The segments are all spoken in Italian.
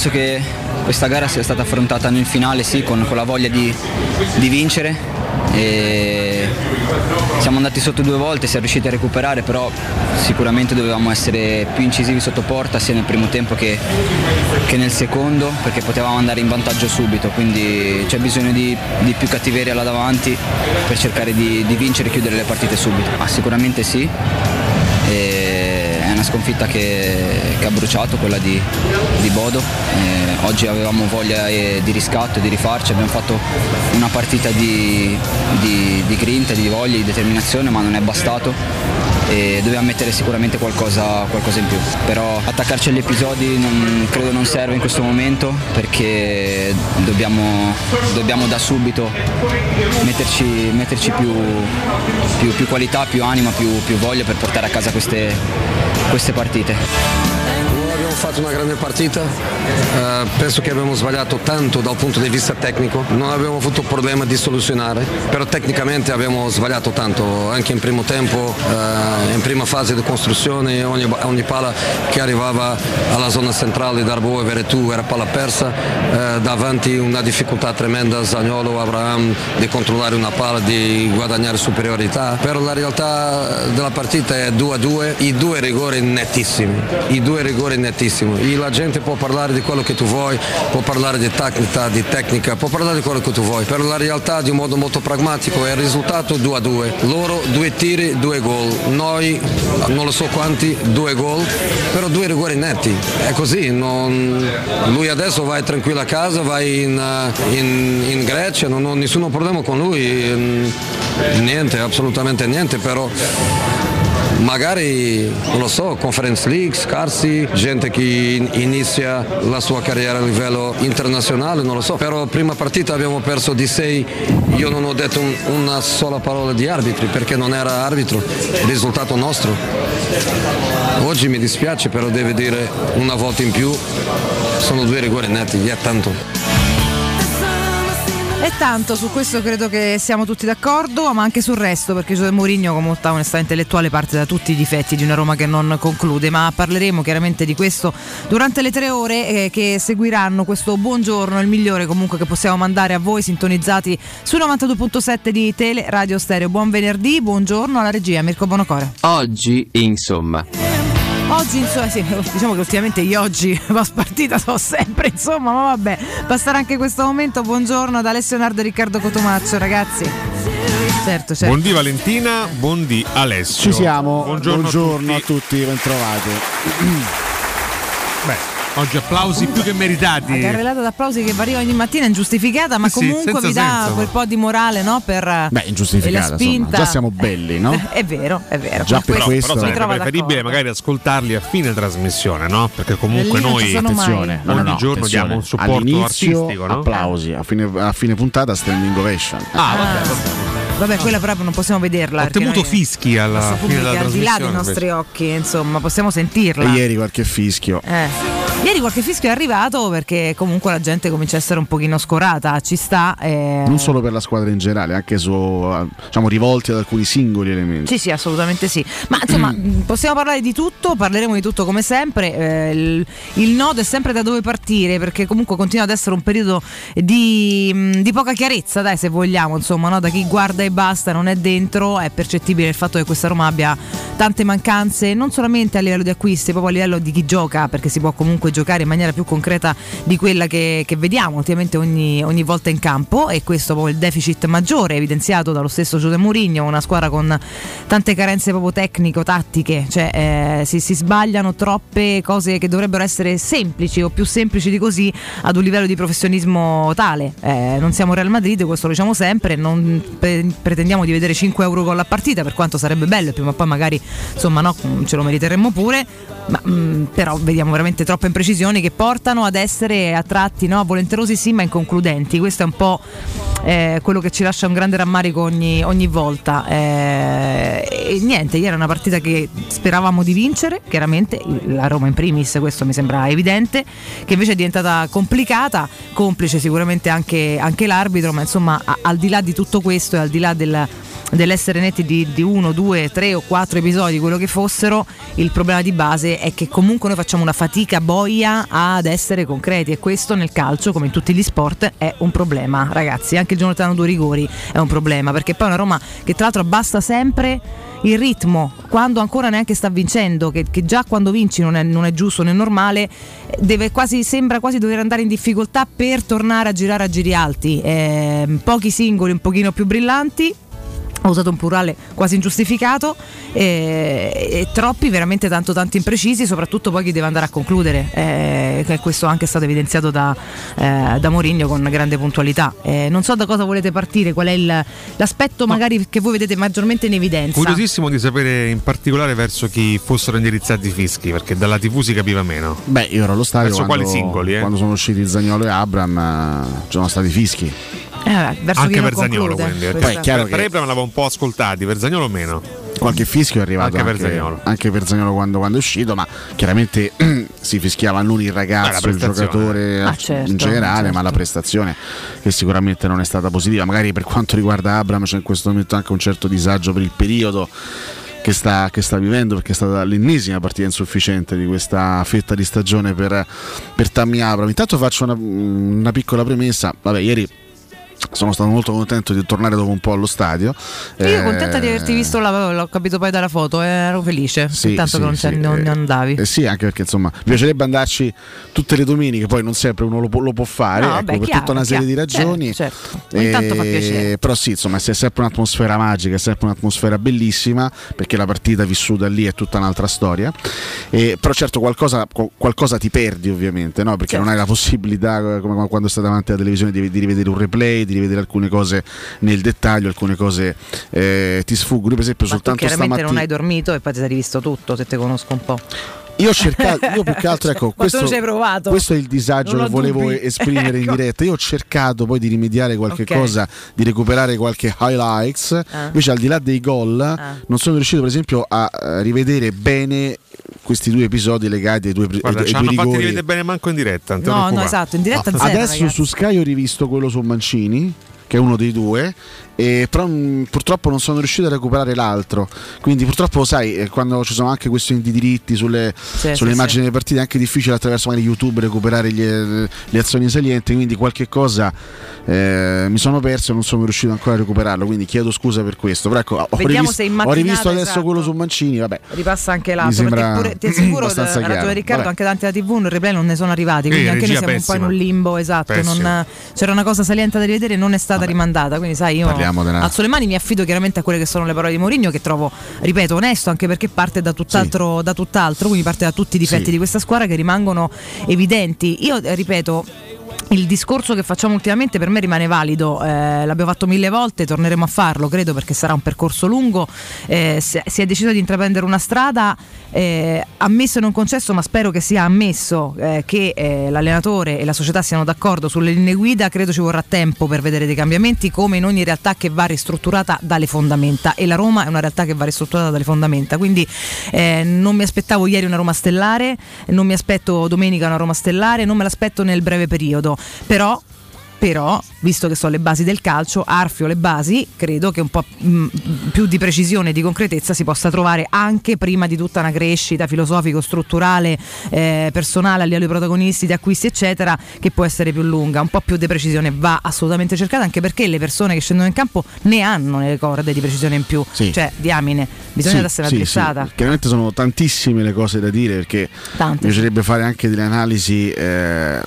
Penso che questa gara sia stata affrontata nel finale sì, con, con la voglia di, di vincere siamo andati sotto due volte, siamo riusciti a recuperare, però sicuramente dovevamo essere più incisivi sotto porta sia nel primo tempo che, che nel secondo perché potevamo andare in vantaggio subito, quindi c'è bisogno di, di più cattiveria là davanti per cercare di, di vincere e chiudere le partite subito. Ma sicuramente sì. E una sconfitta che, che ha bruciato, quella di, di Bodo. E oggi avevamo voglia eh, di riscatto, di rifarci, abbiamo fatto una partita di, di, di grinta, di voglia, di determinazione, ma non è bastato e dobbiamo mettere sicuramente qualcosa, qualcosa in più. Però attaccarci agli episodi non, credo non serve in questo momento perché dobbiamo, dobbiamo da subito metterci, metterci più, più, più, qualità, più anima, più, più voglia per portare a casa queste, queste partite fatto una grande partita, uh, penso che abbiamo sbagliato tanto dal punto di vista tecnico, non abbiamo avuto problema di soluzionare, però tecnicamente abbiamo sbagliato tanto, anche in primo tempo, uh, in prima fase di costruzione, ogni, ogni, palla che arrivava alla zona centrale Darbo e Veretù era palla persa, uh, davanti una difficoltà tremenda Zagnolo, Abraham di controllare una palla, di guadagnare superiorità, però la realtà della partita è 2 a 2, i due rigori nettissimi, i due rigori nettissimi tantissimo. E la gente può parlare di quello che tu vuoi, può parlare di tecnica, di tecnica, può parlare di quello che tu vuoi, però la realtà di un modo molto pragmatico è il risultato 2 a 2. Loro due tiri, due gol. Noi non lo so quanti, due gol, però due rigori netti. È così. Non... Lui adesso vai tranquillo a casa, vai in, in, in Grecia, non ho nessun problema con lui. Niente, assolutamente niente, però magari, non lo so, Conference League, scarsi, gente che inizia la sua carriera a livello internazionale, non lo so, però prima partita abbiamo perso di 6, io non ho detto un, una sola parola di arbitri perché non era arbitro, risultato nostro. Oggi mi dispiace, però deve dire una volta in più, sono due rigori netti, è tanto. E tanto su questo credo che siamo tutti d'accordo, ma anche sul resto, perché Giuseppe Mourinho, con molta onestà intellettuale, parte da tutti i difetti di una Roma che non conclude. Ma parleremo chiaramente di questo durante le tre ore eh, che seguiranno questo buongiorno, il migliore comunque che possiamo mandare a voi sintonizzati su 92.7 di Tele Radio Stereo. Buon venerdì, buongiorno alla regia Mirko Bonocore. Oggi, insomma. Oggi, insomma, sì, diciamo che ultimamente io oggi post partita so sempre, insomma, ma vabbè, passerà anche questo momento. Buongiorno da Alessio Nardo e Riccardo Cotomaccio, ragazzi. Certo, certo. Buondì Valentina, buondì Alessio. Ci siamo. Buongiorno, Buongiorno a tutti, a tutti bentrovati. Beh, Oggi applausi più che meritati. Una carrellata d'applausi che varia ogni mattina ingiustificata, ma sì, comunque vi dà senso. quel po' di morale no? per Beh, ingiustificata, insomma. Già siamo belli, no? è vero, è vero. Già per, per questo però sarebbe preferibile d'accordo. magari ascoltarli a fine trasmissione, no? Perché comunque noi attenzione, no, ogni no, giorno attenzione. diamo un supporto All'inizio, artistico, no? Applausi, a fine, a fine puntata standing ovation. Ah, ah. vabbè, vabbè. Vabbè, quella proprio non possiamo vederla. Ho temuto fischi alla fine della al di là dei nostri invece. occhi, insomma, possiamo sentirla. E ieri qualche fischio. Eh. Ieri qualche fischio è arrivato perché comunque la gente comincia a essere un pochino scorata, ci sta. Eh... Non solo per la squadra in generale, anche su diciamo, rivolti ad alcuni singoli elementi. Sì, sì, assolutamente sì. Ma insomma, mm. possiamo parlare di tutto, parleremo di tutto come sempre. Eh, il, il, nodo è sempre da dove partire perché comunque continua ad essere un periodo di, mm, di poca chiarezza, dai, se vogliamo, insomma, no? da chi guarda e basta, non è dentro, è percettibile il fatto che questa Roma abbia tante mancanze, non solamente a livello di acquisti, proprio a livello di chi gioca, perché si può comunque comunque giocare in maniera più concreta di quella che, che vediamo ultimamente ogni, ogni, volta in campo e questo è il deficit maggiore evidenziato dallo stesso Giuseppe Mourinho, una squadra con tante carenze proprio tecnico-tattiche, cioè eh, si, si, sbagliano troppe cose che dovrebbero essere semplici o più semplici di così ad un livello di professionismo tale. Eh, non siamo Real Madrid, questo lo diciamo sempre, non pre- pretendiamo di vedere 5 euro con la partita per quanto sarebbe bello prima o poi magari insomma no, ce lo meriteremmo pure, ma, mh, mm, però vediamo veramente troppe imprecisioni che portano ad essere a tratti no? volenterosi sì ma inconcludenti. Questo è un po' eh, quello che ci lascia un grande rammarico ogni, ogni volta. Eh, e niente, ieri era una partita che speravamo di vincere, chiaramente la Roma in primis, questo mi sembra evidente, che invece è diventata complicata, complice sicuramente anche, anche l'arbitro, ma insomma a, al di là di tutto questo e al di là del dell'essere netti di, di uno, due, tre o quattro episodi, quello che fossero, il problema di base è che comunque noi facciamo una fatica boia ad essere concreti e questo nel calcio, come in tutti gli sport, è un problema, ragazzi. Anche il danno due rigori è un problema, perché poi è una Roma che tra l'altro abbassa sempre il ritmo quando ancora neanche sta vincendo, che, che già quando vinci non è, non è giusto, è normale, quasi, sembra quasi dover andare in difficoltà per tornare a girare a giri alti. Eh, pochi singoli un pochino più brillanti, ho usato un plurale quasi ingiustificato e, e troppi veramente tanto tanto imprecisi soprattutto poi chi deve andare a concludere eh, questo anche è stato evidenziato da, eh, da Mourinho con grande puntualità eh, non so da cosa volete partire qual è il, l'aspetto No. magari che voi vedete maggiormente in evidenza Curiosissimo di sapere in particolare verso chi fossero indirizzati i fischi, perché dalla TV si capiva meno. Beh, io ero allo stadio Verso quando, quali singoli, eh? quando sono usciti Zagnolo e Abram, eh, ci sono stati fischi. Eh, Anche per Zagnolo, quindi. perché Poi è chiaro per, per che- Ebram l'avevo un po' ascoltati, per Zagnolo meno. Qualche fischio è arrivato Anche anche, per Zaniolo. anche per Zaniolo quando, quando è uscito, ma chiaramente si fischiava non il Ah, ragazzo, la il giocatore Ah, certo, in generale, certo. ma la prestazione che sicuramente non è stata positiva. Magari per quanto riguarda Abram c'è in questo momento anche un certo disagio per il periodo che sta, che sta vivendo perché è stata l'ennesima partita insufficiente di questa fetta di stagione per, per Tammy Abram. Intanto faccio una, una piccola premessa. Vabbè, ieri sono stato molto contento di tornare dopo un po' allo stadio. io Eh, contenta di averti visto là, l'ho capito poi dalla foto eh, ero felice Sì, intanto sì, che non, sì, non eh, ne andavi eh sì, anche perché insomma mi piacerebbe andarci tutte le domeniche, poi non sempre uno lo può, lo può fare, No, ecco, vabbè, per chiaro, tutta una serie di chiaro, ragioni. certo, certo. Ogni tanto fa piacere. Però sì, insomma, è sempre un'atmosfera magica, è sempre un'atmosfera bellissima, perché la partita vissuta lì è tutta un'altra storia. Però certo qualcosa, qu- qualcosa ti perdi ovviamente, no? perché Certo. non hai la possibilità, eh, come quando stai davanti alla televisione, di, di rivedere un replay, di rivedere alcune cose nel dettaglio, alcune cose eh, ti sfuggono. Per esempio ma soltanto chiaramente stamattina... non hai dormito e poi ti sei rivisto tutto se te conosco un po' Io ho cercato, io più che altro, ecco, Quanto questo, questo è il disagio che volevo dubbi. esprimere in Ecco. diretta. Io ho cercato poi di rimediare qualche Ok. cosa, di recuperare qualche highlights. Ah. Invece, al di là dei gol, Ah. non sono riuscito, per esempio, a eh, rivedere bene questi due episodi legati ai due, Guarda, ai, ci hanno fatti rigori. rivedere bene manco in diretta. no no esatto in diretta Ah, zero Adesso ragazzi. su Sky ho rivisto quello su Mancini, che è uno dei due, e però mh, purtroppo non sono riuscito a recuperare l'altro. Quindi purtroppo sai, eh, quando ci sono anche questioni di diritti sulle, Sì, sulle sì, immagini sì. delle partite è anche difficile attraverso magari YouTube recuperare gli, eh, le azioni salienti, quindi qualche cosa eh, mi sono perso e non sono riuscito ancora a recuperarlo, quindi chiedo scusa per questo. Però ecco, ho, Vediamo rivisto, ho rivisto adesso esatto. quello su Mancini, vabbè. ripassa anche Mi l'altro sembra perché pure ti assicuro. Riccardo Vabbè. anche davanti alla tv un replay non ne sono arrivati quindi Sì, anche noi siamo un po' in un pessima. limbo esatto Pessima. non- c'era una cosa saliente da rivedere non è stata rimandata quindi sai io Parliamo della- alzo le mani mi affido chiaramente a quelle che sono le parole di Mourinho che trovo ripeto onesto anche perché parte da tutt'altro, da tutt'altro quindi parte da tutti i difetti Sì. di questa squadra che rimangono evidenti io eh, ripeto il discorso che facciamo ultimamente per me rimane valido, eh, l'abbiamo fatto mille volte, torneremo a farlo, credo, perché sarà un percorso lungo. Eh, si, è deciso di intraprendere una strada, eh, ammesso e non concesso, ma spero che sia ammesso eh, che eh, l'allenatore e la società siano d'accordo sulle linee guida. Credo ci vorrà tempo per vedere dei cambiamenti, come in ogni realtà che va ristrutturata dalle fondamenta. E la Roma è una realtà che va ristrutturata dalle fondamenta. Quindi eh, non mi aspettavo ieri una Roma stellare, non mi aspetto domenica una Roma stellare, non me l'aspetto nel breve periodo. Però però, visto che sono le basi del calcio, arfio le basi, credo che un po' mh, più di precisione e di concretezza si possa trovare anche prima di tutta una crescita filosofico-strutturale, eh, personale a livello di protagonisti, di acquisti, eccetera, che può essere più lunga. Un po' più di precisione va assolutamente cercata, anche perché le persone che scendono in campo ne hanno nelle corde di precisione in più. Sì. Cioè, diamine, bisogna Sì, darsi una sì, drizzata. sì. Chiaramente sono tantissime le cose da dire perché Tante, mi piacerebbe fare anche delle analisi eh,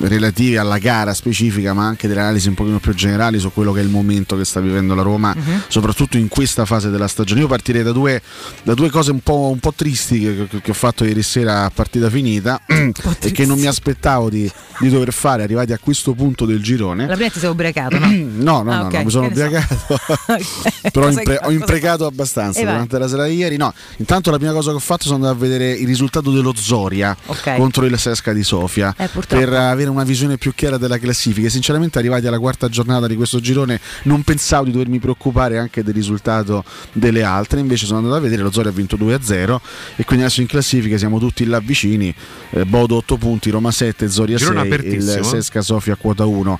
relative alla gara specifica, ma anche delle analisi un pochino più generali su quello che è il momento che sta vivendo la Roma, Mhm. soprattutto in questa fase della stagione. Io partirei da due, da due cose un po', un po' tristi che, che- che ho fatto ieri sera a partita finita e che non mi aspettavo di, di dover fare arrivati a questo punto del girone. La prima ti sei ubriacato, no? No, no, Ah, no, ok, no, mi sono ubriacato. Ok. Però impre- ho imprecato abbastanza E vai. durante la serata di ieri. No, intanto la prima cosa che ho fatto sono andato a vedere il risultato dello Zoria Ok. contro il Sesca di Sofia Eh, purtroppo. per aver avere una visione più chiara della classifica. Sinceramente, arrivati alla quarta giornata di questo girone, non pensavo di dovermi preoccupare anche del risultato delle altre. Invece, sono andato a vedere, lo Zoria ha vinto 2-0 e quindi adesso in classifica siamo tutti là vicini. Eh, Bodo 8 punti, Roma 7, Zoria Girone 6, il apertissimo. Sesca Sofia a quota 1.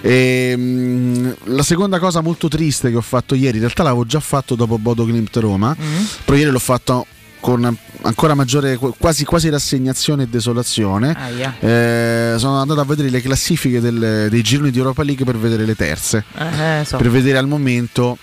E, mm, la seconda cosa molto triste che ho fatto ieri, in realtà l'avevo già fatto dopo Bodo Klimt Roma, però ieri l'ho fatto con ancora maggiore quasi, quasi rassegnazione e desolazione Aia. Eh, sono andato a vedere le classifiche del- dei gironi di Europa League per vedere le terze Eh, so. per vedere al momento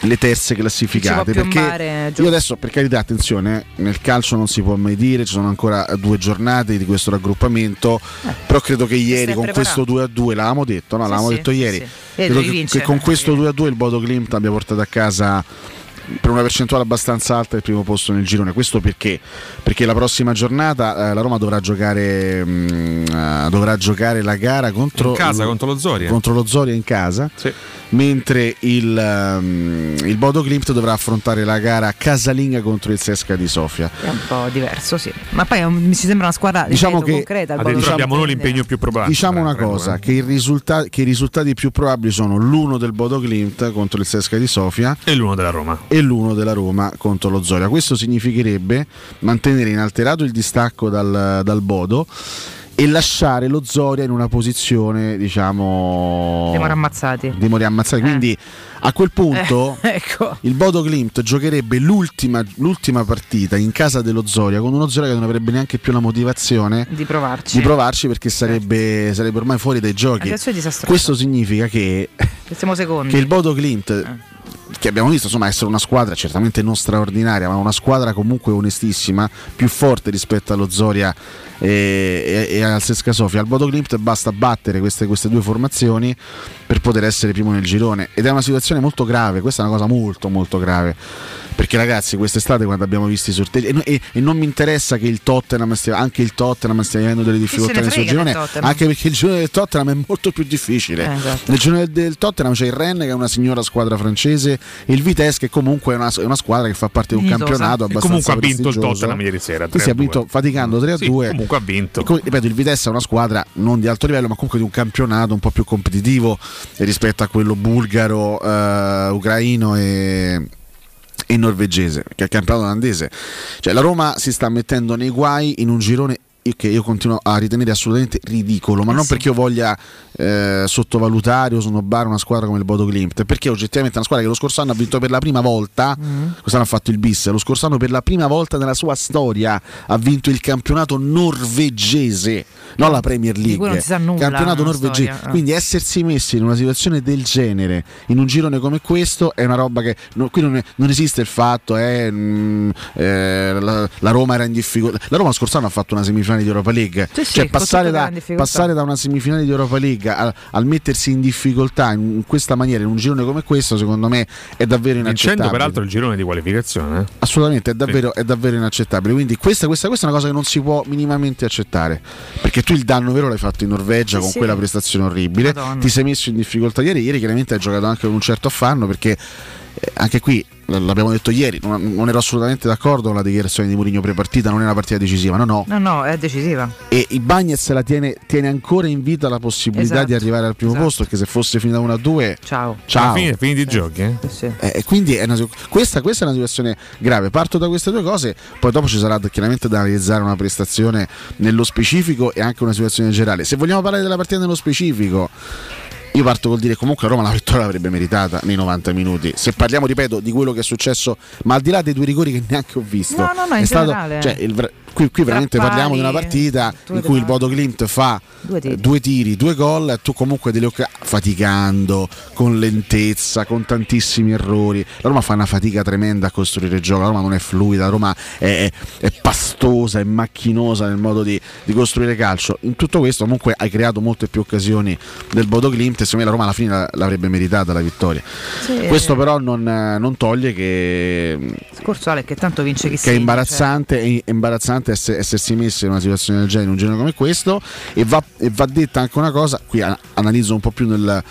le terze classificate perché giù. io adesso per carità attenzione eh, nel calcio non si può mai dire ci sono ancora due giornate di questo raggruppamento però credo che ieri con questo preparato. 2 a 2 l'avevamo detto no? L'avevamo sì, detto sì, ieri sì. Credo che, che con questo perché- 2 a 2 il Bodo Klimt abbia portato a casa per una percentuale abbastanza alta il primo posto nel girone. Questo perché? Perché la prossima giornata eh, la Roma dovrà giocare, mm, eh, dovrà giocare la gara contro, In casa, contro lo Zoria. contro lo Zoria in casa, Sì. mentre il, ehm, il Bodo Klimt dovrà affrontare la gara casalinga contro il Sesca di Sofia. È un po' diverso, sì. Ma poi un- mi sembra una squadra Diciamo ripeto, che- concreta. il Addirittura Bodo abbiamo noi l'impegno più probabile. Diciamo una cosa, che, il risulta- che i risultati più probabili sono l'uno del Bodo Klimt contro il Sesca di Sofia E l'uno della Roma. E l'uno della Roma contro lo Zoria. Questo significherebbe mantenere inalterato il distacco dal, dal Bodo e lasciare lo Zoria in una posizione, diciamo, Siamo ammazzati. di morire ammazzati. Eh. Quindi a quel punto ecco. il Bodo Klimt giocherebbe l'ultima, l'ultima partita in casa dello Zoria con uno Zoria che non avrebbe neanche più la motivazione Di provarci. di provarci perché sarebbe, sarebbe ormai fuori dai giochi. Questo significa che Che siamo secondi. che il Bodo Clint che abbiamo visto insomma essere una squadra certamente non straordinaria ma una squadra comunque onestissima più forte rispetto allo Zoria e, e- e al Sesca Sofia. Al Bodo basta battere queste, queste due formazioni per poter essere primo nel girone. Ed è una situazione molto grave questa è una cosa molto molto grave perché ragazzi quest'estate quando abbiamo visto i sorteggi e, no- e- e non mi interessa che il Tottenham stia, anche il Tottenham stia avendo delle difficoltà nel suo girone anche perché il girone del Tottenham è molto più difficile Eh, esatto. nel girone del, del Tottenham c'è il Rennes che è una signora squadra francese e il Vitesse che comunque è una, è una squadra che fa parte di un Dignitosa. campionato E abbastanza comunque ha vinto il. Tottenham ieri sera. Sì, sì, ha 3-2. vinto faticando 3 a Sì, 2 comunque ha vinto. E ripeto, il Vitesse è una squadra non di alto livello, ma comunque di un campionato un po' più competitivo rispetto a quello bulgaro, eh, ucraino e, e norvegese, che è il campionato olandese. Cioè, la Roma si sta mettendo nei guai in un girone che io continuo a ritenere assolutamente ridicolo, ma Eh non sì. perché io voglia eh, sottovalutare o snobbare una squadra come il Bodo Glimt, perché oggettivamente è una squadra che lo scorso anno ha vinto per la prima volta, Mm. quest'anno ha fatto il bis, lo scorso anno per la prima volta nella sua storia ha vinto il campionato norvegese, non la Premier Di League, cui non si sa nulla campionato norvegese. storia, eh. Quindi essersi messi in una situazione del genere, in un girone come questo, è una roba che no, qui non, è- non esiste il fatto, eh, mm, eh, la, la Roma era in difficoltà. La Roma lo scorso anno ha fatto una semifinale di Europa League, Sì, sì, cioè con passare da, passare da una semifinale di Europa League a- al mettersi in difficoltà in, in questa maniera, in un girone come questo, secondo me è davvero Vincendo inaccettabile. peraltro il girone di qualificazione. eh. Assolutamente, è davvero, è davvero inaccettabile. Quindi questa, questa- questa è una cosa che non si può minimamente accettare. Perché tu il danno vero l'hai fatto in Norvegia Sì, con sì. quella prestazione orribile. Madonna. Ti sei messo in difficoltà ieri. Ieri chiaramente hai giocato anche con un certo affanno perché anche qui l'abbiamo detto ieri, non, non ero assolutamente d'accordo con la dichiarazione di Mourinho prepartita, non è una partita decisiva, no no. No, no, è decisiva. E il Bagnets la tiene, tiene ancora in vita la possibilità Esatto, di arrivare al primo esatto. posto, perché se fosse finita 1 a 2 Ciao. ciao. Alla fine, finiti i giochi. eh. Sì, sì. Eh, e quindi è una, questa, questa è una situazione grave. Parto da queste due cose, poi dopo ci sarà chiaramente da analizzare una prestazione nello specifico e anche una situazione generale. Se vogliamo parlare della partita nello specifico, io parto col dire comunque Roma la vittoria l'avrebbe meritata nei 90 minuti. Se parliamo, ripeto, di quello che è successo, ma al di là dei due rigori che neanche ho visto, No, no, no, è in stato, generale. cioè, il qui, qui veramente parliamo di una partita due in cui il. Bodo Klimt fa Due tiri. eh, due tiri, due gol, e tu comunque delle occasioni faticando, con lentezza, con tantissimi errori. La Roma fa una fatica tremenda a costruire il gioco, la Roma non è fluida, la Roma è, è- pastosa, è macchinosa nel modo di, di costruire calcio. In tutto questo comunque hai creato molte più occasioni del Bodo Klimt e secondo me la Roma alla fine la- l'avrebbe meritata la vittoria. Sì. Questo però non, eh, non toglie che Scorso Ale che tanto vince chi che è imbarazzante, è imbarazzante esse- essersi messi in una situazione del genere, in un genere come questo. E va, e va detta anche una cosa: qui analizzo un po' più nel,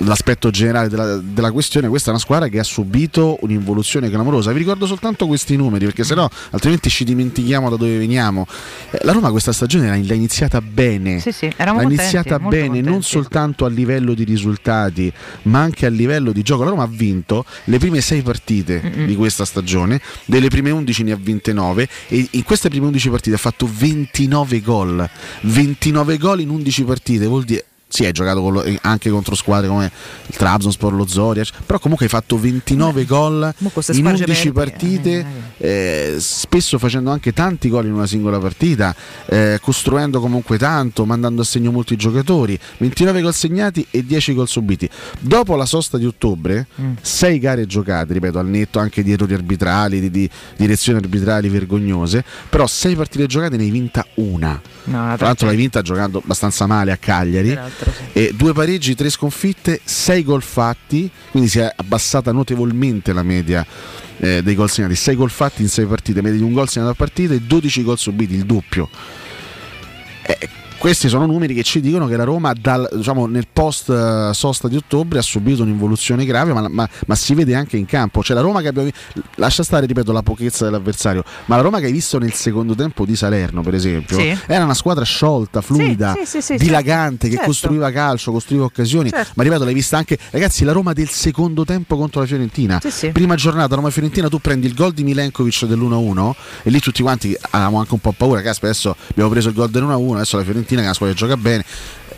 l'aspetto generale della, della questione, questa è una squadra che ha subito un'involuzione clamorosa. Vi ricordo soltanto questi numeri perché sennò altrimenti ci dimentichiamo da dove veniamo. Eh, La Roma questa stagione l'ha iniziata bene. Sì, sì, l'ha contenti, iniziata bene non contenti. soltanto a livello di risultati, ma anche a livello di gioco. La Roma ha vinto le prime sei partite di questa stagione, delle prime 11 ne ha vinte 9 e in queste prime 11 partite ha fatto 29 gol. 29 gol in 11 partite, vuol dire sì, hai giocato con lo- eh, anche contro squadre come il Trabzonspor, lo Zoria, però comunque hai fatto 29 gol in squadre 11 perdi, partite, eh, spesso facendo anche tanti gol in una singola partita, eh, costruendo comunque tanto, mandando a segno molti giocatori, 29 gol segnati e 10 gol subiti. Dopo la sosta di ottobre, 6 gare giocate, ripeto, al netto anche di errori arbitrali, di, di direzioni arbitrali vergognose, però 6 partite giocate ne hai vinta una. No, Tra l'altro l'hai vinta giocando abbastanza male a Cagliari. E due pareggi, tre sconfitte, sei gol fatti, quindi si è abbassata notevolmente la media eh, dei gol segnati. Sei gol fatti in sei partite, media di un gol segnato a partita e 12 gol subiti, il doppio. Eh, questi sono numeri che ci dicono che la Roma dal- diciamo, nel post eh, sosta di ottobre ha subito un'involuzione grave, ma, ma- ma si vede anche in campo. Cioè la Roma che abbiamo lascia stare, ripeto, la pochezza dell'avversario, ma la Roma che hai visto nel secondo tempo di Salerno, per esempio, Sì. era una squadra sciolta, fluida, sì, sì, dilagante, che certo. costruiva calcio, costruiva occasioni. Certo. Ma ripeto, l'hai vista anche, ragazzi, la Roma del secondo tempo contro la Fiorentina. Prima giornata Roma-Fiorentina, tu prendi il gol di Milenkovic dell'1-1 e lì tutti quanti avevamo anche un po' paura. Caspita, adesso abbiamo preso il gol dell'1-1, adesso la Fiorentina che è una squadra che gioca bene.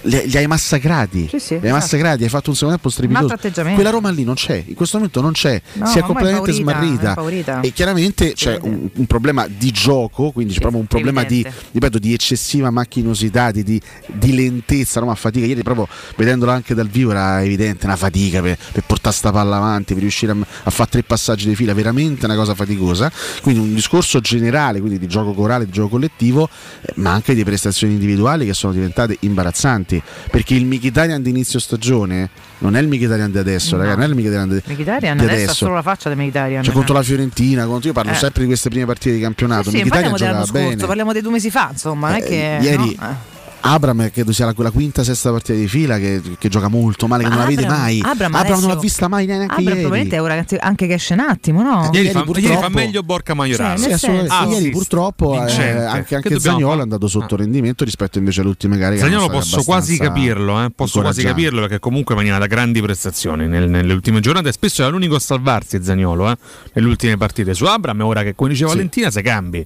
Li, li hai massacrati, Sì, sì, li hai massacrati, hai fatto un secondo tempo strepitoso. Quella Roma lì non c'è, in questo momento non c'è, No, si è completamente è impaurita, è smarrita. impaurita. E chiaramente c'è un, un problema di gioco, quindi c'è proprio un problema di, ripeto, di eccessiva macchinosità, di, di, di lentezza, Roma fatica. Ieri proprio vedendola anche dal vivo era evidente una fatica per, per portare sta palla avanti, per riuscire a, a fare tre passaggi di fila, veramente una cosa faticosa. Quindi un discorso generale, quindi di gioco corale, di gioco collettivo, eh, ma anche di prestazioni individuali che sono diventate imbarazzanti. Perché il Mkhitaryan di inizio stagione non è il Mkhitaryan di adesso, No. ragazzi, non è il Mkhitaryan di, Mkhitaryan di adesso, ha solo la faccia di Mkhitaryan. Cioè, contro la Fiorentina, contro- io parlo Eh. sempre di queste prime partite di campionato. Sì, sì, parliamo dell'anno scorso, bene. parliamo dei due mesi fa, insomma, Eh, che ieri no, eh. Abram credo sia la, la quinta sesta partita di fila che, che gioca molto male, che non la vede Abram- mai. Abram Abram non l'ha vista mai neanche Abram ieri. probabilmente è ora che- anche che esce un attimo, no? Ieri, Ieri fa, ieri fa meglio Borca Maiorano. Cioè, Sì, Ieri Ah, sì, purtroppo eh, anche, Che anche Zagnolo è andato sotto rendimento rispetto invece alle ultime gare. che Zagnolo posso quasi capirlo, eh, posso quasi capirlo perché comunque veniva da grandi prestazioni nel- nelle ultime giornate. Spesso era l'unico a salvarsi Zagnolo eh, nelle ultime partite. Su Abram, ora che come diceva Sì. Valentina, se cambi.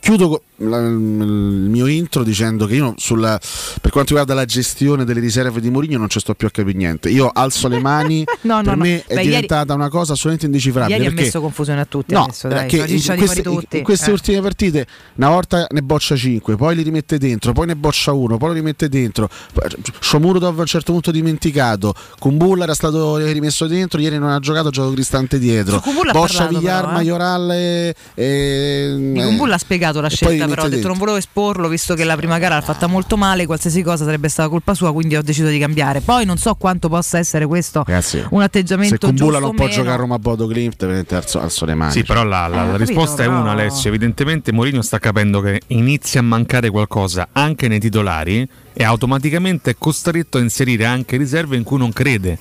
Chiudo la- il mio intro dicendo che io sulla- per quanto riguarda la gestione delle riserve di Mourinho non ci sto più a capire niente. Io alzo le mani, No, no, per no. me è Beh, ieri- diventata una cosa assolutamente indecifrabile. Ieri ha messo confusione a tutti No, adesso, dai, sono in cicciati queste, in queste Eh. ultime partite una volta ne boccia 5, poi li rimette dentro, poi ne boccia uno, poi lo rimette dentro. Shomurudov a un certo punto dimenticato, Kumbulla era stato rimesso dentro, ieri non ha giocato, ha giocato Cristante dietro. Boccia Villar, eh. Majoral e, e ha spiegato la scelta, però ha detto non volevo esporlo visto che la prima gara l'ha fatta molto male, qualsiasi cosa sarebbe stata colpa sua, quindi ho deciso di cambiare. Poi non so quanto possa essere questo Ragazzi, un atteggiamento se Kumbulla giusto non può meno. giocare a Roma Bodo Klimt, veramente alzo, alzo le mani. Sì, però la, la- Eh, la ho risposta capito, è una, Alessio. Evidentemente Mourinho sta capendo che inizia a mancare qualcosa anche nei titolari e automaticamente è costretto a inserire anche riserve in cui non crede.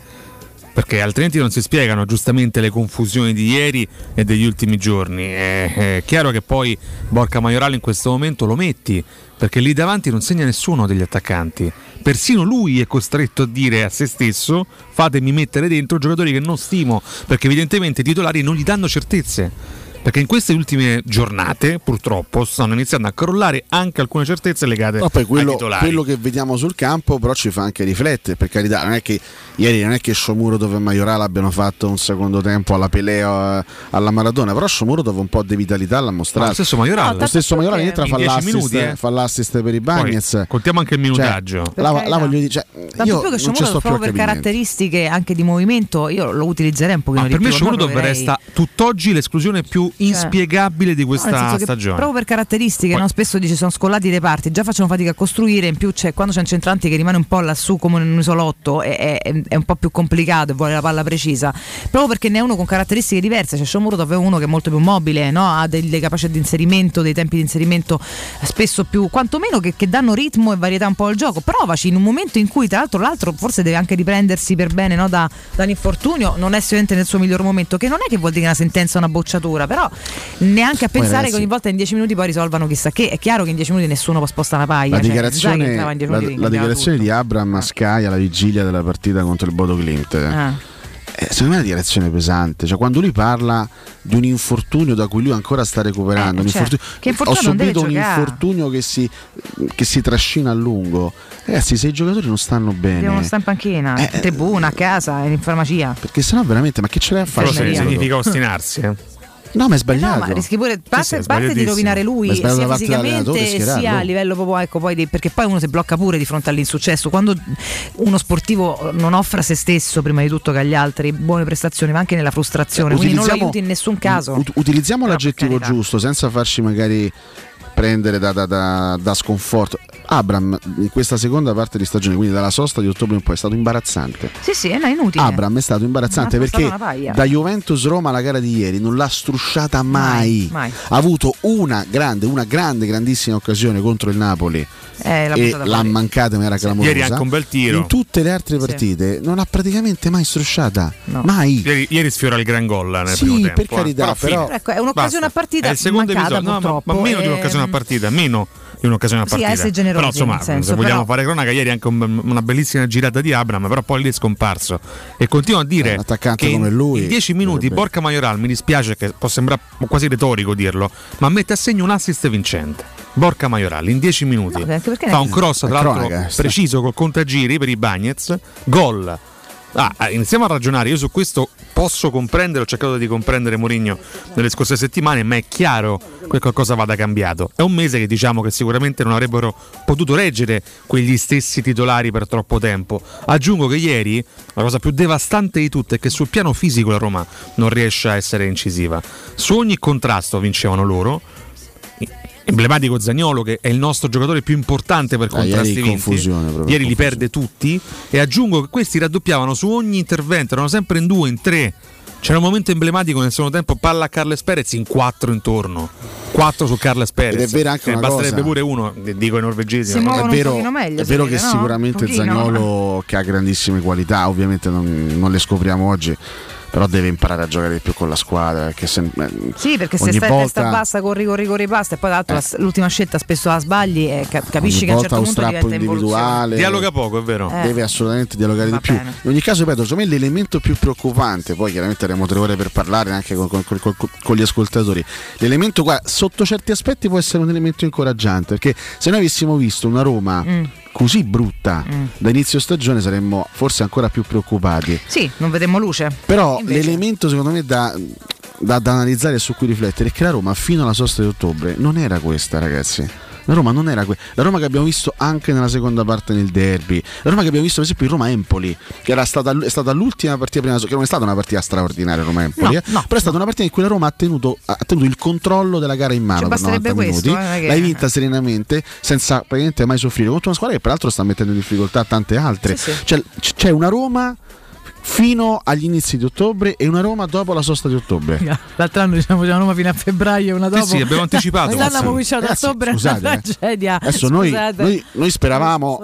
Perché altrimenti non si spiegano giustamente le confusioni di ieri e degli ultimi giorni. È, è chiaro che poi Borca Maiorale in questo momento lo metti, perché lì davanti non segna nessuno degli attaccanti. Persino lui è costretto a dire a se stesso fatemi mettere dentro giocatori che non stimo, perché evidentemente i titolari non gli danno certezze. Perché in queste ultime giornate, purtroppo, stanno iniziando a crollare anche alcune certezze legate No, poi ai quello, titolari. quello che vediamo sul campo però ci fa anche riflettere per carità non è che ieri non è che Shomurodov e Majoral abbiano fatto un secondo tempo alla Peleo eh, alla Maradona però Shomurodov un po' di vitalità l'ha Ma mostrato lo stesso Maioral. No, lo stesso che- entra fa 10 l'assist, minuti, eh. fa l'assist per i Poi, Bagnets contiamo anche il minutaggio. Cioè, Per la, la voglio dire cioè, io più che non ci sto Shomurov più a proprio per caratteristiche anche di movimento, io lo utilizzerei un pochino Ma di per me più. non Shomurov proverei- resta tutt'oggi l'esclusione più inspiegabile di No, questa che stagione. Proprio per caratteristiche, Poi- no? spesso dice sono scollati dei parti, già facciano fatica a costruire, in più c'è quando c'è un centrante che rimane un po' lassù come in un isolotto, è, è- è un po' più complicato e vuole la palla precisa. Proprio perché ne è uno con caratteristiche diverse, c'è Shomurov è uno che è molto più mobile, no? ha delle capacità di inserimento, dei tempi di inserimento spesso più, quantomeno che, che danno ritmo e varietà un po' al gioco. Provaci in un momento in cui tra l'altro l'altro forse deve anche riprendersi per bene no? da, dall'infortunio, non è sicuramente nel suo miglior momento, che non è che vuol dire una sentenza una bocciatura, però neanche a pensare ragazzi- che ogni volta in 10 minuti poi risolvano chissà che. È chiaro che in 10 minuti nessuno può spostare una paglia. La cioè, dichiarazione, entrava in 10 la, la dichiarazione di Abram a Sky alla vigilia della partita contro il Bodo Clint Ah. eh, secondo me è una dichiarazione pesante. Cioè, quando lui parla di un infortunio da cui lui ancora sta recuperando, Eh, un certo. infortunio- Che ho subito un giocare. infortunio che si, che si trascina a lungo. Ragazzi, se i giocatori non stanno bene, Devono stare in panchina, Eh, in tribuna, a casa, in farmacia. perché sennò veramente, ma che ce l'hai a fare? Infermeria. significa ostinarsi. eh. No, ma è Eh sbagliato. no, ma rischi pure parte, sì, parte di rovinare lui sia fisicamente sia a livello proprio ecco, poi di- perché poi uno si blocca pure di fronte all'insuccesso. Quando uno sportivo non offre a se stesso prima di tutto che agli altri buone prestazioni ma anche nella frustrazione quindi non lo aiuti in nessun caso. ut- utilizziamo Però, l'aggettivo giusto senza farci magari prendere da, da- da- da sconforto. Abram in questa seconda parte di stagione, quindi dalla sosta di ottobre in poi, è stato imbarazzante. sì sì è inutile Abram è stato imbarazzante perché da Juventus Roma la gara di ieri non l'ha strusciata mai. Mai, mai. Ha avuto una grande, una grande, grandissima occasione contro il Napoli Eh, l'ha e l'ha mancata, ma era clamorosa. Ieri anche un bel tiro. In tutte le altre Sì. partite non ha praticamente mai strusciata. No. Mai. Ieri, ieri sfiora il gran gol nel Sì, primo tempo. per eh. carità, fine. però- Ecco, è un'occasione Basta. a partita È il secondo mancata, episodio. No, ma, ma meno di ehm, un'occasione a partita, meno di un'occasione a Sì, a partita. essere generosi, però insomma, senso, se vogliamo però- fare cronaca, ieri anche un- una bellissima girata di Abram, però poi lì è scomparso. E continuo a dire Eh, che come in- lui in 10 minuti Borca Majoral mi dispiace che può sembrare quasi retorico dirlo, ma mette a segno un assist vincente. Borca Majoral in 10 minuti No, fa un cross tra l'altro cronaca, sta. preciso col contagiri per i Bagnets, gol. Ah, ah, iniziamo a ragionare. Io su questo posso comprendere, ho cercato di comprendere Mourinho nelle scorse settimane, ma è chiaro che qualcosa vada cambiato. È un mese che diciamo che sicuramente non avrebbero potuto reggere quegli stessi titolari per troppo tempo. Aggiungo che ieri la cosa più devastante di tutte è che sul piano fisico la Roma non riesce a essere incisiva. Su ogni contrasto vincevano loro. Emblematico Zagnolo che è il nostro giocatore più importante per Ah, ieri contrasti in vinti. confusione, proprio, Ieri li perde tutti e aggiungo che questi raddoppiavano su ogni intervento, erano sempre in due, in tre. C'era un momento emblematico nel secondo tempo, palla a Carles Perez in quattro intorno. Quattro su Carles Perez. Ed è vera anche Eh, una basterebbe cosa. pure uno, dico i norvegesi. Si muovono è vero, meglio, è vero che no? sicuramente. Zagnolo che ha grandissime qualità, ovviamente non, non le scopriamo oggi, però deve imparare a giocare di più con la squadra. Perché se, eh, Sì, perché se stai a testa volta- bassa, corri, corri, corri, basta. E poi, tra l'altro, Eh. l'ultima scelta spesso la sbagli e ca- capisci ogni che a un volta certo un punto diventa individuale. Dialoga poco, è vero. Eh. Deve assolutamente dialogare Va di più. bene. In ogni caso, ripeto, secondo me l'elemento più preoccupante, poi chiaramente avremo tre ore per parlare anche con, con- con- con- con gli ascoltatori. L'elemento qua, sotto certi aspetti, può essere un elemento incoraggiante, perché se noi avessimo visto una Roma Mm. Così brutta da inizio stagione saremmo forse ancora più preoccupati. Sì, non vedremo luce. Però Invece- l'elemento secondo me da, da- da analizzare e su cui riflettere è che la Roma fino alla sosta di ottobre non era questa, ragazzi. La Roma non era questa. La Roma che abbiamo visto anche nella seconda parte nel derby. La Roma che abbiamo visto, per esempio, in Roma-Empoli, che era stata, è stata l'ultima partita prima, che non è stata una partita straordinaria Roma-Empoli, No, eh, no, però è stata una partita in cui la Roma ha tenuto, ha tenuto il controllo della gara in mano Ci per 90 basterebbe questo, minuti. eh, che- L'hai vinta serenamente, senza praticamente mai soffrire. Contro una squadra che peraltro sta mettendo in difficoltà tante altre. Sì, sì. Cioè, c'è una Roma fino agli inizi di ottobre e una Roma dopo la sosta di ottobre. L'altro anno diciamo facevamo Roma fino a febbraio, una dopo. sì, abbiamo anticipato, abbiamo cominciato a Ragazzi, ottobre, è una scusate, eh. tragedia. Adesso noi, Scusate. noi- noi speravamo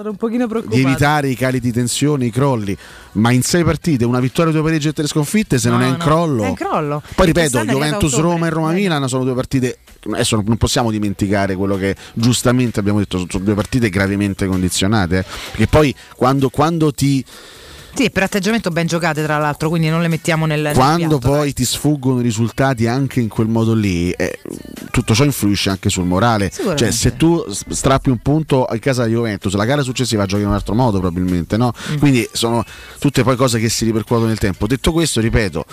di evitare i cali di tensione, i crolli, ma in sei partite una vittoria, due pareggi e tre sconfitte, se non No, è un no, crollo. è un crollo. Poi ripeto, Juventus-Roma e ottobre. Roma-Milan sono due partite. Adesso non possiamo dimenticare quello che giustamente abbiamo detto, sono due partite gravemente condizionate. eh. Perché poi quando, quando ti. Sì, per atteggiamento ben giocate tra l'altro, quindi non le mettiamo nel nel quando piatto, poi dai. ti sfuggono i risultati anche in quel modo lì, eh, tutto ciò influisce anche sul morale. Cioè, se tu strappi un punto in casa di Juventus, la gara successiva giochi in un altro modo, probabilmente, no? Mm. Quindi sono tutte poi cose che si ripercuotono nel tempo. Detto questo, ripeto,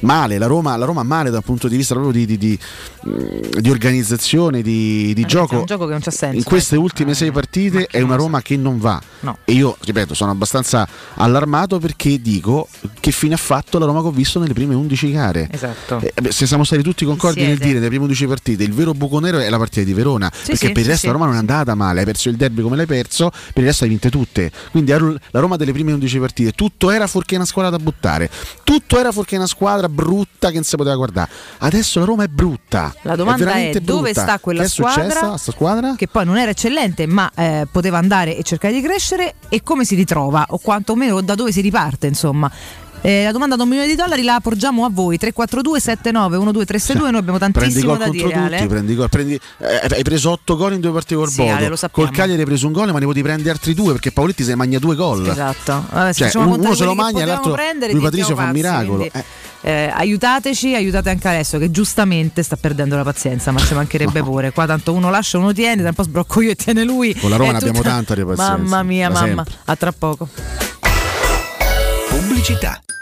male, la Roma, la Roma male dal punto di vista proprio di, di- di, mh, di organizzazione, di, di Ragazzi, gioco. È un gioco che non c'ha senso. In queste ecco. ultime sei partite è una Roma che non va. No. E io, ripeto, sono abbastanza allarmato perché dico che fine ha fatto la Roma che ho visto nelle prime 11 gare. Esatto. Eh, beh, se siamo stati tutti concordi nel Siete. dire nelle prime 11 partite, il vero buco nero è la partita di Verona. perché sì, per il sì, resto sì. la Roma non è andata male, hai perso il derby come l'hai perso, per il resto hai vinte tutte. Quindi la Roma delle prime 11 partite, tutto era fuorché una squadra da buttare, tutto era fuorché una squadra brutta che non si poteva guardare. Adesso la Roma è brutta. La domanda è, veramente dove brutta. sta quella che è squadra, squadra? che poi non era eccellente ma eh, poteva andare e cercare di crescere e come si ritrova o quantomeno da dove si riparte insomma. Eh, la domanda da un milione di dollari la porgiamo a voi 342 79 1232 noi abbiamo tantissimo da dire tutti, Ale. prendi gol, prendi- eh, hai preso 8 gol in due partite col Sì, Bodo. Col Cagliari hai preso un gol, ma ne potevi prendere altri due perché Paoletti se magna due gol. Esatto. Vabbè, Cioè, un- uno se lo magna e l'altro lui Patrizio fa un miracolo. quindi, eh, aiutateci, aiutate anche adesso che giustamente sta perdendo la pazienza, ma ci mancherebbe pure. Qua tanto uno lascia, uno tiene, tra un po' sbrocco io e tiene lui. Con la Roma ne abbiamo tutta- tanta di pazienza, Mamma mia, da mamma. sempre. A tra poco. Pubblicità.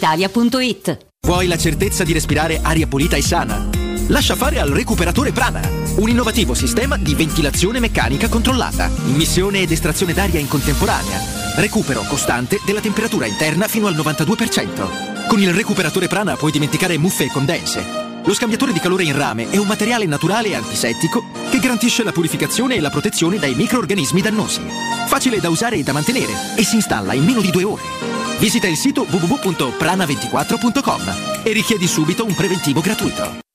brispalitalia.it. Vuoi la certezza di respirare aria pulita e sana? Lascia fare al recuperatore Prana, un innovativo sistema di ventilazione meccanica controllata, immissione ed estrazione d'aria in contemporanea, recupero costante della temperatura interna fino al 92%. Con il recuperatore Prana puoi dimenticare muffe e condense. Lo scambiatore di calore in rame è un materiale naturale e antisettico che garantisce la purificazione e la protezione dai microorganismi dannosi. Facile da usare e da mantenere e si installa in meno di due ore. Visita il sito www.prana24.com e richiedi subito un preventivo gratuito.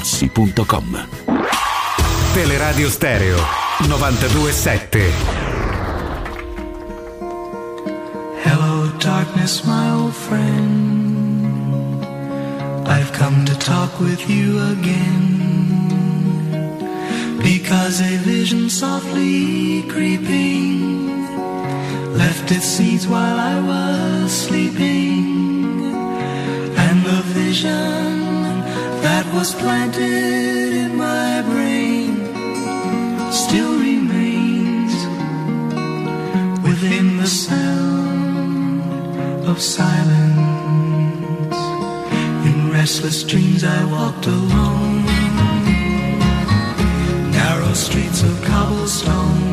artigianamaterassi.com. Teleradio Stereo 927. Hello, darkness, my old friend. I've come to talk with you again. Because a vision softly creeping left its seeds while I was sleeping. And the vision that was planted in my brain still remains within the sound of silence. In restless dreams, I walked alone, narrow streets of cobblestone,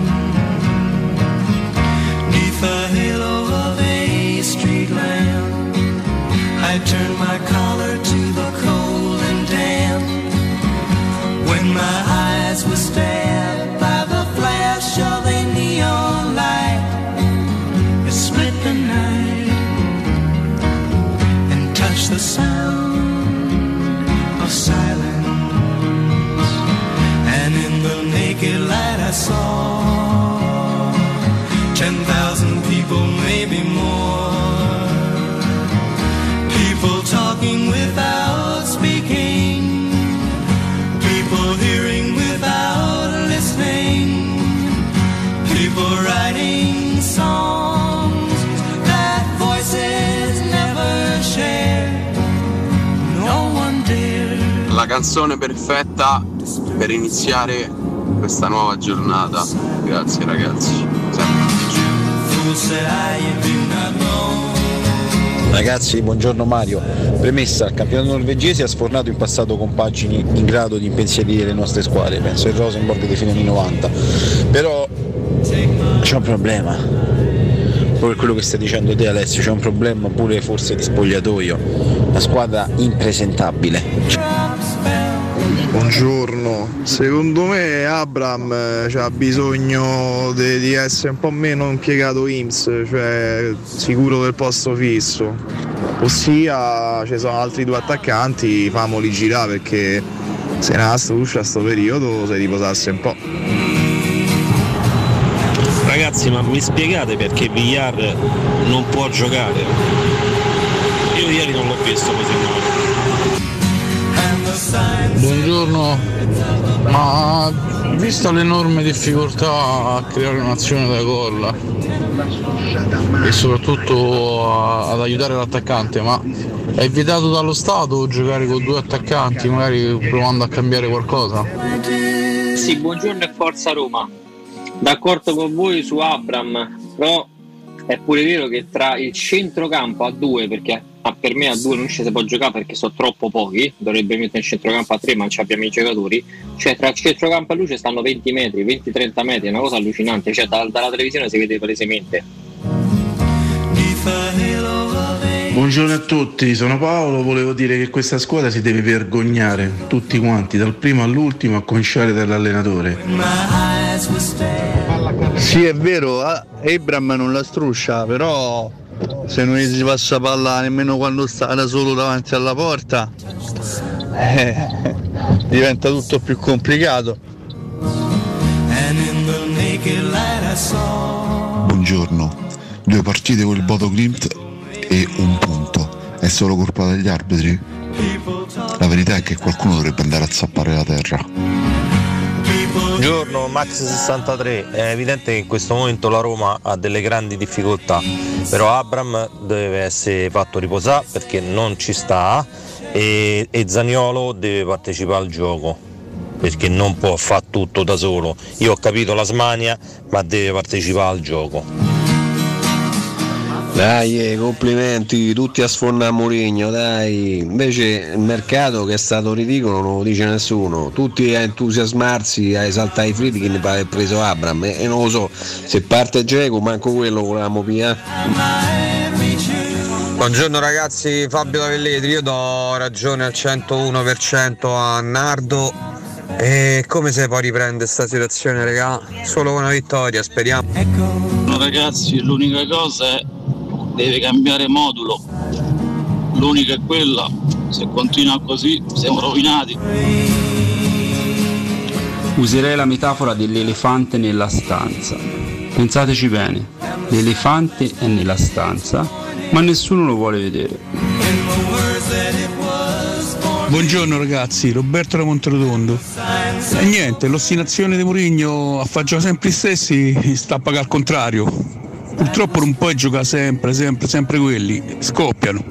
canzone perfetta per iniziare questa nuova giornata. Grazie ragazzi. Ragazzi, buongiorno Mario. Premessa, il campionato norvegese ha sfornato in passato compagini in grado di impensierire le nostre squadre, penso il Rosenborg dei fine anni 90. Però c'è un problema. Proprio quello che stai dicendo te Alessio, c'è un problema pure forse di spogliatoio. La squadra impresentabile. Buongiorno, secondo me Abram eh, ha bisogno di essere un po' meno impiegato IMS, cioè sicuro del posto fisso. Ossia ci sono altri due attaccanti, famoli girare perché se ne ha a sto periodo se riposasse un po'. Ragazzi, ma mi spiegate perché Villar non può giocare? Io ieri non l'ho visto così male. Buongiorno, ma vista l'enorme difficoltà a creare un'azione da gol e soprattutto a- ad aiutare l'attaccante, ma è vietato dallo Stato giocare con due attaccanti, magari provando a cambiare qualcosa? Sì, buongiorno e forza Roma. D'accordo con voi su Abram, però è pure vero che tra il centrocampo a due, perché ah, per me a due non ci si può giocare perché sono troppo pochi, dovrebbe mettere il centrocampo a tre ma non ci abbiamo i giocatori, cioè tra il centrocampo e lui ci stanno 20 metri, 20-30 metri, è una cosa allucinante, cioè da- dalla televisione si vede palesemente. Buongiorno a tutti, sono Paolo, volevo dire che questa squadra si deve vergognare, tutti quanti, dal primo all'ultimo, a cominciare dall'allenatore. Sì, è vero, ah, Abram non la struscia, però se non gli si passa palla nemmeno quando sta da solo davanti alla porta, eh, diventa tutto più complicato. Buongiorno, due partite con il Bodo Glimt e un punto. È solo colpa degli arbitri? La verità è che qualcuno dovrebbe andare a zappare la terra. Buongiorno Max63, è evidente che in questo momento la Roma ha delle grandi difficoltà, però Abram deve essere fatto riposare perché non ci sta e, e Zaniolo deve partecipare al gioco perché non può fare tutto da solo. Io ho capito la smania, ma deve partecipare al gioco. Dai, eh, complimenti, tutti a sfondare Mourinho, dai. Invece il mercato che è stato ridicolo non lo dice nessuno. Tutti a entusiasmarsi, a esaltare i fritti che ne pare preso Abram. E, e non lo so, se parte Geco, manco quello volevamo via. Buongiorno ragazzi, Fabio da Velletri, io do ragione al 101% a Nardo e come se poi riprende sta situazione regà? Solo con una vittoria, speriamo. No, ragazzi, l'unica cosa è deve cambiare modulo. L'unica è quella, se continua così siamo rovinati. Userei la metafora dell'elefante nella stanza. Pensateci bene, l'elefante è nella stanza, ma nessuno lo vuole vedere. Buongiorno ragazzi, Roberto da Monterotondo. E niente, l'ostinazione di Mourinho a fare sempre gli stessi sta a pagare al contrario. Purtroppo non puoi giocare sempre, sempre, sempre quelli, scoppiano.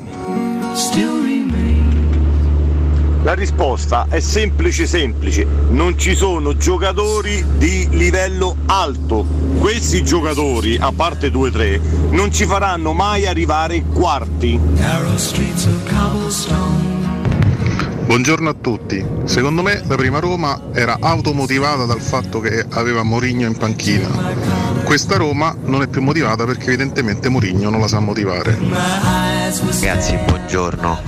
La risposta è semplice semplice, non ci sono giocatori di livello alto. Questi giocatori, a parte 2-3, non ci faranno mai arrivare quarti. Buongiorno a tutti. Secondo me la prima Roma era automotivata dal fatto che aveva Mourinho in panchina. Questa Roma non è più motivata perché evidentemente Mourinho non la sa motivare. Ragazzi, buongiorno.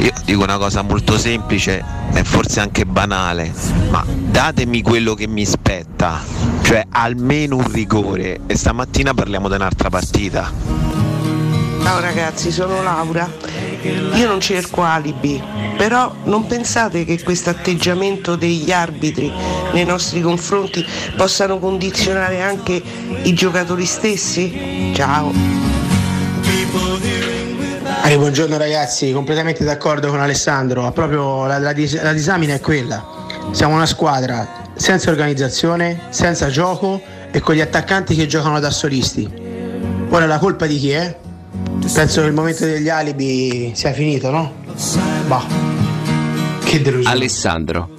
Io dico una cosa molto semplice e forse anche banale, ma datemi quello che mi spetta, cioè almeno un rigore e stamattina parliamo di un'altra partita. Ciao ragazzi, sono Laura. Io non cerco alibi, però non pensate che questo atteggiamento degli arbitri nei nostri confronti possano condizionare anche i giocatori stessi? Ciao. Eh, buongiorno ragazzi, completamente d'accordo con Alessandro, proprio la, la dis- la disamina è quella. Siamo una squadra senza organizzazione, senza gioco e con gli attaccanti che giocano da solisti. Ora la colpa di chi è? Penso che il momento degli alibi sia finito, no? Bah. Che delusione. Alessandro.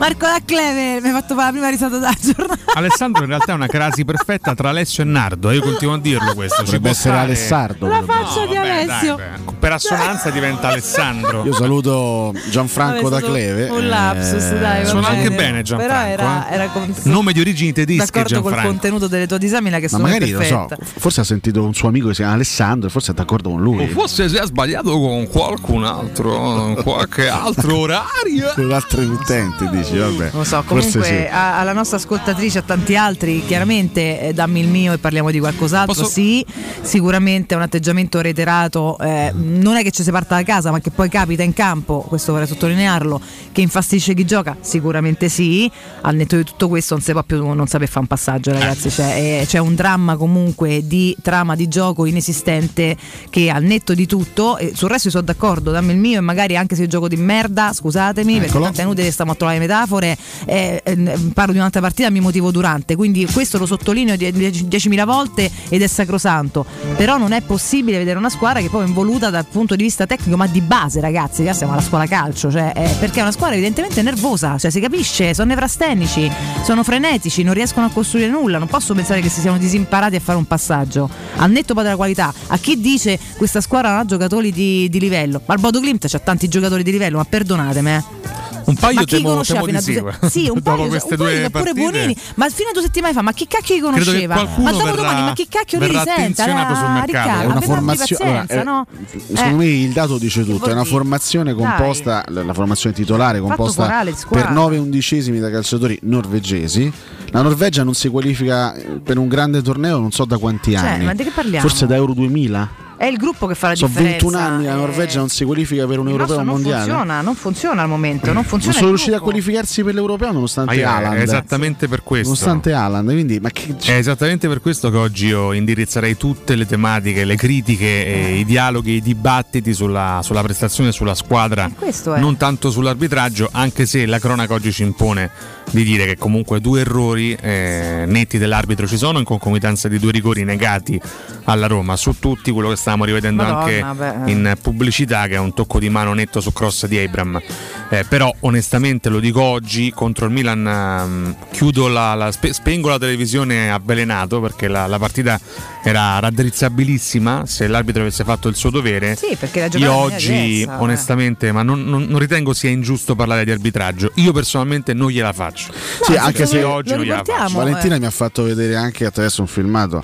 Marco da Clever mi ha fatto fare la prima risata della giornata. Alessandro in realtà è una crasi perfetta tra Alessio e Nardo, io continuo a dirlo questo. Ci Dovrebbe può essere stare- Alessardo. La faccia di Alessio. Per assonanza diventa Alessandro. Io saluto Gianfranco Vabbè, da Cleve. un lapsus, dai, va Suona bene. anche bene Gianfranco. Però era, eh. era con- Nome di origini tedesche d'accordo col Gianfranco. contenuto delle tue disamina che Ma sono magari lo so, perfetta. forse ha sentito un suo amico che si chiama Alessandro e forse è d'accordo con lui. O forse si è sbagliato con qualcun altro, qualche altro orario. Con altri utenti dici, vabbè. Non lo so, comunque sì. a- alla nostra ascoltatrice, a tanti altri, chiaramente eh, dammi il mio e parliamo di qualcos'altro. Posso- Sì, sicuramente è un atteggiamento reiterato. eh, non è che ci si parta da casa, ma che poi capita in campo, questo vorrei sottolinearlo, che infastidisce chi gioca? Sicuramente sì. Al netto di tutto questo non si può più non saper fare un passaggio, ragazzi. Cioè, eh, c'è un dramma comunque di trama di gioco inesistente che al netto di tutto, e sul resto io sono d'accordo, dammi il mio e magari anche se io gioco di merda, scusatemi, perché Eccolo. tanto è inutile che stiamo a trovare metafore, eh, eh, parlo di un'altra partita, mi motivo durante, quindi questo lo sottolineo die- die- 10.000 volte ed è sacrosanto, però non è possibile vedere una squadra che poi è involuta dal punto di vista tecnico, ma di base ragazzi, qua siamo alla scuola calcio, cioè, eh, perché è una squadra evidentemente nervosa, cioè si capisce, sono nevrastenici, sono frenetici, non riescono a costruire nulla, non posso pensare che si siano disimparati a fare un passaggio, al netto poi della qualità, a chi dice questa squadra non ha giocatori di, di livello, ma il Bodo Klimt c'ha tanti giocatori di livello, ma perdonatemi eh. Un paio temo, temo fino a due se- sì, un Dopo paio, queste un paio due partite. Bonini, ma fino a due settimane fa, ma chi cacchio li conosceva? Ma dopo verrà- domani, ma chi cacchio li sul Ah, mercato. Riccardo, È una formazione. pazienza, allora, no? eh, Secondo me il dato dice tutto. È una formazione composta, la la formazione titolare composta corale per 9 undicesimi da calciatori norvegesi. La Norvegia non si qualifica eh, per un grande torneo, non so da quanti Cioè, anni. ma di che parliamo? Forse da Euro 2000. È il gruppo che fa la Sono differenza. 21 anni la eh, Norvegia non si qualifica per un il europeo non mondiale. funziona, non funziona al momento, non Non funziona. sono il riusciti a qualificarsi per l'europeo nonostante Ah. È esattamente per questo. Nonostante Haaland, quindi ma che È esattamente per questo che oggi io indirizzerei tutte le tematiche, le critiche, e i dialoghi, i dibattiti sulla, sulla prestazione, sulla squadra, questo è. non tanto sull'arbitraggio, anche se la cronaca oggi ci impone di dire che comunque due errori eh, netti dell'arbitro ci sono in concomitanza di due rigori negati alla Roma. Su tutti quello che sta stavamo rivedendo Madonna, anche beh, eh. in pubblicità che è un tocco di mano netto su cross di Abram. Eh, però onestamente lo dico oggi contro il Milan ehm, chiudo la, la- spe- spengo la televisione avvelenato perché la, la partita era raddrizzabilissima se l'arbitro avesse fatto il suo dovere. Sì, perché la Io oggi diversa, eh. onestamente ma non, non- non ritengo sia ingiusto parlare di arbitraggio. Io personalmente non gliela faccio. Sì, anche se oggi non gliela faccio. Valentina eh. mi ha fatto vedere anche attraverso un filmato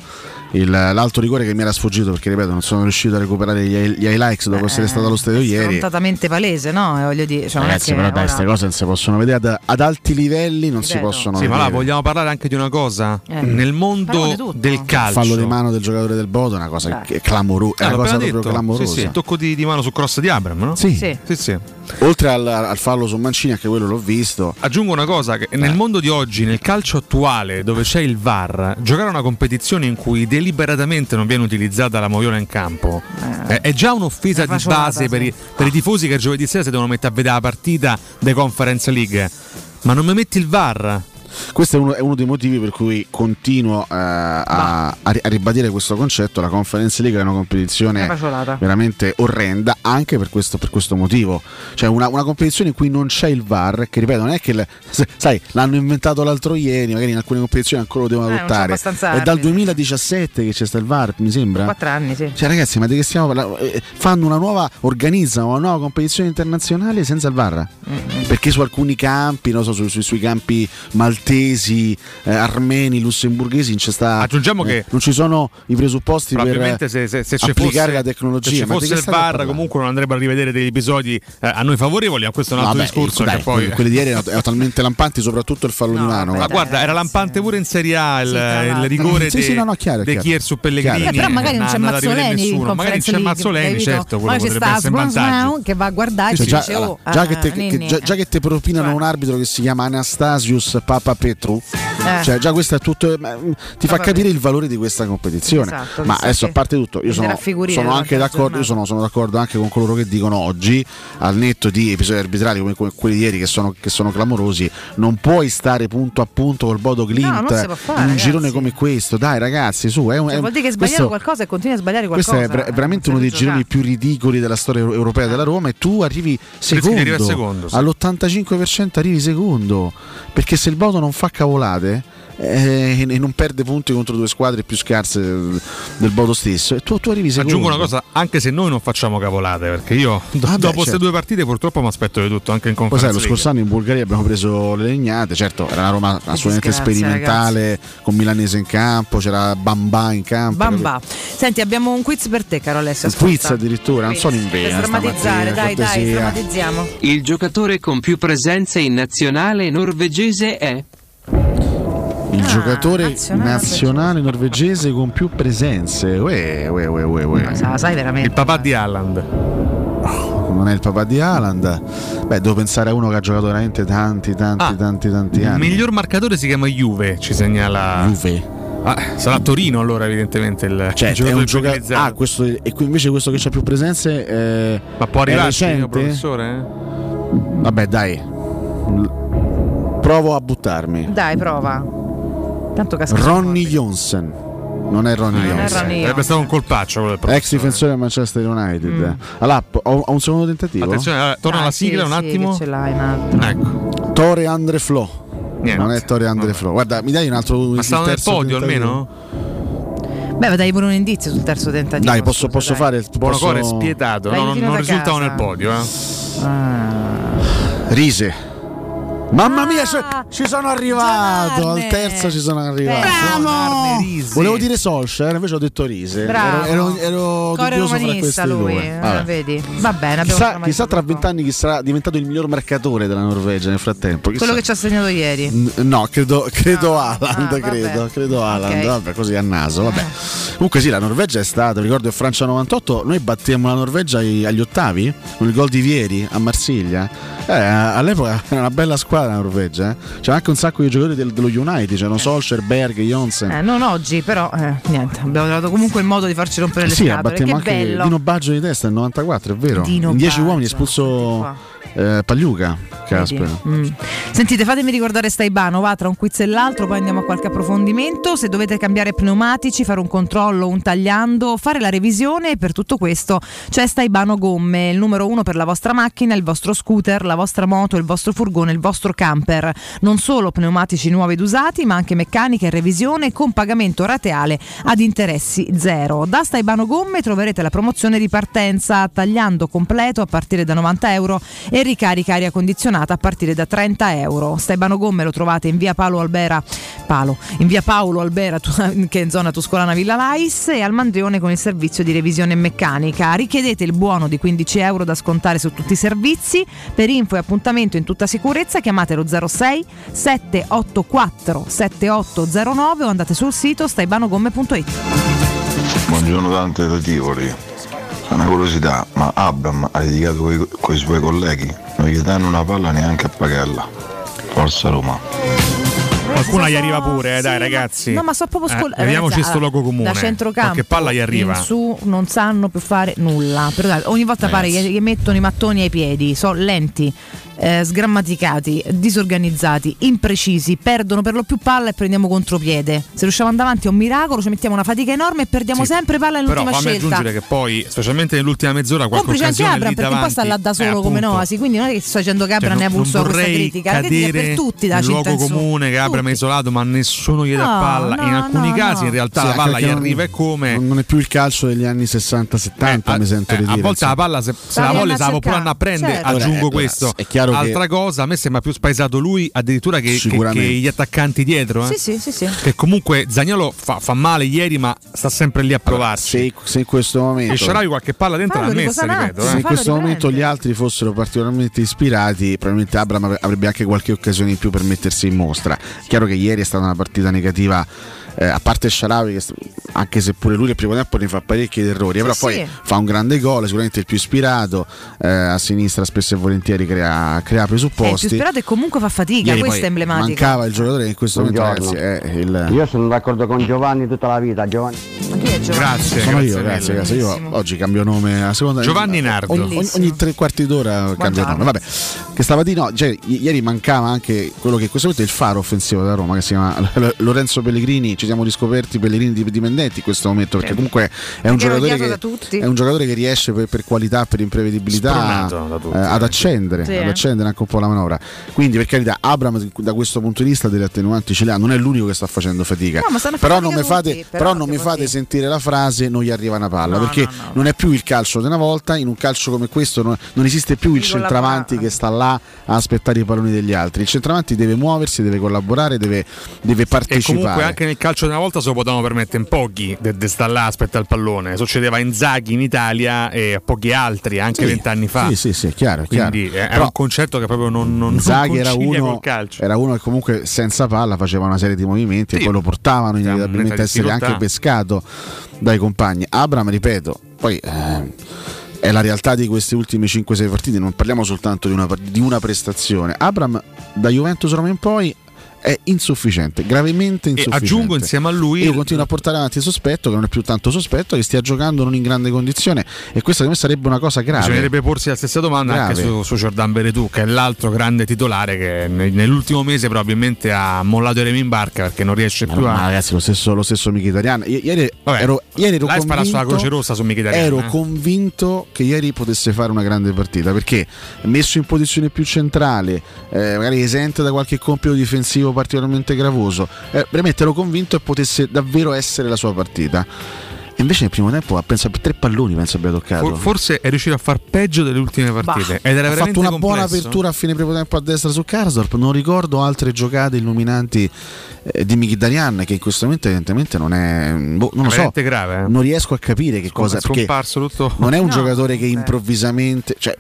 il- l'altro rigore che mi era sfuggito perché ripeto non sono riuscito a recuperare gli, gli highlights dopo essere stato allo stadio ieri Sfrontatamente palese, no? Eh, Voglio dire, cioè, ragazzi però dai ora- queste cose non si possono vedere ad, ad alti livelli non si possono Sì, ma là vedere vogliamo parlare anche di una cosa. Eh. Nel Parliamo di mondo del calcio. fallo di mano del giocatore del Bodo è una cosa che- clamorosa è Eh, una l'ho cosa proprio detto. clamorosa Sì, sì, tocco di, di mano su cross di Abram, no? Sì. sì, sì. Oltre al, al fallo su Mancini anche quello l'ho visto Aggiungo una cosa, che nel mondo di oggi, nel calcio attuale, dove c'è il VAR, giocare una competizione in cui deliberatamente non viene utilizzata la moviola in campo eh, è già un'offesa di base per, i, per i tifosi che giovedì sera si devono mettere a vedere la partita dei Conference League. Ma non mi metti il VAR? Questo è uno, è uno dei motivi per cui continuo eh, a, a ri- a ribadire questo concetto. La Conference League è una competizione veramente orrenda anche per questo, per questo motivo. Cioè una, una competizione in cui non c'è il VAR, che ripeto, non è che il- sai, l'hanno inventato l'altro ieri, magari in alcune competizioni ancora lo devono Eh, adottare. È dal arbitri. 2017 che c'è sta il VAR, mi sembra. Quattro anni, sì. Cioè, ragazzi, ma di che stiamo parlando? Eh, Fanno una nuova, organizzano una nuova competizione internazionale senza il VAR. Perché su alcuni campi, non so, su- su- sui campi maltesi, eh, armeni, lussemburghesi, sta, Aggiungiamo eh, che- non ci sono i presupposti per se, se, se applicare fosse, la tecnologia. se ci fosse il a VAR comunque non andrebbero a rivedere degli episodi eh, a noi favorevoli, ma questo è un altro Vabbè, discorso dai, che poi... quelli- di ieri erano, erano talmente lampanti, soprattutto il fallo di mano. Ma guarda, era lampante pure in Serie A il, il rigore Sì, sì, no, no, chiaro, di chiaro. Chier su Pellegrini. Eh, però magari non c'è a Mazzoleni. Magari c'è Mazzoleni, certo, quello potrebbe sta essere un vantaggio. Che va a guardare Cioè, e dice, ah, già- già che te propinano un arbitro che si chiama Anastasius Papa Petru, Eh. cioè già questo è tutto. ma, mm, ti fa Vabbè. capire il valore di questa competizione. Esatto, ma adesso, a parte tutto, io sono, sono anche d'accordo. Io sono, sono d'accordo anche con coloro che dicono oggi, al netto di episodi arbitrali come, come quelli di ieri che sono, che sono clamorosi, non puoi stare punto a punto col Bodo No, si può fare, in un ragazzi. girone come questo. Dai, ragazzi, su, è un, Cioè, è- vuol dire che sbagliare questo- qualcosa e continui a sbagliare qualcosa. questo è ver- veramente uno dei gironi più ridicoli della storia euro- europea della Roma e tu arrivi secondo, di arrivare secondo, sì. all'85% arrivi secondo perché se il Bodo non fa cavolate eh, e non perde punti contro due squadre più scarse del, del Bodo stesso e tu, tu arrivi secondo Aggiungo una cosa, anche se noi non facciamo cavolate, perché io do- dopo queste certo. due partite purtroppo mi aspetto di tutto, anche in poi sai, conferenza. lo scorso anno in Bulgaria abbiamo preso le legnate, certo era una Roma assolutamente sperimentale, con Milanese in campo, c'era Bamba in campo. Bamba. Senti, abbiamo un quiz per te, caro Alessio. Ascolta. quiz addirittura, non sono in Per vena sdrammatizzare, stamattina, dai, dai, cortesia. sdrammatizziamo. Il giocatore con più presenze in nazionale norvegese è Il Ah, giocatore nazionale nazionale, norvegese con più presenze. Uè, uè, uè, uè, uè. Sa- sai veramente. Il papà di Haaland. Non è il papà di Haaland. Beh, devo pensare a uno che ha giocato veramente tanti, tanti, Ah, tanti, tanti Il anni. miglior marcatore si chiama Juve, ci segnala. Juve. Ah, sarà Torino allora evidentemente il Cioè, il è giocatore un giocatore. Ah, questo, e qui invece questo che ha più presenze. eh, Ma può arrivarci, recente? professore? Vabbè, dai. Provo a buttarmi. Dai, prova. Tanto casca. Ronnie Jonsen. Non è Ronnie Non. Ronnie Sarebbe stato un colpaccio quello del professore. Ex difensore del Manchester United. Mm. Allora, ho, ho un secondo tentativo. Attenzione, allora, torna alla sì, sigla un sì, attimo. che ce l'hai un attimo. Ecco. Tore Andre Flo. Niente. Non è Tore Andre Flo. Guarda, mi dai un altro. Ma il stanno nel podio tentativo? almeno? Beh, dai pure un indizio sul terzo tentativo. Dai, posso, scusa, posso dai. fare il è posso... spietato, Dai, no, non, risultava casa. nel podio. Eh. Ah. Rise. Mamma mia, ci- ci sono arrivato. Giovanni. Al terzo ci sono arrivato. Bravo! Volevo dire Solskjaer, invece ho detto Rise. Bravo. Ero, ero, ero romanista lui, due. eh, Vabbè. vedi? Va bene, Chissà, chissà tra vent'anni chi sarà diventato il miglior marcatore della Norvegia nel frattempo. chissà. Quello che ci ha segnato ieri. N- No, credo, credo No. Haaland, Ah, vabbè. credo, credo Haaland, Ok. vabbè, così a naso, vabbè. Comunque sì, la Norvegia è stata, ricordo che Francia 98, noi battemmo la Norvegia agli ottavi con il gol di Vieri a Marsiglia. Eh, all'epoca era una bella squadra la Norvegia, eh. c'era anche un sacco di giocatori del- dello United, c'erano Solskjaer, Berg, Jonsen. Eh, non oggi, però eh, niente, abbiamo trovato comunque il modo di farci rompere le sì, scatole. abbattiamo Che anche bello. Dino Baggio di testa nel 94, è vero. Dino In 10 Baggio, uomini espulso eh, Pagliuca. caspita. Mm. Sentite, fatemi ricordare Staibano, va tra un quiz e l'altro, poi andiamo a qualche approfondimento. Se dovete cambiare pneumatici, fare un controllo, un tagliando, fare la revisione, per tutto questo c'è Staibano Gomme, il numero uno per la vostra macchina, il vostro scooter, la vostra moto, il vostro furgone, il vostro camper. Non solo pneumatici nuovi ed usati, ma anche meccanica e revisione con pagamento rateale ad interessi zero. Da Staibano Gomme troverete la promozione di partenza, tagliando completo a partire da 90 euro e ricarica aria condizionata a partire da 30 euro. Staibano Gomme lo trovate in via Paolo Albera, Palo, in via Paolo Albera, che è in zona Tuscolana Villa Lais, e al Mandrione con il servizio di revisione meccanica. Richiedete il buono di 15 euro da scontare su tutti i servizi. Per info e appuntamento in tutta sicurezza chiamate lo 06 784 7809 o andate sul sito staibanogomme.it. Buongiorno Dante da Tivoli. Una curiosità, ma Abram ha litigato con i suoi colleghi, non gli danno una palla neanche a pagarla. Forza Roma. Qualcuna gli arriva pure, eh, dai ragazzi. No, ma so proprio Eh, scol- Vediamoci ragazzi, sto logo comune. Da centrocampo Qualche palla gli arriva. in su non sanno più fare nulla. Però dai, ogni volta pare Ragazzi. che gli mettono i mattoni ai piedi, sono lenti. Eh, sgrammaticati, disorganizzati, imprecisi, perdono per lo più palla e prendiamo contropiede. Se riusciamo ad andare avanti è un miracolo, ci mettiamo una fatica enorme e perdiamo Sì, sempre palla Però nell'ultima fammi scelta. aggiungere che poi, specialmente nell'ultima mezz'ora, qualche Complice anche occasione Abram perché poi sta davanti, là da solo eh, come. Noasi, quindi non è che sto dicendo che Abram Cioè, ne ha avuto questa critica, la critica per tutti da luogo città in su. comune che Abram è isolato, ma nessuno gli dà No, palla. in no, alcuni no, casi, no. in realtà, Sì, la palla gli arriva e come. Non è più il calcio degli anni 60-70, mi sento Eh, di dire. a volte la palla, se, la volle, a se la può pure andare a prendere. certo. Aggiungo eh, questo. è chiaro che- Altra cosa, a me sembra più spaesato lui addirittura che, che- che gli attaccanti dietro. eh. Sì, sì, sì, sì. Che comunque Zagnolo fa, fa male ieri, ma sta sempre lì a provarci. Se, se in questo momento. e Sharawi qualche palla dentro l'ha messa, ripeto. eh. Se in questo momento gli altri fossero particolarmente ispirati, probabilmente Abram avre- avrebbe anche qualche occasione in più per mettersi in mostra. Chiaro che ieri è stata una partita negativa. Eh, a parte Sharawi, che anche se pure lui nel primo tempo ne fa parecchi errori, però Sì, poi sì. fa un grande gol, sicuramente il più ispirato. eh, a sinistra spesso e volentieri crea, crea Eh, il più presupposti. sperato e comunque fa fatica, Ieri questo poi è emblematico. Mancava il giocatore che in questo momento, Buongiorno. ragazzi, è il. Io sono d'accordo con Giovanni tutta la vita. Giovanni. Ma chi è Giovanni? Grazie, Sono grazie io, grazie, grazie. Io oggi cambio nome a seconda. Giovanni Nardo. Ogni, ogni- ogni tre quarti d'ora cambio nome. Vabbè, che stava di no. Cioè, ieri mancava anche quello che in questo momento è il faro offensivo da Roma, che si chiama Lorenzo Pellegrini. Ci siamo riscoperti Pellegrini dip- dipendenti in questo momento, perché comunque è un, Perché giocatore che, è un giocatore che riesce per, per qualità, per imprevedibilità tutti, eh, ad accendere, Sì, ad eh. accendere anche un po' la manovra. Quindi, per carità, Abram da questo punto di vista delle attenuanti ce le ha. Non è l'unico che sta facendo fatica. No, però non mi fate, tutti, però però non mi fate sentire la frase non gli arriva una palla No, perché no, no. non è più il calcio di una volta in un calcio come questo non, non esiste più il centravanti che sta là a aspettare i palloni degli altri il centravanti deve muoversi deve collaborare deve, deve E partecipare comunque anche nel calcio di una volta se lo potevamo permettere in pochi de, de sta là aspetta il pallone. Succedeva in Zaghi in Italia e a pochi altri, anche Sì, vent'anni fa. sì sì sì è chiaro, chiaro. Quindi è, è Però un concetto che proprio non, non, non Zaghi era concilia uno, calcio. era uno che comunque senza palla faceva una serie di movimenti e poi lo portavano inevitabilmente a essere anche pescato dai compagni. Abram, ripeto, poi eh, è la realtà di queste ultime 5-6 partite, non parliamo soltanto di una, di una prestazione. Abram da Juventus Roma in poi è insufficiente, gravemente E insufficiente. aggiungo insieme a lui Io continuo a portare avanti il sospetto, che non è più tanto sospetto, che stia giocando non in grande condizione e questa per me sarebbe una cosa grave. Bisognerebbe porsi la stessa domanda anche Grave. su, su Jordan Beretù, che è l'altro grande titolare che ne- nell'ultimo mese probabilmente ha mollato i remi in barca perché non riesce Ma, più no, a. ma ragazzi, lo stesso, lo stesso Mkhitaryan. Ieri Vabbè, ero, ieri ero convinto, sulla Croce Rossa su Mkhitaryan, Ero eh. convinto che ieri potesse fare una grande partita perché messo in posizione più centrale, eh, magari esente da qualche compito difensivo particolarmente gravoso, eh, veramente ero convinto che potesse davvero essere la sua partita. E invece nel primo tempo ha penso, tre palloni penso abbia toccato. For- forse è riuscito a far peggio delle ultime partite. Ed era ha fatto una buona complesso. apertura a fine primo tempo a destra su Karsdorp. Non ricordo altre giocate illuminanti eh, di Mkhitaryan che in questo momento evidentemente non è boh, non lo so. Grave. eh. Non riesco a capire che cosa è perché scomparso tutto. non è un No, giocatore che improvvisamente cioè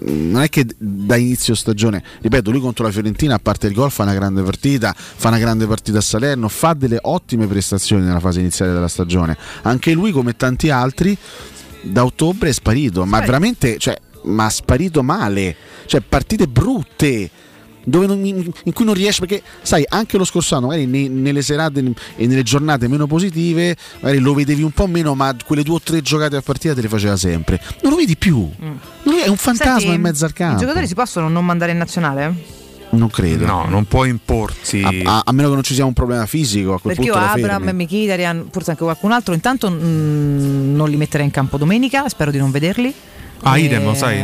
non è che da inizio stagione, ripeto, lui contro la Fiorentina, a parte il gol, fa una grande partita, fa una grande partita a Salerno, fa delle ottime prestazioni nella fase iniziale della stagione. Anche lui, come tanti altri, da ottobre è sparito, ma veramente, cioè, ma sparito male, cioè partite brutte. Dove non- in, in cui non riesce perché sai anche lo scorso anno magari ne- nelle serate e nelle giornate meno positive magari lo vedevi un po' meno ma quelle due o tre giocate a partita te le faceva sempre non lo vedi più lo- è un fantasma Senti, in mezzo al I campo giocatori si possono non mandare in nazionale? non credo No, non può imporsi. a, a- a meno che non ci sia un problema fisico a quel Perché io punto lo Abram, fermi. Mkhitaryan, forse anche qualcun altro, intanto mm, non li metterei in campo domenica, spero di non vederli. Ah, Eh, idem, lo sai?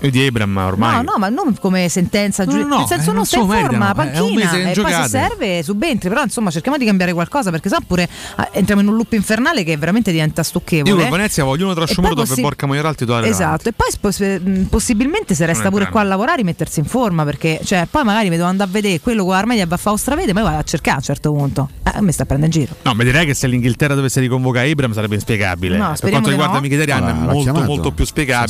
Io di Abram ormai. No, no, ma non come sentenza, giu- No, no, nel senso eh, non stai in forma, eh, panchina mese che e poi se serve subentri, però insomma cerchiamo di cambiare qualcosa perché sennò pure ah, entriamo in un loop infernale che veramente diventa stucchevole. Io con Venezia voglio uno tra poi Sciomuro dove possi- Borca Maioral titolare Esatto, e poi spos- mh, possibilmente se resta pure vero. qua a lavorare mettersi in forma perché cioè, poi magari mi devo andare a vedere quello con Armedia va a fare stravede, ma io vado a cercare a un certo punto. Eh, mi sta prendendo in giro. No, ma direi che se l'Inghilterra dovesse riconvocare Abram sarebbe inspiegabile. No, per speriamo quanto riguarda no. Mkhitaryan è l'ha molto chiamato? molto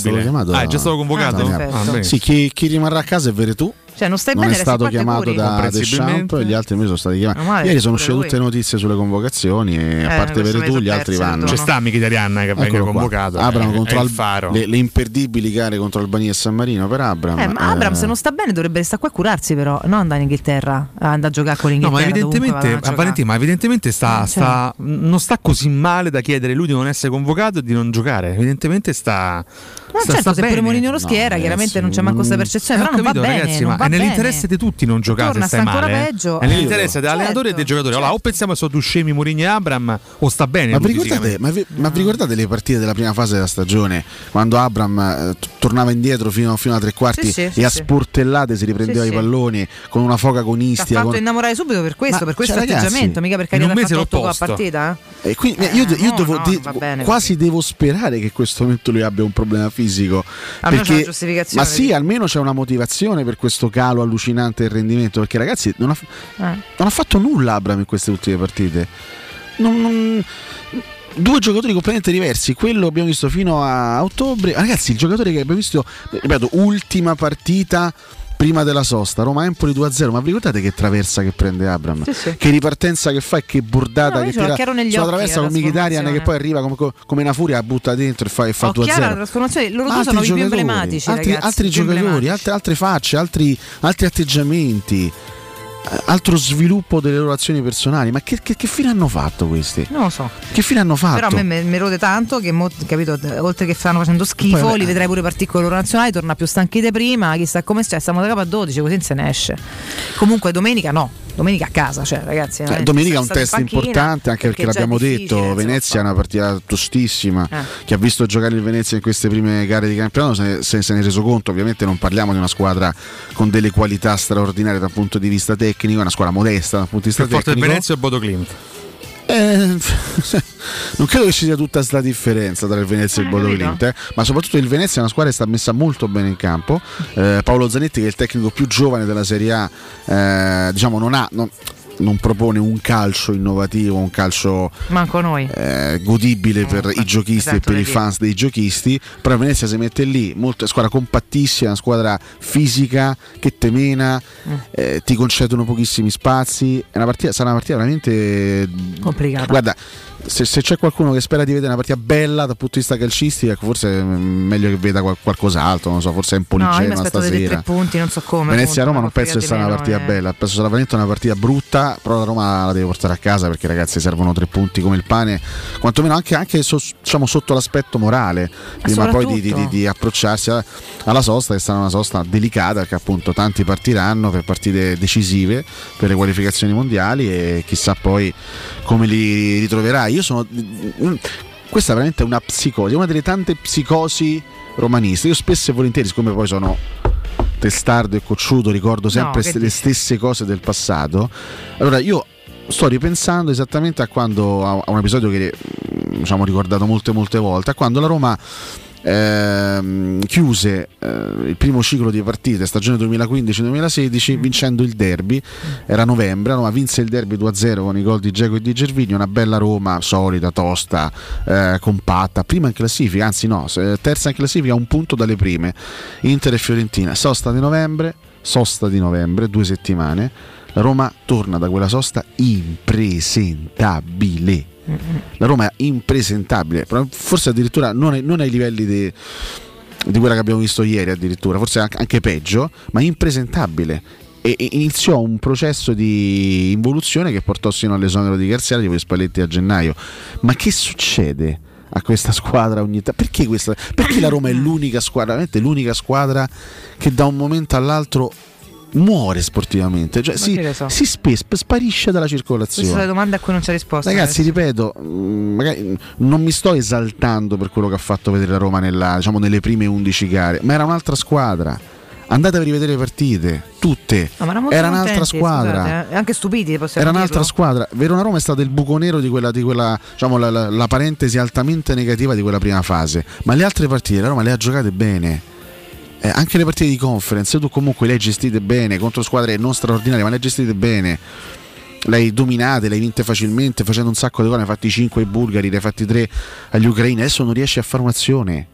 È stato chiamato? Ah, è già stato convocato? Ah. Ah. Sì, chi, chi rimarrà a casa è Veretù. Cioè, non stai non bene, è stato chiamato da. Deschamps e gli altri invece sono stati chiamati. Ieri sono uscite tutte lui. notizie sulle convocazioni e a Eh, parte questo Veretù gli altri vanno. C'è sta Mkhitaryan che venga convocato. Abram contro è il Al- faro. le, le imperdibili gare contro Albania e San Marino per Abram. Eh, ma Abram eh, se non sta bene dovrebbe stare qua a curarsi però, non andare in Inghilterra, andare a giocare con No, l'Inghilterra. ma dovunque evidentemente, a. Valentina, ma evidentemente sta, Eh, sta- non sta così male da chiedere lui di non essere convocato e di non giocare. Evidentemente sta. No, sta, certo, sta se pure. Mourinho lo schiera, chiaramente non c'è manco questa percezione, Eh, però non va bene, ma va è bene. nell'interesse di tutti non giocare Torna, se stai male. peggio. È nell'interesse Eh, degli allenatori e dei giocatori. Allora, o pensiamo sono due scemi Mourinho e Abram, o sta bene. Ma vi, ricordate, fisicamente. ma, vi, ma vi ricordate le partite della prima fase della stagione quando Abram eh, tornava indietro fino, fino a tre quarti Sì, sì, e a sportellate si riprendeva i palloni con una foca Ti ha fatto con- innamorare subito per questo, Ma, per questo cioè, ragazzi, atteggiamento, mica perché in un ha mese fatto l'ho 8 gol a partita. eh? E quindi io, Eh, io no, devo, no, de- va bene quasi devo sperare che in questo momento lui abbia un problema fisico. Almeno c'è perché, una giustificazione, ma sì, almeno c'è una motivazione per questo calo allucinante del rendimento. Perché ragazzi, non ha, Eh. non ha fatto nulla Abram in queste ultime partite. Non- non- due giocatori completamente diversi. Quello abbiamo visto fino a ottobre. Ragazzi, il giocatore che abbiamo visto, ripeto, ultima partita. Prima della sosta, Roma Empoli 2-0. Ma vi ricordate che traversa che prende Abram? Sì, sì. Che ripartenza che fa e che bordata No, che tira sulla traversa con Mkhitaryan che poi arriva come, come una furia, butta dentro e fa, e fa Ho chiara la 2-0. trasformazione, loro due Altri sono i più emblematici, altri, ragazzi, altri più giocatori, altre, altre facce, altri, altri atteggiamenti, altro sviluppo delle loro azioni personali. Ma che, che- che fine hanno fatto questi? Non lo so. Che fine hanno fatto? Però a me mi- mi rode tanto che mo- capito, eh, oltre che stanno facendo schifo, Poi, li eh. vedrai pure partire con i loro nazionali, torna più stanchi di prima, chissà come c'è, stiamo da capo a 12, così se ne esce. Comunque domenica no, domenica a casa, cioè ragazzi. Eh, domenica è un test importante anche perché, è l'abbiamo detto. Venezia è una partita tostissima, Eh. chi ha visto giocare il Venezia in queste prime gare di campionato se ne, se- se ne è reso conto, ovviamente non parliamo di una squadra con delle qualità straordinarie dal punto di vista tecnico, è una squadra modesta dal punto di vista Più forte del tecnico. Venezia e Bodo Clint. Eh, non credo che ci sia tutta questa differenza tra il Venezia e il Bodo. Glimt, eh. ma soprattutto il Venezia è una squadra che sta messa molto bene in campo. Eh, Paolo Zanetti, che è il tecnico più giovane della Serie A, eh, diciamo non ha. non- non propone un calcio innovativo, un calcio eh, godibile per i giochisti e esatto, per i fans dei giochisti. Però Venezia si mette lì, molto, squadra compattissima, una squadra fisica che temena, Mm. eh, ti concedono pochissimi spazi. È una partita, sarà una partita veramente Complicata. Guarda, se, se c'è qualcuno che spera di vedere una partita bella dal punto di vista calcistico, forse è meglio che veda qual- qualcos'altro. Non so, forse è un po' No, io stasera. punti, non so come. Venezia-Roma non penso che sarà una partita eh. bella, penso sarà veramente una partita brutta, però la Roma la deve portare a casa perché ragazzi servono tre punti come il pane, quantomeno anche, anche so- diciamo, sotto l'aspetto morale, prima poi di, di- di- approcciarsi a- alla sosta che sarà una sosta delicata perché appunto tanti partiranno per partite decisive per le qualificazioni mondiali e chissà poi come li ritroverà. Io sono... Questa è veramente una psicosi, una delle tante psicosi romaniste. Io spesso e volentieri, siccome poi sono testardo e cocciuto, ricordo sempre st- le stesse cose del passato. Allora io sto ripensando esattamente a quando a, un episodio che mm, diciamo ricordato molte molte volte, a quando la Roma ehm, chiuse eh, il primo ciclo di partite stagione 2015-2016 vincendo il derby. Era novembre, Roma vinse il derby 2-0 con i gol di Geco e di Gervigno una bella Roma solida, tosta eh, compatta, prima in classifica anzi no, terza in classifica un punto dalle prime Inter e Fiorentina, sosta di novembre sosta di novembre, due settimane. La Roma torna da quella sosta impresentabile la Roma è impresentabile, forse addirittura non ai, non ai livelli di, di quella che abbiamo visto ieri, addirittura, forse anche, anche peggio, ma impresentabile. e e iniziò un processo di involuzione che portò sino all'esonero di Garziale di quei Spalletti a gennaio. Ma che succede a questa squadra ogni tanto? Perché, questa- perché la Roma è l'unica squadra, veramente l'unica squadra che da un momento all'altro muore sportivamente? Cioè si, so. si spe- sp- sparisce dalla circolazione. Questa è la domanda a cui non c'è risposta. Ragazzi, ripeto, mh, magari non mi sto esaltando per quello che ha fatto vedere la Roma nella- diciamo, nelle prime 11 gare, ma era un'altra squadra. Andate a rivedere le partite, tutte. No, era molto un'altra contenti, squadra. scusate, eh. Anche stupiti, possiamo Era un'altra dirlo. squadra. Verona Roma è stato il buco nero di quella, di quella diciamo, la, la- la parentesi altamente negativa di quella prima fase. Ma le altre partite la Roma le ha giocate bene. Eh, anche le partite di conference, tu comunque le hai gestite bene contro squadre non straordinarie, ma le hai gestite bene. Le hai dominate, le hai vinte facilmente, facendo un sacco di gol, ne hai fatti 5 ai bulgari, ne hai fatti 3 agli ucraini. Adesso non riesci a fare un'azione.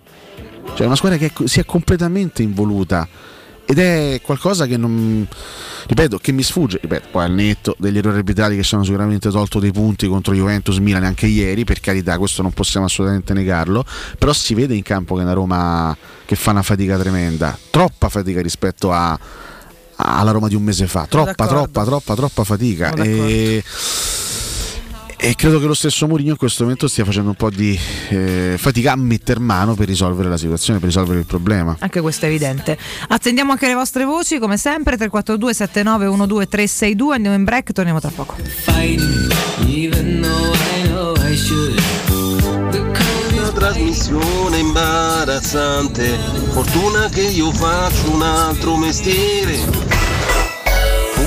Cioè, una squadra che si è completamente involuta. Ed è qualcosa che non. ripeto, che mi sfugge. Ripeto, poi al netto degli errori arbitrali che ci hanno sicuramente tolto dei punti contro Juventus Milan anche ieri, per carità, questo non possiamo assolutamente negarlo. Però si vede in campo che è una Roma che fa una fatica tremenda, troppa fatica rispetto a alla Roma di un mese fa. Troppa, troppa, troppa, troppa fatica. Sono E, e credo che lo stesso Mourinho in questo momento stia facendo un po' di eh, fatica a metter mano per risolvere la situazione, per risolvere il problema. Anche questo è evidente. Attendiamo anche le vostre voci, come sempre, 342 7912 362. Andiamo in break, torniamo tra poco. Una trasmissione imbarazzante, fortuna che io faccio un altro mestiere.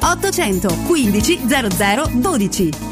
800 15 0012.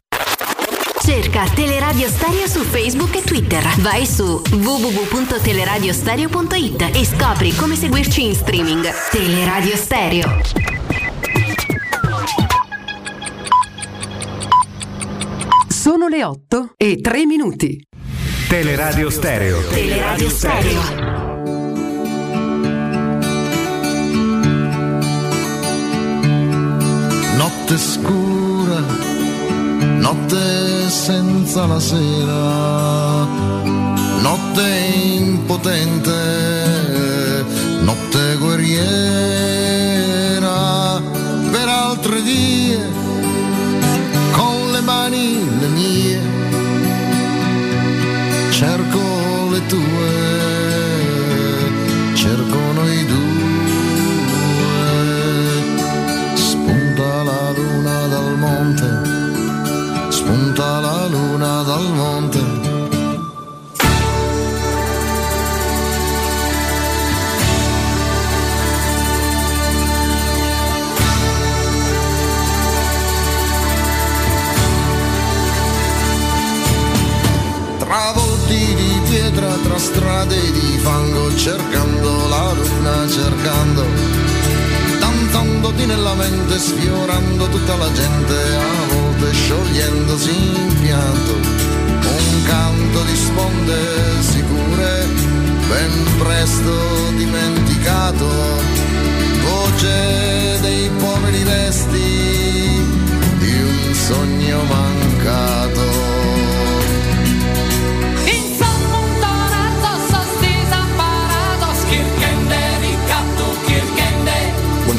Cerca Teleradio Stereo su Facebook e Twitter. Vai su www.teleradiostereo.it e scopri come seguirci in streaming. Teleradio Stereo. Sono le 8 e 3 minuti. Teleradio Stereo. Teleradio Stereo. Notte scura, notte senza la sera, notte impotente, notte guerriera, per altre vie, con le mani le mie, cerco le tue, cerco spunta la luna dal monte. Tra volti di pietra, tra strade di fango, cercando la luna, cercando danzandoti nella mente, sfiorando tutta la gente, a volte sciogliendosi in pianto. Un canto di sponde sicure, ben presto dimenticato, voce dei poveri resti di un sogno mancato.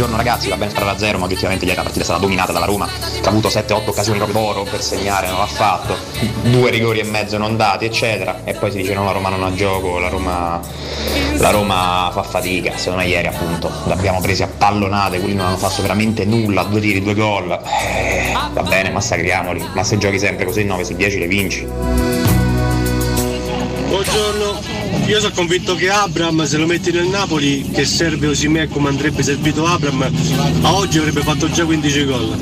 Buongiorno ragazzi, bene sparare a zero, ma obiettivamente ieri la partita è stata dominata dalla Roma, che ha avuto 7-8 occasioni d'oro per segnare, non l'ha fatto, due rigori e mezzo non dati, eccetera, e poi si dice no, la Roma non ha gioco, la Roma, la Roma fa fatica, secondo me ieri appunto l'abbiamo presi a pallonate, quelli non hanno fatto veramente nulla, due tiri, due gol, eh, va bene, massacriamoli, ma se giochi sempre così 9 su 10 le vinci. Buongiorno, io sono convinto che Abram se lo metti nel Napoli, che serve Osimè come andrebbe servito Abram, a oggi avrebbe fatto già 15 gol.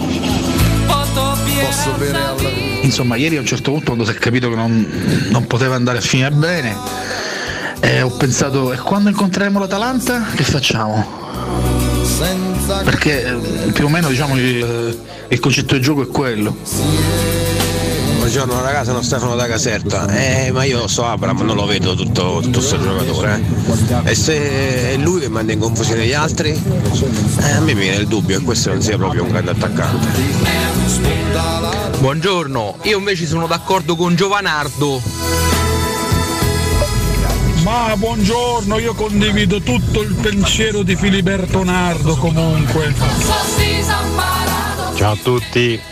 Posso bere alla Insomma, ieri a un certo punto quando si è capito che non, non poteva andare a finire bene, eh, ho pensato, e quando incontreremo l'Atalanta che facciamo? Perché eh, più o meno diciamo il, il concetto di gioco è quello. Buongiorno ragazzi, sono Stefano da Caserta, eh, ma io so Abram, non lo vedo tutto questo giocatore. eh. E se è lui che manda in confusione gli altri, eh, a me mi viene il dubbio che questo non sia proprio un grande attaccante. Buongiorno, io invece sono d'accordo con Giovanardo. Ma buongiorno, io condivido tutto il pensiero di Filiberto Nardo comunque. Ciao a tutti.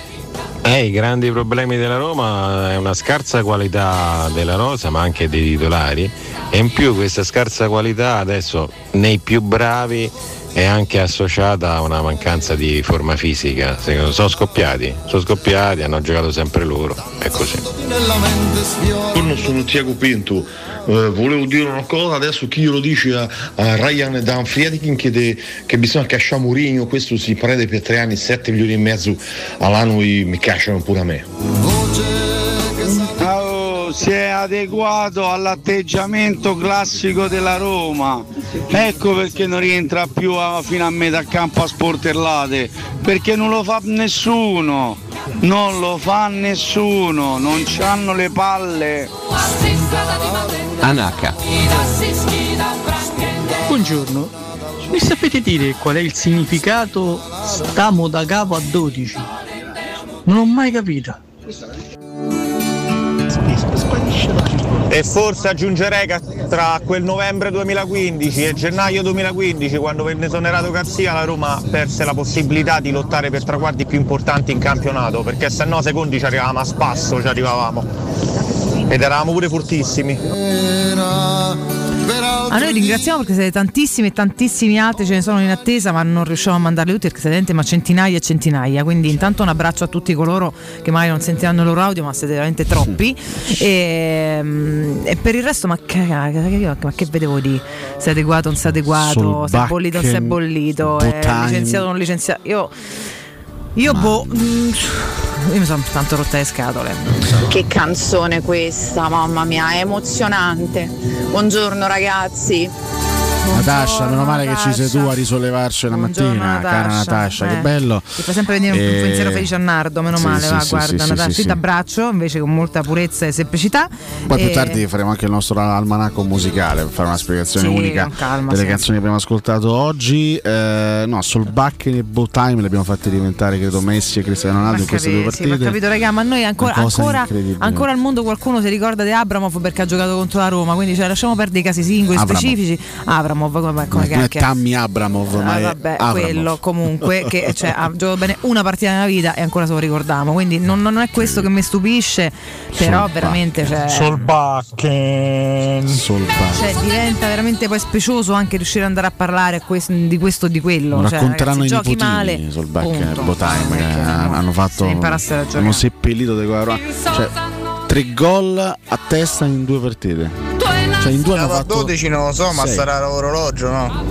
Eh, I grandi problemi della Roma è una scarsa qualità della rosa ma anche dei titolari e in più questa scarsa qualità adesso nei più bravi è anche associata a una mancanza di forma fisica. Sono scoppiati, sono scoppiati, hanno giocato sempre loro, è così. Buongiorno, sono Tiago Pinto. Eh, volevo dire una cosa, adesso chi lo dice a, a Ryan Danfriedikin che, che bisogna cacciare Mourinho, questo si prende per tre anni 7 milioni e mezzo all'anno e mi cacciano pure a me. Si è adeguato all'atteggiamento classico della Roma. Ecco perché non rientra più a- fino a metà campo a sportellate, perché non lo fa nessuno, non lo fa nessuno, non c'hanno le palle. Anaka. Buongiorno, mi sapete dire qual è il significato stamo da capo a 12? Non ho mai capito. E forse aggiungerei che tra quel novembre 2015 e gennaio 2015, quando venne esonerato Garzia, la Roma perse la possibilità di lottare per traguardi più importanti in campionato, perché se no secondi ci arrivavamo a spasso, ci arrivavamo. Ed eravamo pure fortissimi. A noi ringraziamo perché siete tantissimi e tantissimi altri ce ne sono in attesa, ma non riusciamo a mandarli tutti perché siete ma centinaia e centinaia. Quindi intanto un abbraccio a tutti coloro che magari non sentiranno il loro audio, ma siete veramente troppi. E, mm, e per il resto, ma che, ma che vedevo di se adeguato o non si è adeguato, se è bollito o non si è bollito, è licenziato o non licenziato. Io, io boh. Io mi sono tanto rotta le scatole. Che canzone questa, mamma mia, è emozionante. Buongiorno ragazzi. Natascia, meno male che ci sei tu a risollevarci la mattina, cara Natascia, che Eh, bello. Ti fa sempre venire un Eh, pensiero felice a Nardo, meno sì, male, sì, va, sì, guarda, sì, Natascia, sì, ti abbraccio invece con molta purezza e semplicità. Poi E- più tardi faremo anche il nostro almanacco musicale per fare una spiegazione unica calma, delle canzoni che abbiamo ascoltato oggi. Eh, no, Solbakken e Bowtime le abbiamo fatte diventare, credo, Messi e Cristiano Ronaldo in queste due capi- sì, partite. capito, raga, ma noi ancora, ancora, ancora al mondo qualcuno si ricorda di Abramov perché ha giocato contro la Roma, quindi cioè, lasciamo perdere i casi singoli specifici. Abramov, come, Ma come non è. Tammy Abramov, ma Ah, è vabbè, Avramov. quello comunque che cioè, ha giocato bene una partita nella vita e ancora se lo ricordiamo. Quindi non, non è questo che mi stupisce, però Solbakken. veramente cioè, Solbakken. Solbakken. cioè, diventa veramente poi specioso anche riuscire ad andare a parlare di questo o di quello. Lo Cioè, racconteranno i ragazzi, giochi male. Solbakken e. Bowtime che hanno fatto hanno seppellito dei guarda- cioè tre gol a testa in due partite. Cioè in due hanno fatto 12 non lo so, ma sei. sarà l'orologio, no?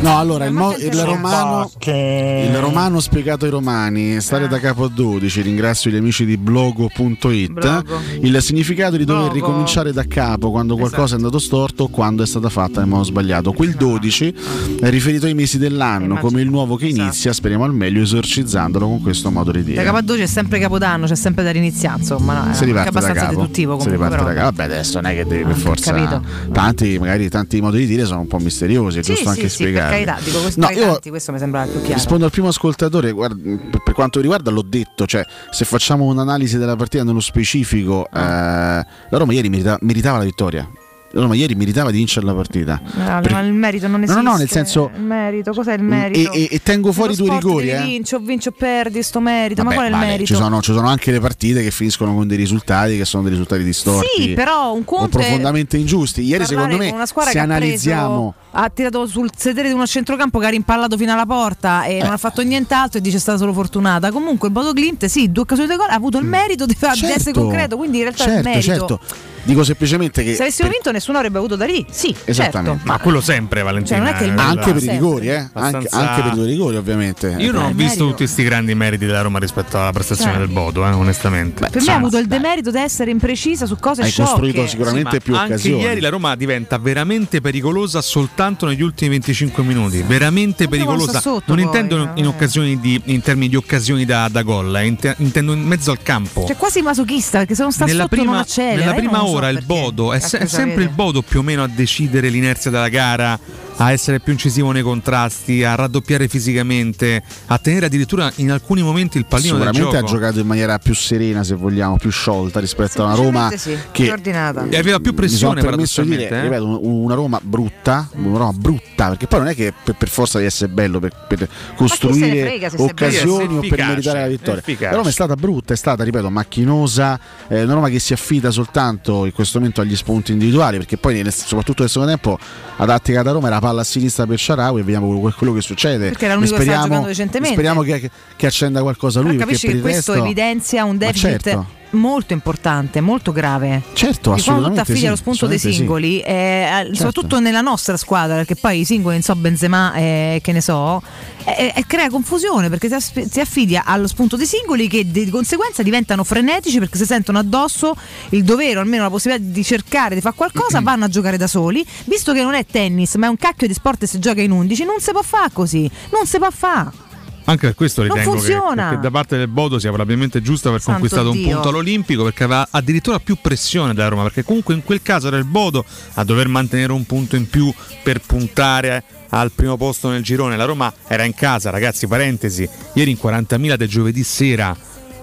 No, allora il, mo- il romano il romano spiegato ai romani, stare da capo a 12, ringrazio gli amici di blogo.it. Blogo. Il significato di dover Blogo. ricominciare da capo quando qualcosa è andato storto o quando è stata fatta in modo sbagliato. Quel 12 è riferito ai mesi dell'anno, come il nuovo che inizia, speriamo al meglio, esorcizzandolo con questo modo di Da dire. capo a 12 è sempre capodanno, c'è sempre da riniziare, insomma, no, è Si riparte da abbastanza capo. deduttivo Si comunque. riparte però. da capo. Vabbè, adesso non è che devi per forza. Capito. Tanti, magari tanti modi di dire sono un po' misteriosi, è Sì, giusto sì, anche sì, per spiegarli. carità, dico questo, No, tanti, questo mi sembra più chiaro. Rispondo al primo ascoltatore, guarda, per, quanto riguarda l'ho detto, cioè se facciamo un'analisi della partita nello specifico, eh, la Roma ieri merita- meritava la vittoria. La Roma ieri meritava di vincere la partita. No, Per- ma il merito non No, esiste. no, no, nel senso- Il merito, cos'è il E, merito? e- e tengo fuori due rigori. Eh. vinci o vinci o perdi, sto merito. ma Vabbè, qual è il vale, merito? Ci sono, ci sono anche le partite che finiscono con dei risultati che sono dei risultati distorti. Sì, però un o conto è profondamente ingiusti. Ieri, secondo me, se analizziamo. Ha tirato sul sedere di uno centrocampo che ha rimpallato fino alla porta e Eh. non ha fatto nient'altro e dice è stata solo fortunata. Comunque il Bodo Clint, sì, due occasioni di gol, ha avuto il merito di, di essere Mm. Certo, concreto, quindi in realtà il certo, merito. certo. Dico semplicemente che. Se avessimo vinto nessuno avrebbe avuto da lì. Sì, Esattamente. certo. Ma quello sempre, Valentina. Cioè, non è che il eh, Anche per i rigori, eh? Anche, Abbastanza- anche per i due rigori, ovviamente. Io non ho il visto merito- tutti questi grandi meriti della Roma rispetto alla prestazione Cioè. del Bodo, eh, onestamente. Per me ha avuto il demerito di essere imprecisa su cose Hai sciocche. costruito sicuramente Sì, ma più anche occasioni. ieri la Roma diventa veramente pericolosa soltanto negli ultimi 25 minuti. Veramente pericolosa. non intendo in, eh. occasioni di, in termini di occasioni da, da gol, eh, int- intendo in mezzo al campo. Cioè quasi masochista perché se non sta nella sotto non prima, accelera. nella Io prima non lo so ora il. Bodo è, se- è sempre sapete. il Bodo più o meno a decidere l'inerzia della gara, a essere più incisivo nei contrasti, a raddoppiare fisicamente, a tenere addirittura in alcuni momenti il pallino del Sicuramente ha gioco. giocato in maniera più serena, se vogliamo, più sciolta rispetto a una Roma sì, che ordinata. E aveva più pressione permesso di dire, eh. ripeto, un- una Roma brutta, una Roma brutta, perché poi non è che per, per forza devi essere bello per, per costruire frega occasioni o per meritare la vittoria. La Roma è stata brutta, è stata, ripeto, macchinosa, eh, una Roma che si affida soltanto in questo momento agli spunti individuali, perché poi nel- soprattutto nel secondo tempo la tattica da Roma era palla a sinistra per Sharawi e vediamo quello, quello che succede. Perché era l'unico che stava giocando decentemente. speriamo che, che accenda qualcosa lui, Però capisci che questo resto evidenzia un deficit certo. Molto importante, molto grave. Certo, Di quando ti assolutamente affidi sì, allo spunto dei assolutamente sì. singoli, eh, eh, soprattutto nella nostra squadra, perché poi i singoli, non so, Benzema, eh, che ne so, eh, eh, crea confusione perché ti, ti affidi allo spunto dei singoli che di conseguenza diventano frenetici perché si sentono addosso il dovere, o almeno la possibilità di cercare di fare qualcosa, vanno a giocare da soli, visto che non è tennis, ma è un cacchio di sport e si gioca in 11, non si può fare così, non si può fare. Anche per questo ritengo che, che da parte del Bodo sia probabilmente giusto aver Santo conquistato un Dio. punto all'Olimpico perché aveva addirittura più pressione della Roma, perché comunque in quel caso era il Bodo a dover mantenere un punto in più per puntare al primo posto nel girone. La Roma era in casa, ragazzi, parentesi, ieri in 40.000 del giovedì sera.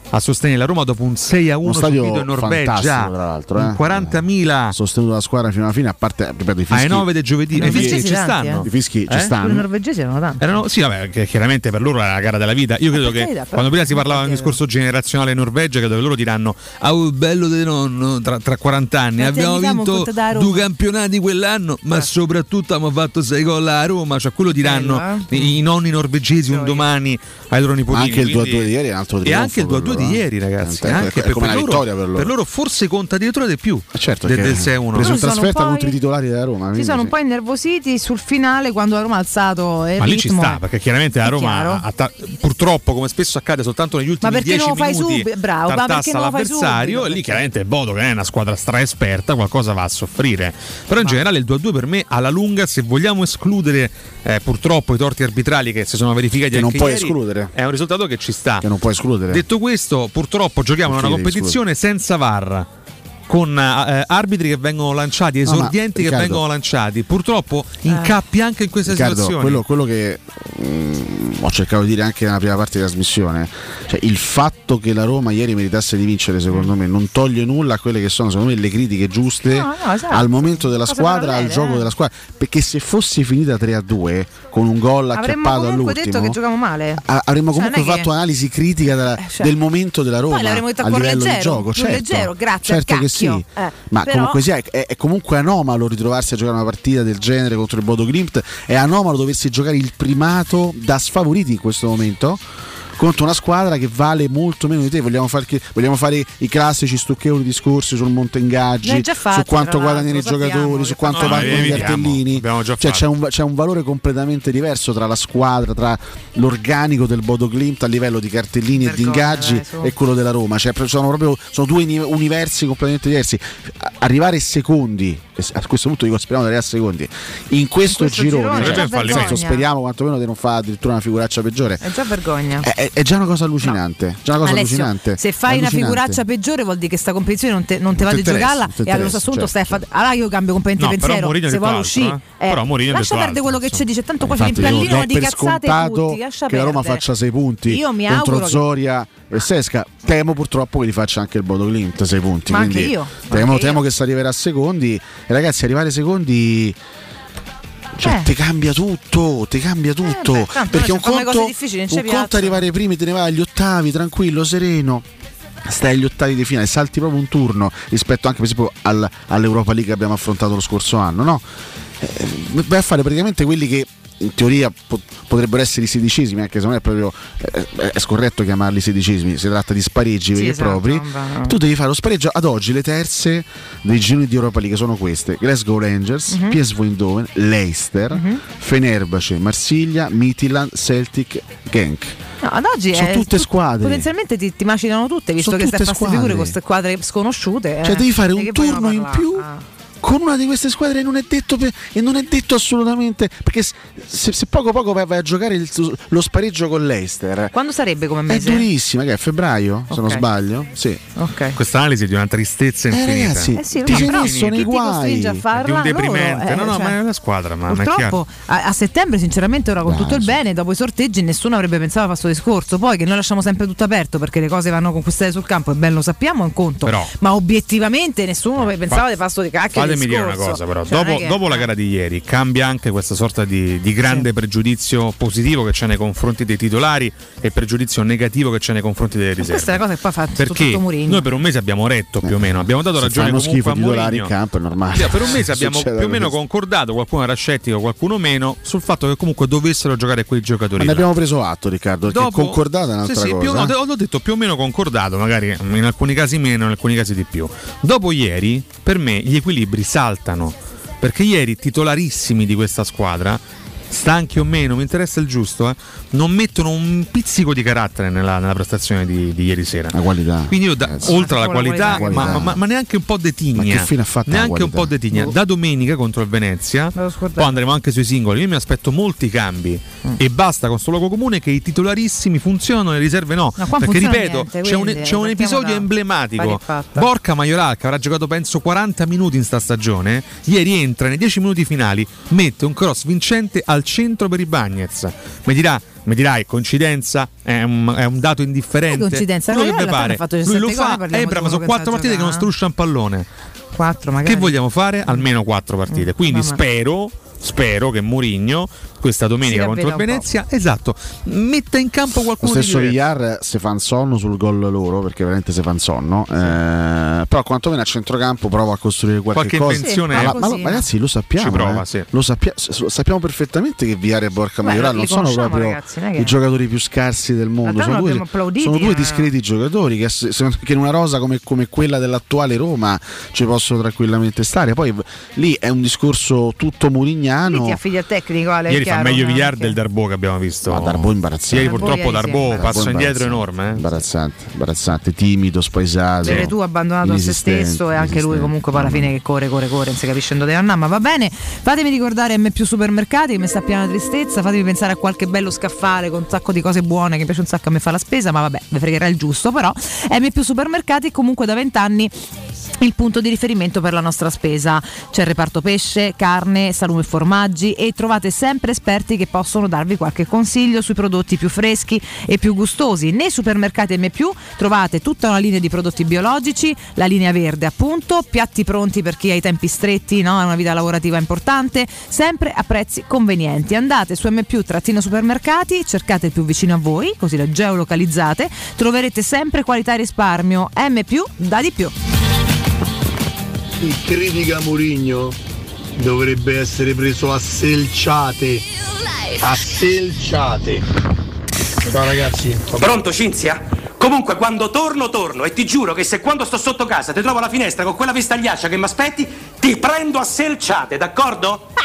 A sostenere la Roma dopo un 6 a 1 Uno stadio subito in Norvegia. tra l'altro, eh. Un 40.000 sostenuto la squadra fino alla fine, a parte ripeto, i fischi. alle 9 del giovedì. I I fischi norvegesi ci stanno. I fischi ci Eh? Stanno. norvegesi erano tanti. Erano, sì, vabbè, che chiaramente per loro era la gara della vita. Io credo che però- quando prima si parlava di un discorso generazionale in Norvegia, credo che loro diranno: Ah, oh, bello di nonno tra, tra 40 anni. Quanti Abbiamo anni fa mo vinto conta da Roma?" due campionati quell'anno, ma soprattutto abbiamo fatto 6 gol a Roma. Cioè, quello diranno Bello, eh? i, i nonni norvegesi un domani ai loro nipotini. Anche il 2 quindi- 2 di ieri è un altro E trionfo anche il 2 per 2 loro, di eh. ieri, ragazzi. È- è- Anche è per, come per loro, vittoria per loro. forse conta addirittura di più Certo, del, del 6 1. preso in Loro trasferta poi- contro i titolari della Roma. Si sono un po' innervositi sul finale quando la Roma ha alzato il Ma lì ci sta, perché chiaramente la Roma chiaro. ha ta- purtroppo, come spesso accade soltanto negli ultimi Ma perché 10 non lo fai minuti, subito? Bravo, ma perché tartassa non lo fai l'avversario subito? e lì chiaramente Bodo che è una squadra straesperta, qualcosa va a soffrire. Però in generale il 2-2 per me alla lunga, se vogliamo escludere eh, purtroppo i torti arbitrali che si sono verificati Che non puoi ieri, escludere. è un risultato che ci sta. Che non puoi escludere. Detto questo, purtroppo giochiamo in una competizione senza VAR. Con eh, arbitri che vengono lanciati, No, ma, esordienti che Riccardo- vengono lanciati, purtroppo incappi anche in queste Riccardo, situazioni. quello, quello che mm, ho cercato di dire anche nella prima parte di trasmissione, cioè il fatto che la Roma ieri meritasse di vincere, secondo me, non toglie nulla a quelle che sono, secondo me, le critiche giuste No, no, esatto. al momento della Cose squadra, al gioco eh. della squadra. Perché se fosse finita 3-2 con un gol acchiappato comunque detto che all'ultimo. giocavamo male. a- Avremmo Cioè, comunque è che- fatto analisi critica della- cioè- del momento della Roma Poi l'avremmo detto a a livello leggero, di gioco. Certo, leggero, grazie certo che sì. Eh, Ma però- comunque sia, è, è comunque anomalo ritrovarsi a giocare una partita del genere contro il Bodo Glimt. È anomalo doversi giocare il primato da sfavoriti in questo momento. Contro una squadra che vale molto meno di te. Vogliamo, far che- vogliamo fare i classici stucchevoli discorsi sul monte ingaggi, fatti, su quanto guadagnano i giocatori, su quanto fanno- valgono No, i cartellini. abbiamo già Cioè, fatto. c'è, un, c'è un valore completamente diverso tra la squadra, tra l'organico del Bodo Glimt a livello di cartellini e di Vergogna, ingaggi su. e quello della Roma. Cioè, sono proprio sono due uni- universi completamente diversi. Arrivare secondi, a questo punto dico speriamo di arrivare a secondi, in questo, questo girone, girone, cioè, senso, vergogna. speriamo quantomeno di non fare addirittura una figuraccia peggiore. È già vergogna. È, è- è già una cosa allucinante. Già una cosa Alessio, allucinante. se fai una Allucinante. figuraccia peggiore vuol dire che sta competizione non te, non te va di giocarla e allo stesso punto certo, stai a fare. Allora io cambio completamente No, pensiero. Se vuole uscire, eh. Però Mourinho ha lascia perdere quello che ci dice. Tanto poi Infatti, Filippo io Allino do di cazzate tutti, lascia che la Roma faccia sei punti Io mi contro Zoria e Sesca. Temo purtroppo che li faccia anche il Bodo Glimt sei punti. Ma anche io, Temo, temo che si arriverà a secondi. E ragazzi, arrivare secondi. Cioè, Eh. ti cambia tutto, ti cambia tutto. beh, tanto perché un conto, un conto arrivare ai primi, te ne vai agli ottavi, tranquillo, sereno. Stai agli ottavi di finale, salti proprio un turno rispetto anche per esempio al- all'Europa League che abbiamo affrontato lo scorso anno, no? Eh, vai a fare praticamente quelli che in teoria po- potrebbero essere i sedicesimi, anche se non è proprio eh, è scorretto chiamarli sedicesimi, si tratta di spareggi veri e esatto, propri. Tu devi fare lo spareggio ad oggi le terze dei gironi di Europa League sono queste: Glasgow Rangers, Mhm. PSV Eindhoven, Leicester, Mhm. Fenerbahce, Marsiglia, Midtjylland, Celtic, Genk. No, ad oggi Sono è tutte tut- squadre. Potenzialmente ti, ti macinano tutte, visto Sono che stai a fare queste figure con squadre. queste squadre sconosciute. Cioè eh. devi fare un turno in più Ah. Con una di queste squadre non è detto per- e non è detto assolutamente perché se, se poco poco vai, vai a giocare il- lo spareggio con l'Eister Quando sarebbe come è mese? durissima che è febbraio se non sbaglio sì Ok. Questa analisi è di una tristezza Eh, infinita. ragazzi, Eh sì, ti no, sei messo nei costringe a guai farla? di un deprimente. Loro, eh, no, no, cioè, ma è una squadra, ma, ma è chiaro. Purtroppo a, a settembre, sinceramente, ora con Dai, tutto il bene, dopo i sorteggi, nessuno avrebbe pensato a questo discorso. Poi che noi lasciamo sempre tutto aperto perché le cose vanno conquistate sul campo e ben lo sappiamo, è un conto. Però- Ma obiettivamente nessuno pensava di fare sto di cacchio. Fatemi dire una discorso. cosa, però. Cioè, dopo, che- dopo la gara di ieri cambia anche questa sorta di, di grande pregiudizio positivo che c'è nei confronti dei titolari e pregiudizio negativo che c'è nei confronti delle riserve. Questa è la cosa che poi fa Perché tutto Mourinho. noi per un mese abbiamo retto più o meno, abbiamo dato ragione fanno comunque schifo a i titolari in campo è normale Sì, Per un mese abbiamo Succede più o meno concordato, qualcuno era scettico, qualcuno meno, sul fatto che comunque dovessero giocare quei giocatori. ma ne abbiamo preso atto Riccardo perché Dopo- concordata è un'altra sì, sì, più- cosa ho, ho detto più o meno concordato, magari in alcuni casi meno, in alcuni casi di più. Dopo ieri, per me gli equilibri saltano. Perché ieri titolarissimi di questa squadra, stanchi o meno, mi interessa il giusto, eh, non mettono un pizzico di carattere nella, nella prestazione di, di ieri sera. la qualità Quindi io, da- oltre alla qualità, qualità. ma, ma- ma neanche un po' di Ma tigna. che fine ha fatto la Neanche un po' di tigna. Da domenica contro il Venezia, poi andremo anche sui singoli. Io mi aspetto molti cambi Mm. e basta con questo luogo comune che i titolarissimi funzionano e le riserve no. Perché ripeto, niente, c'è, un, c'è un episodio emblematico. Borca Majoral, che avrà giocato penso 40 minuti in sta stagione, ieri entra nei 10 minuti finali, mette un cross vincente al centro per i Bagnets. Mi dirà, Mi dirai, coincidenza? È un, è un dato indifferente. Che coincidenza? Quello che pare. fatto Lui 17 lo fa. parliamo Ebram di sono quattro partite che non struscia un pallone. 4 magari. Che vogliamo fare? Almeno quattro partite. Quindi vabbè. spero, spero che Mourinho questa domenica contro il Venezia, esatto, metta in campo Lo qualcuno di stesso. Villar se fa un sonno sul gol loro perché veramente se fa un sonno eh, però quantomeno a centrocampo prova a costruire qualche, Qualche cosa invenzione Ma- è ma, ma- così, ragazzi lo sappiamo Ci prova, eh. sì. lo sappia- sappiamo perfettamente che Villar e Borca li non sono proprio ragazzi, non è che- i giocatori più scarsi del mondo sono due, applauditi, sono due eh. discreti giocatori che, che in una rosa come, come quella dell'attuale Roma ci possono tranquillamente stare poi lì è un discorso tutto Lì ti affidi al tecnico, Ale, Ieri fa chiaro, meglio no? Villar del Darbo che abbiamo visto. Ma Darbo imbarazzante. Ieri purtroppo sì, Darbo imbarazzante. passo indietro enorme. eh. imbarazzante imbarazzante timido spaesato Vedere tu abbandonato a se stesso e anche lui comunque poi alla fine che corre, corre, corre, non si capisce dove andare, ma va bene. Fatemi ricordare M più supermercati che mi sta piena tristezza, fatemi pensare a qualche bello scaffale con un sacco di cose buone che mi piace un sacco a me fa la spesa, ma vabbè, mi fregherà il giusto, però M più supermercati comunque da vent'anni il punto di riferimento per la nostra spesa. C'è il reparto pesce, carne, salume e formaggi e trovate sempre esperti che possono darvi qualche consiglio sui prodotti più freschi e più gustosi. Nei supermercati M+, trovate tutta una linea di prodotti biologici, la linea verde appunto, piatti pronti per chi ha i tempi stretti, no? ha una vita lavorativa importante, sempre a prezzi convenienti. Andate su M+, trattino supermercati, cercate il più vicino a voi, così lo geolocalizzate, troverete sempre qualità e risparmio. M+, da di più. Chi critica Murigno dovrebbe essere preso a selciate. A selciate. Ciao ragazzi. Pronto Cinzia? Comunque quando torno torno e ti giuro che se quando sto sotto casa ti trovo alla finestra con quella vestagliaccia che mi aspetti, ti prendo a selciate, d'accordo?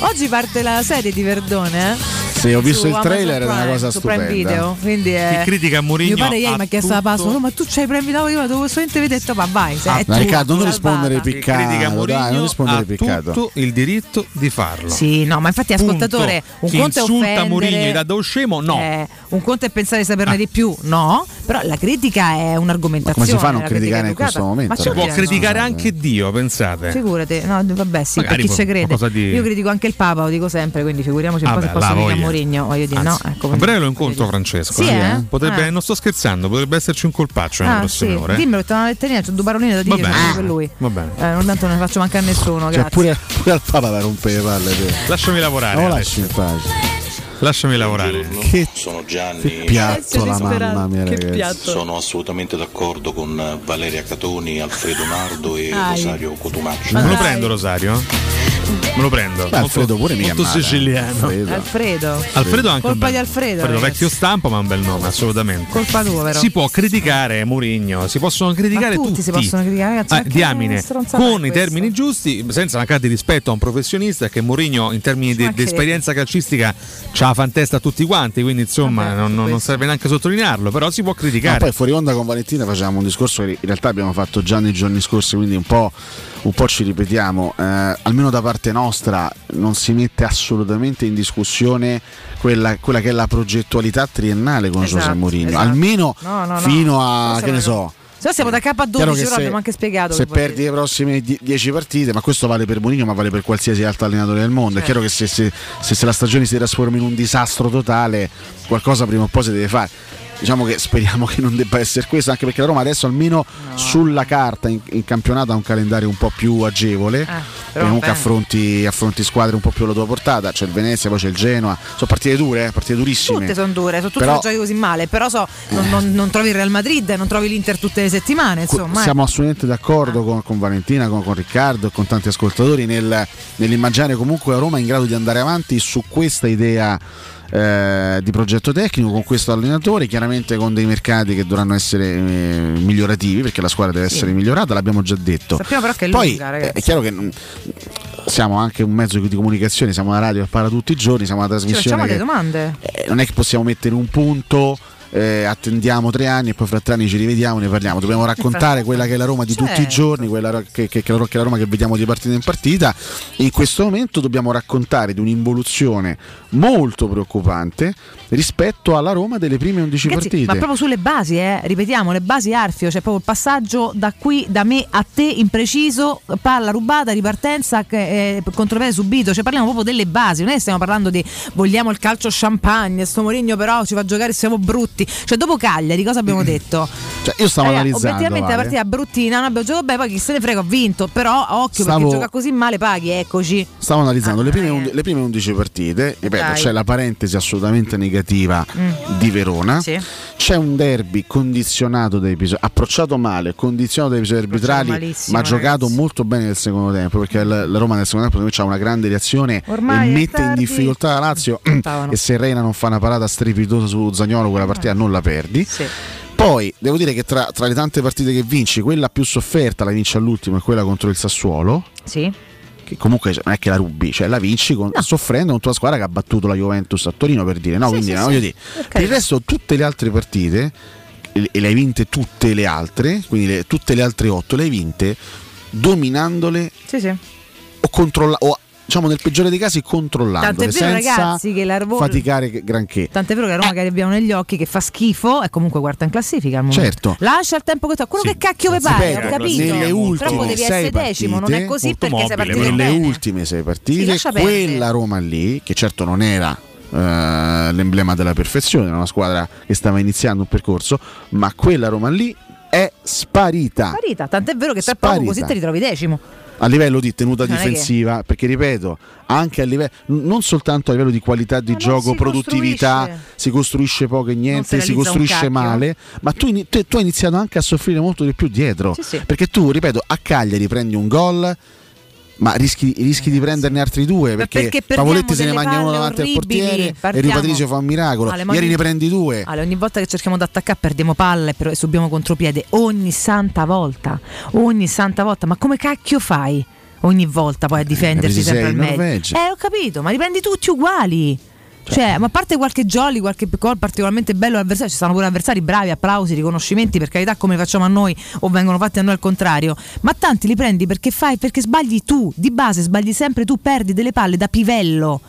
Oggi parte la serie di Verdone, eh? Sì, ho visto Su il trailer, è una cosa su Prime stupenda. Video, quindi è... Chi critica Mourinho Mio padre ieri mi ha chiesto la passo, "Oh, ma tu c'hai Prime Video, io devo solamente vedere, ho detto, ma vai, se Ma tutto, Riccardo, non salvata. rispondere Chi critica piccato, dai, non rispondere ha piccato. tutto il diritto di farlo. Sì, no, ma infatti Punto. ascoltatore, un Chi conto è insulta offendere, Mourinho e da scemo, no. eh, un conto è pensare di saperne Ah. di più, no, però la critica è un'argomentazione. Ma come si fa a non criticare in questo momento, Ma Si può criticare no. anche Dio, pensate. Figurati, no, vabbè, sì, per chi ci crede. Io critico anche il Papa, lo dico sempre, quindi figuriamoci un po' Vabbè, se posso là, criticare voglia. Mourinho, voglio dire, no? Anzi, Ecco, a breve lo incontro Francesco. Sì, eh? Potrebbe, Ah. non sto scherzando, potrebbe esserci un colpaccio Ah, prossime sì, ore. eh. dimmelo, una letterina, c'ho due paroline da dire per lui. Va bene. Eh, non tanto non ne faccio mancare a nessuno, Cioè, grazie. pure, pure al Papa la rompe le palle. te. Lasciami lavorare. Alessio. lasci in pace. Lasciami lavorare. Che, Sono Gianni. che piatto la mamma mia, Che ragazzi. piatto. Sono assolutamente d'accordo con eh, Valeria Catoni, Alfredo Nardo e Ai. Rosario Cotumaccio. Me lo prendo, Rosario? Me lo prendo. Beh, Alfredo pure mica molto siciliano. Alfredo. Alfredo. Alfredo anche Colpa di Alfredo, Alfredo vecchio stampo, ma un bel nome, assolutamente. Colpa tua, però. Si può criticare Mourinho, si possono criticare Ma tutti si possono criticare, ragazzi, Eh, ma che diamine, con i termini giusti, senza mancare di rispetto a un professionista che Mourinho in termini di, Ma di esperienza calcistica c'ha la fantesta a tutti quanti, quindi insomma Vabbè, non, non- serve neanche sottolinearlo, però si può Ma criticare. poi fuori onda con Valentina facevamo un discorso che in realtà abbiamo fatto già nei giorni scorsi, quindi un po', un po' ci ripetiamo. Eh, almeno da parte nostra non si mette assolutamente in discussione quella, quella che è la progettualità triennale con Esatto, José Mourinho, esatto. almeno No, no, no. fino a Questo che ne è so. Se no siamo da capo a Chiaro 12, che però abbiamo anche spiegato. Se perdi le prossime 10 partite, ma questo vale per Mourinho, ma vale per qualsiasi altro allenatore del mondo. È Certo. chiaro che se, se- se- se la stagione si trasforma in un disastro totale, qualcosa prima o poi si deve fare. Diciamo che speriamo che non debba essere questo, anche perché la Roma adesso almeno sulla carta in, in campionato ha un calendario un po' più agevole. però e comunque affronti, affronti squadre un po' più alla tua portata. C'è il Venezia, poi c'è il Genoa. Sono partite dure, eh, partite durissime. Tutte sono dure, sono tutte Però- non giochi così male, però so, non, non- non trovi il Real Madrid, non trovi l'Inter tutte le settimane, insomma. eh. siamo assolutamente d'accordo con, con Valentina, con, con Riccardo e con tanti ascoltatori nel- nell'immaginare comunque la Roma in grado di andare avanti su questa idea eh, di progetto tecnico, con questo allenatore, chiaramente con dei mercati che dovranno essere eh, migliorativi perché la squadra deve Sì. essere migliorata, l'abbiamo già detto. Sappiamo però che è Poi lunga, eh, ragazzi. è chiaro che siamo anche un mezzo di comunicazione, siamo una radio che parla tutti i giorni, siamo una Ci trasmissione facciamo che le domande. eh, non è che possiamo mettere un punto eh, attendiamo tre anni e poi fra tre anni ci rivediamo, ne parliamo. Dobbiamo raccontare quella che è la Roma di tutti i Certo. giorni, quella che, che- che è la Roma che vediamo di partita in partita. In questo momento dobbiamo raccontare di un'involuzione molto preoccupante rispetto alla Roma delle prime 11 Ragazzi, partite. ma proprio sulle basi, eh, ripetiamo, le basi Arfio, cioè proprio il passaggio da qui, da me a te impreciso, palla rubata, ripartenza, eh, contropiede subito, cioè parliamo proprio delle basi, non è che stiamo parlando di vogliamo il calcio champagne, sto Mourinho però ci fa giocare siamo brutti, cioè dopo Cagliari cosa abbiamo detto? Cioè, io stavo Raga, analizzando. Obiettivamente la Vale. partita bruttina, non abbiamo giocato bene, poi chi se ne frega, ho vinto, però occhio Stavo- perché gioca così male paghi, eccoci. Stavo analizzando Ah, le, prime eh. le prime 11 partite, ripeto, Dai. c'è la parentesi assolutamente negativa Mm. di Verona, Sì. c'è un derby condizionato da episodi, approcciato male, condizionato da episodi arbitrali, ma giocato molto bene nel secondo tempo, perché la, la Roma nel secondo tempo ha una grande reazione Ormai e mette in tardi. difficoltà la Lazio e se Reina non fa una parata strepitosa su Zagnolo quella partita non la perdi. Poi devo dire che tra, tra le tante partite che vinci, quella più sofferta la vinci all'ultimo è quella contro il Sassuolo Sì. che comunque non è che la rubi, cioè la vinci con- soffrendo contro la squadra che ha battuto la Juventus a Torino per dire, no? Sì, Quindi sì, no, sì. voglio dire, Per per il resto tutte le altre partite e e le hai vinte tutte le altre, quindi le- tutte le altre otto le hai vinte dominandole Sì, sì. o controlla o diciamo nel peggiore dei casi controllandole Tant'è vero, ragazzi, che la Roma- faticare granché. Tant'è vero che la Roma che abbiamo negli occhi che fa schifo è comunque quarta in classifica al momento. Certo. Lascia il tempo che tu quello che cacchio vi pare, ho capito. nelle Però ultime potevi sei essere decimo, non è partite, così perché sei partito nelle bene. ultime sei Sì, partite, perdere. quella Roma lì, che certo non era eh, l'emblema della perfezione, era una squadra che stava iniziando un percorso, ma quella Roma lì è sparita Sparita, tant'è vero che tra poco Sparita. così ti ritrovi decimo. A livello di tenuta Non è che- difensiva, perché ripeto, anche a livello non soltanto a livello di qualità di gioco, si produttività, costruisce. si costruisce poco e niente, si costruisce male, ma tu, tu hai iniziato anche a soffrire molto di più dietro, Sì, sì. perché tu, ripeto, a Cagliari prendi un gol. Ma rischi, rischi di prenderne altri due perché, perché Pavoletti se ne mangia uno davanti al orribili, portiere e partiamo. Ripatrizio fa un miracolo. Ale, Ieri ogni- ne prendi due. Ale, ogni volta che cerchiamo di attaccare perdiamo palle e subiamo contropiede. Ogni santa volta. Ogni santa volta. Ma come cacchio fai? Ogni volta poi a difendersi presi sempre al meglio. Eh, ho capito, ma li prendi tutti uguali. Cioè, ma a parte qualche jolly, qualche gol particolarmente bello all'avversario, ci stanno pure avversari bravi, applausi, riconoscimenti, per carità, come facciamo a noi o vengono fatti a noi al contrario. Ma tanti li prendi perché fai, perché sbagli tu, di base sbagli sempre tu, perdi delle palle da pivello.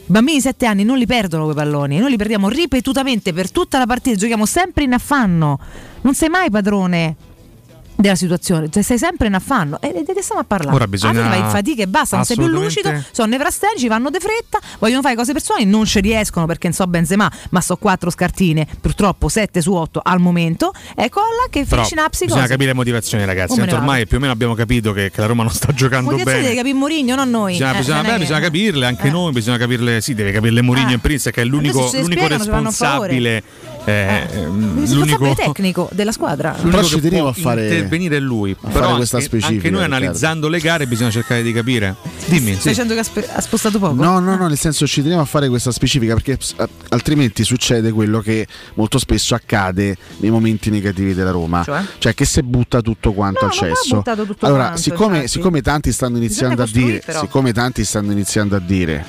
I bambini di 7 anni non li perdono quei palloni, noi li perdiamo ripetutamente per tutta la partita, giochiamo sempre in affanno. Non sei mai padrone della situazione, cioè sei sempre in affanno. E di che stiamo a parlare? Ora bisogna- Alla fine vai in fatica e basta, non sei più lucido, sono nevrastenici, vanno de fretta, vogliono fare cose personali, non ci riescono perché non so Benzema, ma so quattro scartine, purtroppo 7 su 8 al momento. Ecco là che finisce una bisogna psicosi. capire le motivazioni, ragazzi. Oh, ormai più o meno abbiamo capito che, che la Roma non sta giocando Motivazioni bene. devi capire Mourinho, non noi. Bisogna, Eh, bisogna- non beh, che- bisogna capirle anche noi, bisogna capirle, sì, deve capirle Mourinho Eh. in primis, che è l'unico, l'unico responsabile. Eh, Il l'unico, tecnico della squadra. l'unico Però ci tenevo a fare- intervenire lui. a Però fare questa anche, specifica, anche noi analizzando le gare bisogna cercare di capire. Dimmi, Stai sì. dicendo che ha, spe- ha spostato poco? No, no, no, nel senso ci teniamo a fare questa specifica perché a- altrimenti succede quello che molto spesso accade nei momenti negativi della Roma, Cioè? che se butta tutto quanto No, al cesso. buttato tutto allora, quanto, siccome, siccome tanti stanno iniziando a dire, però. siccome tanti stanno iniziando a dire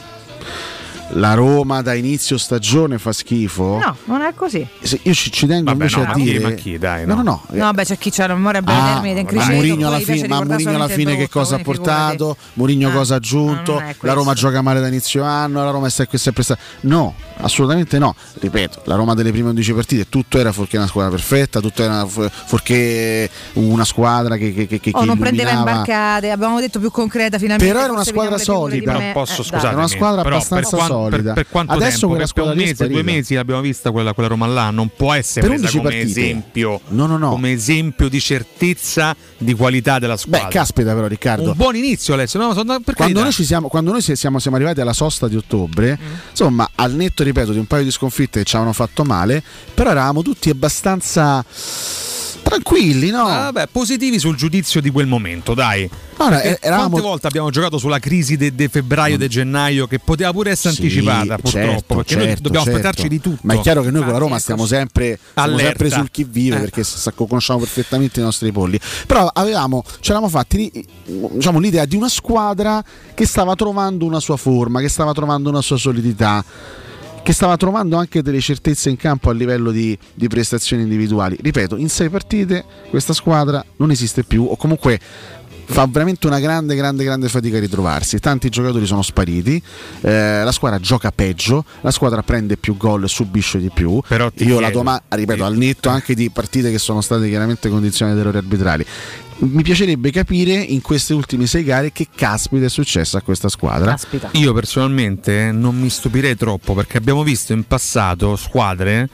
la Roma da inizio stagione fa schifo. No, non è così. se- Io ci, ci tengo Vabbè, invece no, a dire ma chi, dai, no, no, no, No, beh, c'è chi c'ha la memoria a breve Ah, termine, ma Mourinho alla fine, ma Mourinho alla fine che cosa ha portato? Mourinho Ah, cosa ha aggiunto? no, non la Roma gioca male da inizio anno, la Roma è sempre, stata. No, assolutamente no. Ripeto, la Roma delle prime 11 partite, tutto era fuorché una squadra perfetta, tutto era fu- fuorché una squadra che, che, che, che Oh, non prendeva imbarcate, abbiamo detto più concreta finalmente. Però era una squadra solida. me. Però posso Eh, scusare. Era una squadra abbastanza per, solida. Per, per quanto Adesso tempo? quella squadra un mese, due mesi l'abbiamo vista quella, quella Roma là. Non può essere Per presa 11 come esempio, No, no, no. come esempio di certezza di qualità della squadra. Beh, caspita però Riccardo. un buon inizio Alessio. No, sono- Quando noi, ci siamo, quando noi si- siamo, siamo arrivati alla sosta di ottobre, Mm. insomma, al netto, ripeto, di un paio di sconfitte che ci avevano fatto male, però eravamo tutti abbastanza tranquilli, no? Ah, vabbè, positivi sul giudizio di quel momento, dai. Ora, Perché eh, eravamo- Quante volte abbiamo giocato sulla crisi di febbraio, di gennaio, che poteva pure essere Sì, anticipata, purtroppo, certo, perché noi certo, dobbiamo certo. aspettarci di tutto. Ma è chiaro che noi con la Roma stiamo ecco. sempre, stiamo sempre sul chi vive Eh. perché conosciamo perfettamente i nostri polli. Però avevamo, ci eravamo fatti diciamo, l'idea di una squadra che stava trovando una sua forma, che stava trovando una sua solidità. Che stava trovando anche delle certezze in campo a livello di, di prestazioni individuali. Ripeto, in sei partite questa squadra non esiste più o comunque fa veramente una grande, grande, grande fatica a ritrovarsi. Tanti giocatori sono spariti, eh, la squadra gioca peggio, la squadra prende più gol e subisce di più. Però Io la chiedo- domanda, ripeto, al netto anche di partite che sono state chiaramente condizionate da errori arbitrali. Mi piacerebbe capire in queste ultime sei gare che caspita è successo a questa squadra. Io personalmente non mi stupirei troppo perché abbiamo visto in passato squadre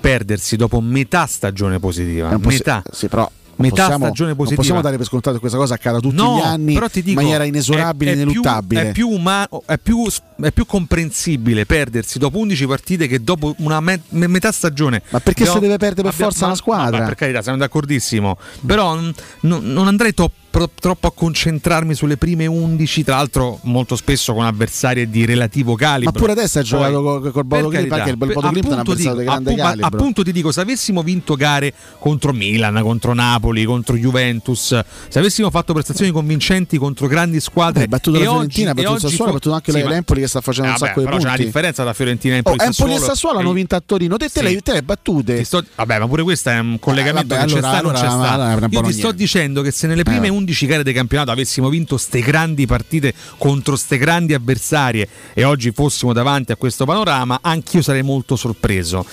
perdersi dopo metà stagione positiva. Metà. sì, però metà possiamo- stagione non positiva. possiamo dare per scontato che questa cosa accada tutti No, gli anni dico, in maniera inesorabile e è più- ineluttabile. È più, umano, è, più, è più comprensibile perdersi dopo 11 partite che dopo una me- me- metà stagione. Ma perché Però si deve perdere per abbiamo- forza ma- la squadra? ma per carità, siamo d'accordissimo. Però no- non andrei to- pro- troppo a concentrarmi sulle prime 11, tra l'altro molto spesso con avversarie di relativo calibro. Ma pure adesso ha Poi, giocato col, col Bodo carità, anche il Bodo Glimt è un avversario di grande appunto- calibro. Appunto ti dico, se avessimo vinto gare contro Milan, contro Napoli, contro Juventus, se avessimo fatto prestazioni convincenti contro grandi squadre, Hai battuto la oggi- Fiorentina, ha e battuto il oggi Sassuolo, fo- battuto anche sì, la ma- Empoli che sta facendo Eh, un vabbè, sacco di però c'è punti. una differenza tra Fiorentina e Oh, Empoli. Empoli e Sassuolo hanno vinto a Torino, te, te, Sì. le, te le hai battute. Sto- vabbè, ma pure questo è un collegamento Eh, vabbè, che allora- c'è sta, non c'è sta. Io ti sto dicendo che se nelle prime Eh. 11 gare di campionato avessimo vinto ste grandi partite contro ste grandi avversarie e oggi fossimo davanti a questo panorama, anch'io sarei molto sorpreso.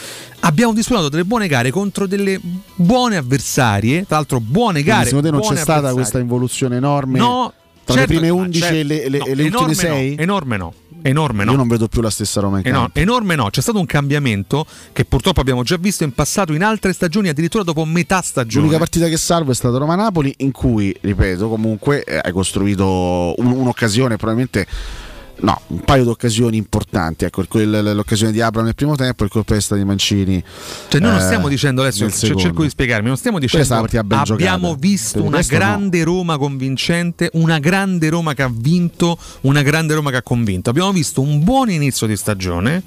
Abbiamo disputato delle buone gare contro delle buone avversarie, tra l'altro buone Quindi gare. secondo te non c'è stata questa involuzione enorme No, tra certo, le prime ma 11 e le, certo, le- no, le ultime enorme 6? No, enorme no. Enorme no. Io non vedo più la stessa Roma in Eno- campo. enorme no, c'è stato un cambiamento che purtroppo abbiamo già visto in passato in altre stagioni, addirittura dopo metà stagione. L'unica partita che salvo è stata Roma-Napoli, in cui, ripeto, comunque eh, hai costruito un- un'occasione, probabilmente. No, un paio di occasioni importanti. Ecco, quel- l'occasione di Abram nel primo tempo e il colpo di Mancini. Cioè, noi non eh, stiamo dicendo adesso, nel c- secondo. cerco di spiegarmi, non stiamo dicendo abbiamo giocata. visto una resto no. grande Roma convincente, una grande Roma che ha vinto, una grande Roma che ha convinto. Abbiamo visto un buon inizio di stagione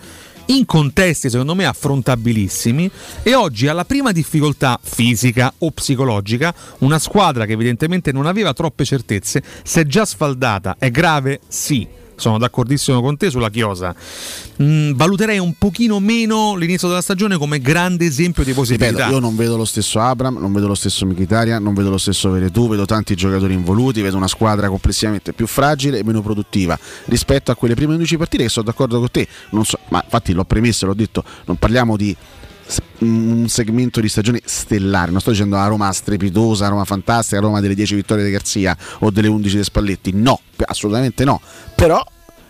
in contesti secondo me affrontabilissimi e oggi alla prima difficoltà fisica o psicologica una squadra che evidentemente non aveva troppe certezze si è già sfaldata è grave sì sono d'accordissimo con te sulla chiosa. Mm, valuterei un pochino meno l'inizio della stagione come grande esempio di positività. Ripeto, io non vedo lo stesso Abram, non vedo lo stesso Mkhitaryan, non vedo lo stesso Veretù, vedo tanti giocatori involuti, vedo una squadra complessivamente più fragile e meno produttiva rispetto a quelle prime 11 partite che sono d'accordo con te, non so, ma infatti l'ho premesso, l'ho detto, non parliamo di un segmento di stagione stellare, non sto dicendo la Roma strepitosa, Roma fantastica, Roma delle 10 vittorie di Garzia o delle 11 di Spalletti, no, assolutamente no, però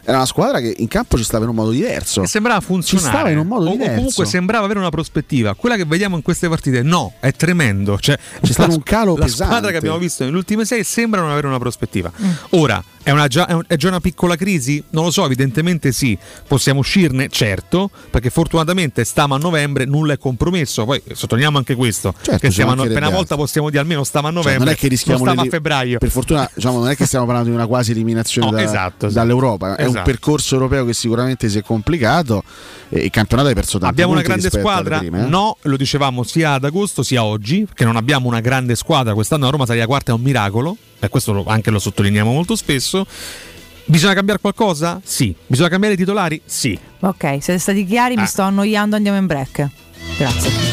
era una squadra che in campo ci stava in un modo diverso. E sembrava Ci funzionare stava in un modo o, diverso. comunque sembrava avere una prospettiva quella che vediamo in queste partite no è tremendo cioè, C'è stato la- un calo la pesante. squadra che abbiamo visto nelle ultime sei sembra non avere una prospettiva ora è, una già, è un- è già una piccola crisi? Non lo so, evidentemente sì. Possiamo uscirne? Certo, perché fortunatamente stiamo a novembre, nulla è compromesso. Poi sottolineiamo anche questo, Certo, che ci stiamo a per una volta possiamo dire almeno stiamo a Cioè, novembre, non è che rischiamo non stiamo le- a febbraio. Per fortuna, diciamo, non è che stiamo parlando di una quasi eliminazione No, da- esatto, esatto. dall'Europa, è un Esatto. percorso europeo che sicuramente si è complicato e il campionato hai perso tanti Abbiamo una grande squadra? prime, eh. No, lo dicevamo sia ad agosto sia oggi, perché non abbiamo una grande squadra. Quest'anno la Roma salire quarta è un miracolo, e questo lo- anche lo sottolineiamo molto spesso. Bisogna cambiare qualcosa? Sì. Bisogna cambiare i titolari? Sì. Ok, siete stati chiari, Ah. mi sto annoiando, andiamo in break. Grazie.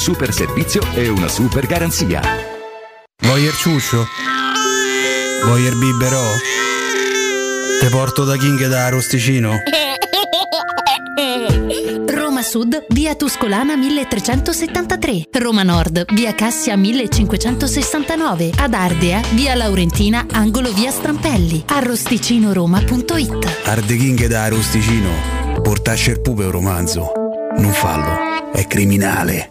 super servizio e una super garanzia. Voyer ciuscio? Voyer biberò? Te porto da King da Rosticino? Roma Sud, via Tuscolana 1373. Roma Nord, via Cassia 1569. Ad Ardea, via Laurentina, angolo via Strampelli. Arrosticinoroma.it. Arde King da Rosticino. Portasce il pupe un romanzo. Non fallo, è criminale.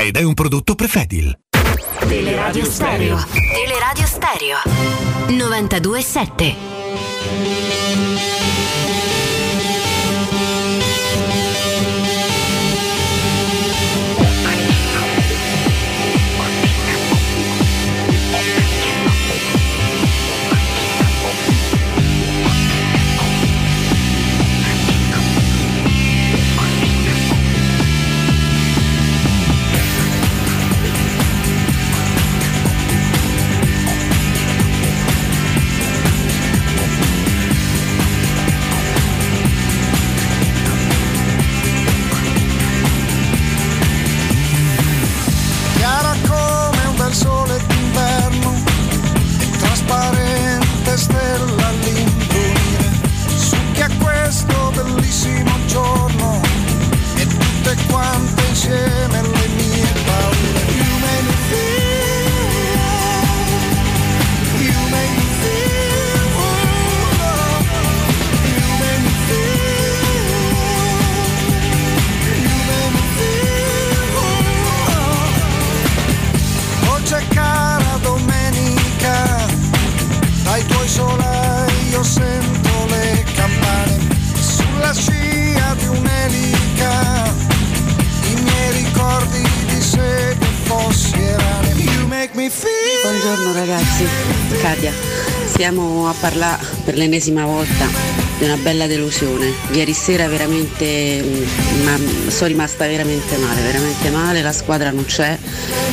ed è un prodotto Prefedil. Teleradio Stereo. Teleradio Stereo. 927. Tutte quante Buongiorno ragazzi, Katia, stiamo a parlare per l'ennesima volta di una bella delusione. Ieri sera veramente, mm, ma sono rimasta veramente male, veramente male, la squadra non c'è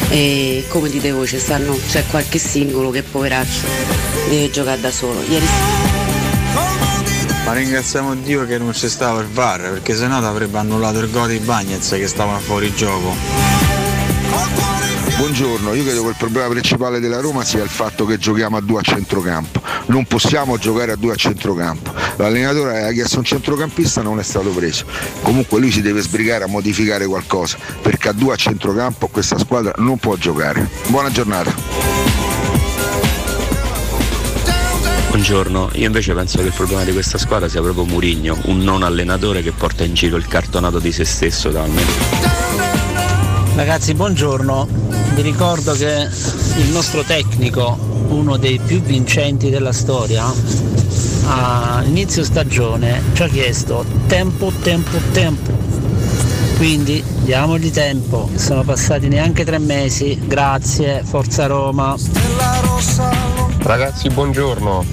e come dite voi c'è, stanno- c'è qualche singolo che poveraccio deve giocare da solo. Ieri Ma ringraziamo Dio che non c'è stato il VAR, perché sennò ti avrebbe annullato il gol di Bagnez che stavano fuori gioco. Buongiorno, io credo che il problema principale della Roma sia il fatto che giochiamo a due a centrocampo. Non possiamo giocare a due a centrocampo. L'allenatore ha chiesto un centrocampista, non è stato preso. Comunque lui si deve sbrigare a modificare qualcosa, perché a due a centrocampo questa squadra non può giocare. Buona giornata. Buongiorno, io invece penso che il problema di questa squadra sia proprio Murigno, un non allenatore che porta in giro il cartonato di se stesso da almeno. Ragazzi, buongiorno. Vi ricordo che il nostro tecnico, uno dei più vincenti della storia, a inizio stagione ci ha chiesto tempo, tempo, tempo. Quindi diamogli tempo, sono passati neanche tre mesi, grazie, Forza Roma. Ragazzi, buongiorno.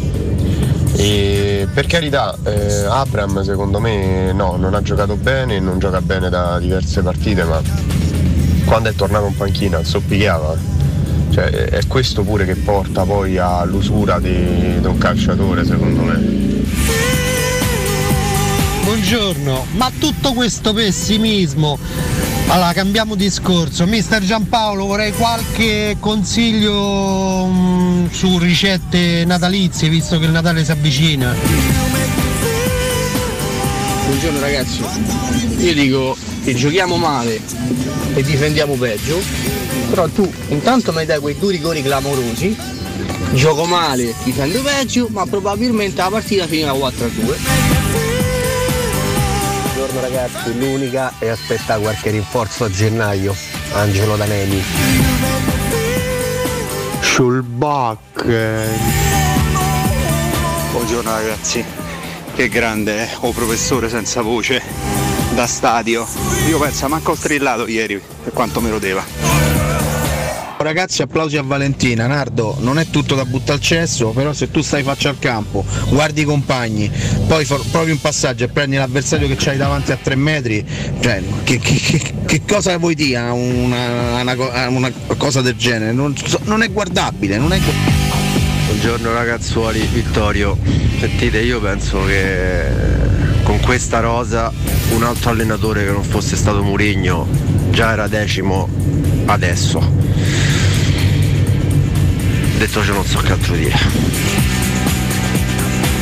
E per carità, eh, Abram secondo me no, non ha giocato bene, non gioca bene da diverse partite, ma quando è tornato in panchina zoppicava. Cioè, è questo pure che porta poi all'usura di, di un calciatore, secondo me. Buongiorno, ma tutto questo pessimismo. Allora, cambiamo discorso. Mister Giampaolo, vorrei qualche consiglio mm, su ricette natalizie, visto che il Natale si avvicina. Buongiorno ragazzi, io dico che giochiamo male e difendiamo peggio, però tu intanto mi dai quei due rigori clamorosi, gioco male, difendo peggio, ma probabilmente la partita finirà 4 a 2. Buongiorno ragazzi, l'unica è aspettare qualche rinforzo a gennaio. Angelo Danemi. Schulbach. Buongiorno ragazzi, che grande, eh? oh professore senza voce da stadio. Io penso manco ho strillato ieri per quanto me lo deva. Ragazzi, applausi a Valentina. Nardo, non è tutto da buttare al cesso, però se tu stai faccia al campo, guardi i compagni, poi for- provi un passaggio e prendi l'avversario che c'hai davanti a tre metri, cioè, che, che- che- che cosa vuoi dire a una, una una cosa del genere? Non, non è guardabile, non è gu- Buongiorno ragazzuoli, Vittorio. Sentite, io penso che con questa rosa un altro allenatore che non fosse stato Murigno già era decimo adesso. Detto ciò non so che altro dire.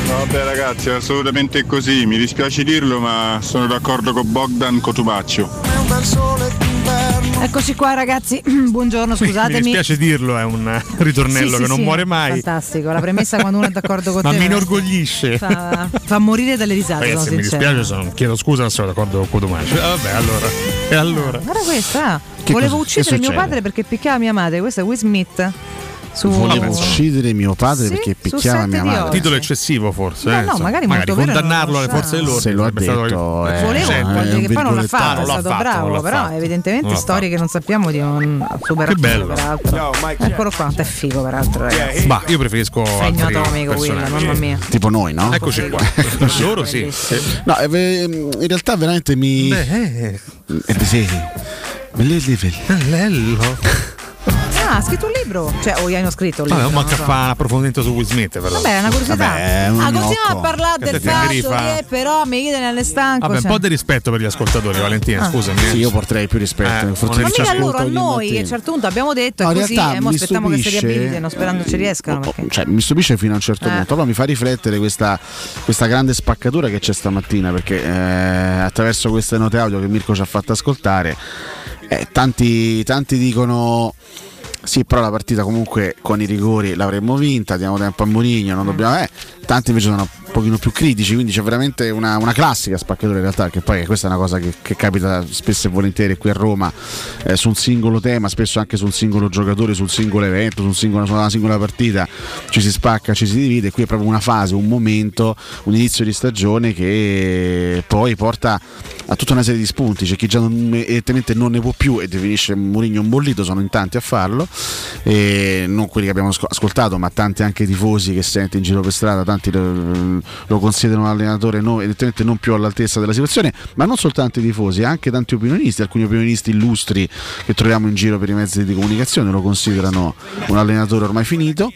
Vabbè ragazzi, è assolutamente così, mi dispiace dirlo ma sono d'accordo con Bogdan Cotubaccio. Eccoci qua ragazzi, buongiorno, Mi scusatemi. dispiace dirlo, è un ritornello Sì, sì, che non sì, muore mai. Fantastico, la premessa quando uno è d'accordo con Ma te. mi veramente inorgoglisce. Fa, fa morire dalle risate, Ragazzi, sono mi sincera. dispiace, sono- chiedo scusa, non sono d'accordo con Cotumaccio. Eh, vabbè, allora. E allora? Guarda questa, Che volevo cosa- uccidere mio padre perché picchiava mia madre, questo è Will Smith. Su... Volevo uccidere mio padre Sì, perché picchiava mia madre. Titolo eccessivo forse. No, eh, no, magari vero, condannarlo alle forze dell'ordine. Se lo ha detto, eh, Volevo, è un che poi non l'ha fatto, è stato fatto, bravo, però fatto. evidentemente storie che non sappiamo di non superare. Che bello. Peraltro. Eccolo qua, è figo peraltro ragazzi. Ma io preferisco Segno atomico, mamma mia. Tipo noi, no? Eccoci qua. Loro sì. No, eh, ve- in realtà veramente mi. Beh. Eh, sì. Bello. Ah, ha scritto un libro? Cioè, o gli hanno scritto un Vabbè, libro? non non manca so. fa un approfondimento su Will Smith. Però. Vabbè, è una curiosità. Vabbè, un ah, continuiamo a parlare del fatto grifa. che però mi chiede nell'estanco. Vabbè, un cioè. po' di rispetto per gli ascoltatori, Valentina, Ah. scusami. Sì, io porterei più rispetto. Eh, confronti Ma mica loro, a noi, che a un certo punto abbiamo detto No, è in così, realtà e mo mi aspettiamo che si stupisce- riabilitino, sperando ci riescano. Perché... Cioè, mi stupisce fino a un certo Eh. punto, però mi fa riflettere questa, questa grande spaccatura che c'è stamattina, perché eh, attraverso queste note audio che Mirko ci ha fatto ascoltare, eh, tanti, tanti dicono. Sì, però la partita comunque con i rigori l'avremmo vinta, diamo tempo a Mourinho, non dobbiamo. Eh, tanti invece sono un pochino più critici, quindi c'è veramente una, una classica spaccatura in realtà, che poi questa è una cosa che, che capita spesso e volentieri qui a Roma, eh, su un singolo tema, spesso anche su un singolo giocatore, sul singolo evento, su, un singolo- su una singola partita, ci si spacca, ci si divide, qui è proprio una fase, un momento, un inizio di stagione che poi porta a tutta una serie di spunti, c'è chi già non- evidentemente non ne può più e definisce Mourinho un bollito, sono in tanti a farlo, e non quelli che abbiamo asco- ascoltato, ma tanti anche tifosi che senti in giro per strada, tanti lo, lo considerano un allenatore no- evidentemente non più all'altezza della situazione, ma non soltanto i tifosi, anche tanti opinionisti, alcuni opinionisti illustri che troviamo in giro per i mezzi di comunicazione lo considerano un allenatore ormai finito.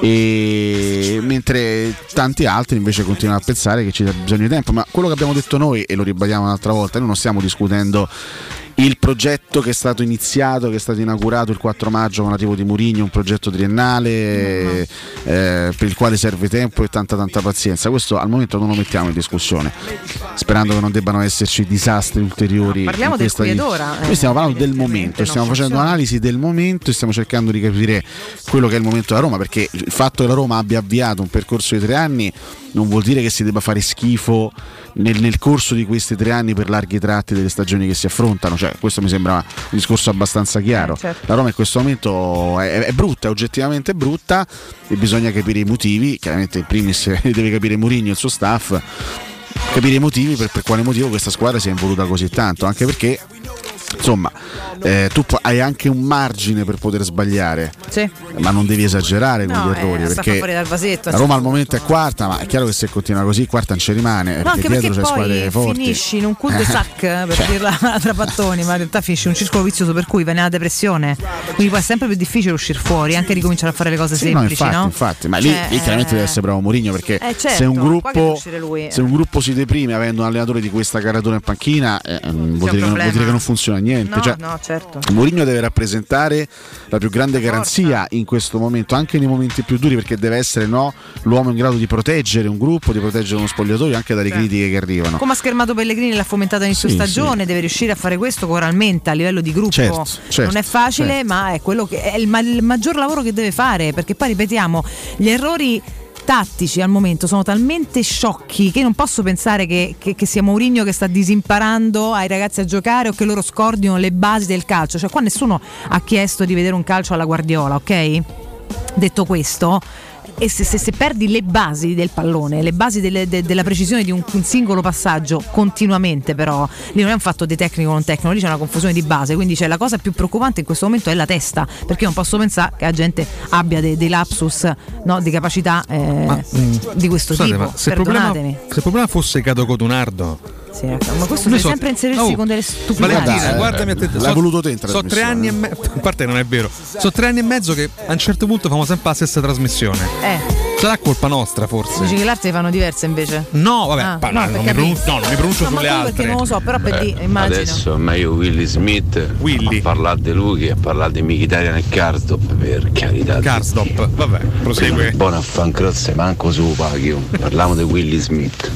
E mentre tanti altri invece continuano a pensare che ci sia bisogno di tempo ma quello che abbiamo detto noi e lo ribadiamo un'altra volta noi non stiamo discutendo il progetto che è stato iniziato, che è stato inaugurato il 4 maggio con l'arrivo di Murigno, un progetto triennale eh, per il quale serve tempo e tanta tanta pazienza. Questo al momento non lo mettiamo in discussione, sperando che non debbano esserci disastri ulteriori. Parliamo in del questa qui ed di- ora, eh, Noi stiamo parlando del momento, stiamo facendo un'analisi del momento e stiamo cercando di capire quello che è il momento della Roma, perché il fatto che la Roma abbia avviato un percorso di tre anni non vuol dire che si debba fare schifo nel, nel corso di questi tre anni per larghi tratti delle stagioni che si affrontano. Cioè, questo mi sembra un discorso abbastanza chiaro. Eh, certo. La Roma in questo momento è, è brutta, è oggettivamente brutta e bisogna capire i motivi. Chiaramente in primis deve capire Mourinho e il suo staff. capire i motivi per, per quale motivo questa squadra si è involuta così tanto, anche perché insomma eh, tu hai anche un margine per poter sbagliare, Sì. ma non devi esagerare con No, gli errori eh, perché fuori dal vasetto. la Roma al momento è quarta, ma è chiaro che se continua così quarta non ci rimane, No, perché dietro c'è squadre forti. finisci in un cul de sac per Cioè. dirla tra pattoni, ma in realtà finisci in un circolo vizioso per cui vai nella depressione. Quindi poi è sempre più difficile uscire fuori, anche ricominciare a fare le cose Sì, no, semplici, infatti, no? infatti, ma Cioè, lì, lì chiaramente eh, deve essere bravo Mourinho perché Eh, certo, se, un gruppo, se un gruppo si deprime avendo un allenatore di questa caratura in panchina, eh, vuol, dire che non, vuol dire che non funziona niente. No, Cioè, no, certo. Mourinho deve rappresentare la più grande garanzia in questo momento, anche nei momenti più duri, perché deve essere no, l'uomo in grado di proteggere un gruppo, di proteggere uno spogliatoio anche dalle Sì. critiche che arrivano. Come ha schermato Pellegrini l'ha fomentato inizio Sì, stagione, deve riuscire a fare questo coralmente a livello di gruppo. Certo, certo, non è facile, certo. ma è quello che è il, ma- il maggior lavoro che deve fare, perché poi ripetiamo, gli errori tattici al momento sono talmente sciocchi che non posso pensare che, che- che sia Mourinho che sta disimparando ai ragazzi a giocare o che loro scordino le basi del calcio. Cioè qua nessuno ha chiesto di vedere un calcio alla Guardiola, ok? Detto questo, e se, se- se perdi le basi del pallone, le basi delle- de- della precisione di un, un singolo passaggio continuamente, però lì non è un fatto di tecnico o non tecnico, lì c'è una confusione di base. Quindi c'è la cosa più preoccupante in questo momento è la testa, perché io non posso pensare che la gente abbia dei, dei lapsus no, di capacità eh, di questo Scusate, tipo. ma se il, problema, se il problema fosse Cato Cotunardo, Sì, ecco, ma questo deve so- sempre inserirsi Oh, con delle stupidaggini. Valentina, guardami attento. l'ha voluto te in So tre anni e mezzo. A parte non è vero. So tre anni e mezzo che a un certo punto facciamo sempre la stessa trasmissione. Eh, Sarà colpa nostra, forse. dici che le altre fanno diverse invece? No, vabbè, Ah, pa- no, non, mi pronuncio, no, non mi pronuncio No, sulle altre. perché non lo so, però per Eh, dire, immagino. Adesso è meglio Willy Smith a parlare di lui che a parlare di Mkhitaryan e Karsdorp per carità. Karsdorp, vabbè, prosegue. Buona a fancrozze, manco su paghi. Parliamo di Willy Smith.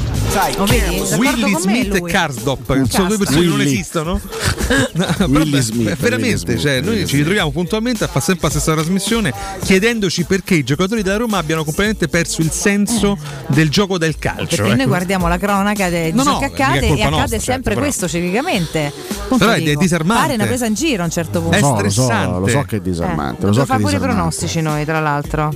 Lo vedi? D'accordo Willy Smith e lui. Karsdorp sono due persone che non Willy. esistono. No, Willy vabbè, Smith, Willy veramente, cioè, noi Willy ci ritroviamo puntualmente a fare sempre la stessa trasmissione chiedendoci perché i giocatori della Roma abbiano completamente perso il senso del gioco del calcio. Perché noi ecco. guardiamo la cronaca de- di No, ciò no, che è accade e accade nostra, sempre certo, però. questo ciclicamente. Appunto Però è dico, disarmante. Pare una presa in giro a un certo punto. È No, lo so, stressante. lo so che è disarmante. Eh, lo so è pure i pronostici noi, tra l'altro.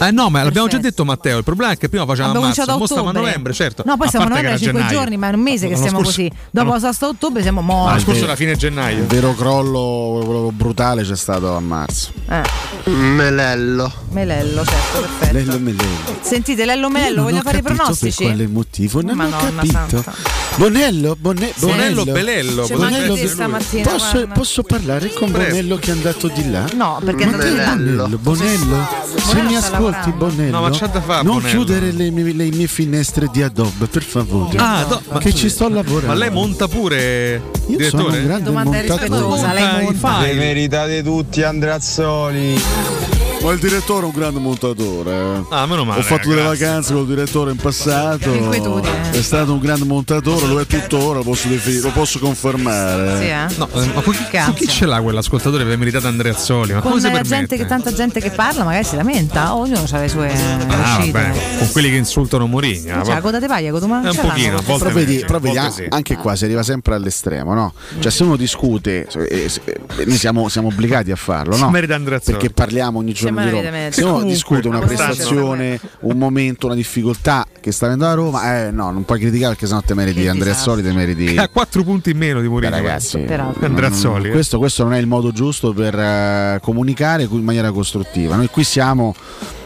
Eh no, ma l'abbiamo già detto Matteo, il problema è che prima facevamo marzo, mo stiamo a novembre, certo. No, poi A siamo a novembre che era 5 gennaio. giorni, ma è un mese che L'anno siamo scorso- così. Dopo la sosta a ottobre siamo L'anno morti. scorso era fine gennaio. Il vero crollo, quello brutale, c'è stato a marzo. Eh, Melello. Melello, certo, perfetto. Lello Melello. Sentite, Lello Melello, ho fare i pronostici? Per quale motivo? Non ho Madonna capito. santa. Bonello, Bonne- Bonello, Bonello, Belello, lui. stamattina, Posso, posso parlare con. Bonello che è andato di là? No, perché è andato di là. Bonello, Bonello, se Bonello mi sta ascolti. Bonello, No, ma c'ha da fare, non Bonello. chiudere le mie, le mie finestre di Adobe, per favore. Ah, do- ma- che ci sto lavorando. Ma lei monta pure, Io sono direttore? un grande Domanda montatore. rispettosa, lei Monta i monta. file. meritate tutti Andrazzoli. Ma il direttore è un grande montatore. eh. Ah, meno male. Ho fatto delle vacanze con il direttore in passato. Inquietudine. È stato un grande montatore, lo è tuttora, lo posso, definire, lo posso confermare. Sì, eh? No, eh, ma con chi, Che ce l'ha quell'ascoltatore per meritare Andrea Azzoli? Ma come Con si la gente che, tanta gente che parla, magari si lamenta, ognuno ha le sue Ah, uscite. vabbè, con quelli che insultano Mourinho. Cioè, la coda te paglia? È un pochino, a queste volte Però vedi, però vedi, sì. anche qua si arriva sempre all'estremo, no? Cioè, se uno discute, eh, eh, noi siamo, siamo obbligati a farlo, no? Merita Andrea Azzoli. Perché parliamo ogni giorno Sembra evidente. Se Comunque, discute una prestazione, un momento, una difficoltà che sta avendo la Roma, eh no, non puoi criticare perché sennò te meriti Che Andrea disastro. Soli, te meriti. Ha 4 punti in meno di Mourinho. ragazzi. Andrea Azzoli, eh. questo, questo non è il modo giusto per eh, comunicare in maniera costruttiva. Noi qui siamo.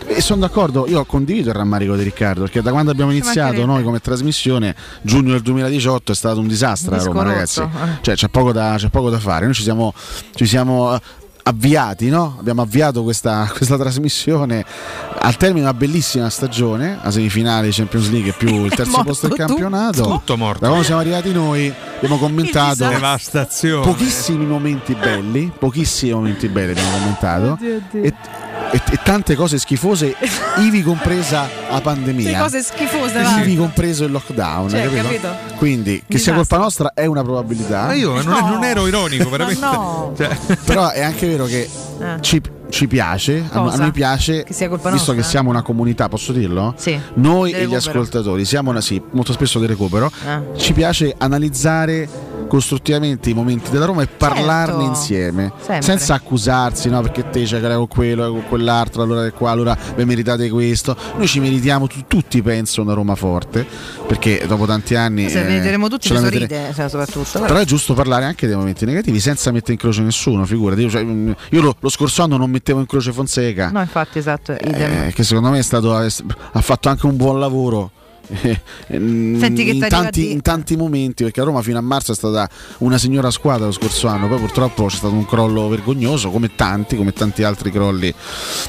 E sono d'accordo, io condivido il rammarico di Riccardo perché da quando abbiamo iniziato noi come trasmissione, giugno del 2018 è stato un disastro a Roma, ragazzi. Cioè c'è poco da, c'è poco da fare. Noi ci siamo, ci siamo eh, avviati, no? abbiamo avviato questa, questa trasmissione al termine di una bellissima stagione, la semifinale di Champions League più il terzo posto del campionato. Tutto morto. Da quando siamo arrivati noi abbiamo commentato. Devastazione. pochissimi momenti belli, pochissimi momenti belli abbiamo commentato e, e- e tante cose schifose, ivi compresa la pandemia. cose schifose, va. Ivi compreso il lockdown, Cioè, capito? capito? Quindi che sia Disastro. colpa nostra è una probabilità, Ma io non, No. non ero ironico, veramente. No. Cioè, però è anche vero che Eh. ci, ci piace, a, a noi piace, Che visto nostra? che siamo una comunità, posso dirlo? Sì. Noi e gli ascoltatori siamo una, sì, molto spesso di recupero, Eh. ci piace analizzare costruttivamente i momenti della Roma e parlarne Certo. insieme, Sempre. senza accusarsi, no? Perché te c'è con quello, con quell'altro, allora è qua, allora vi meritate questo. Noi ci meritiamo tu- tutti, penso, una Roma forte, perché dopo tanti anni... Se eh, vedremo tutti la sorride, vedrete- cioè, soprattutto. Però è giusto parlare anche dei momenti negativi senza mettere in croce nessuno, figurati. Io, cioè, mm, io lo, lo scorso anno non mettevo in croce Fonseca, No, infatti, esatto. eh, che secondo me è stato, ha fatto anche un buon lavoro. Eh, in, tanti, in tanti momenti perché a Roma fino a marzo è stata una signora squadra lo scorso anno poi purtroppo c'è stato un crollo vergognoso come tanti come tanti altri crolli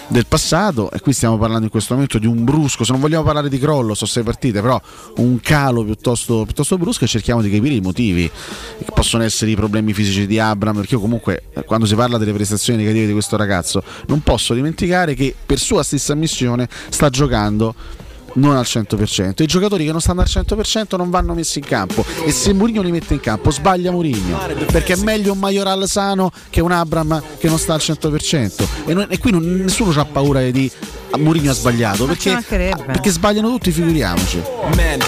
del passato e qui stiamo parlando in questo momento di un brusco se non vogliamo parlare di crollo so sei partite però un calo piuttosto, piuttosto brusco e cerchiamo di capire i motivi che possono essere i problemi fisici di Abram perché io comunque eh, quando si parla delle prestazioni negative di questo ragazzo non posso dimenticare che per sua stessa ammissione sta giocando non al 100%. I giocatori che non stanno al 100% non vanno messi in campo e se Mourinho li mette in campo sbaglia Mourinho perché è meglio un Majoral sano che un Abram che non sta al 100% e, non- e qui non- nessuno ha paura di "Ah, Mourinho ha sbagliato perché, mancherebbe. perché sbagliano tutti, figuriamoci. Man,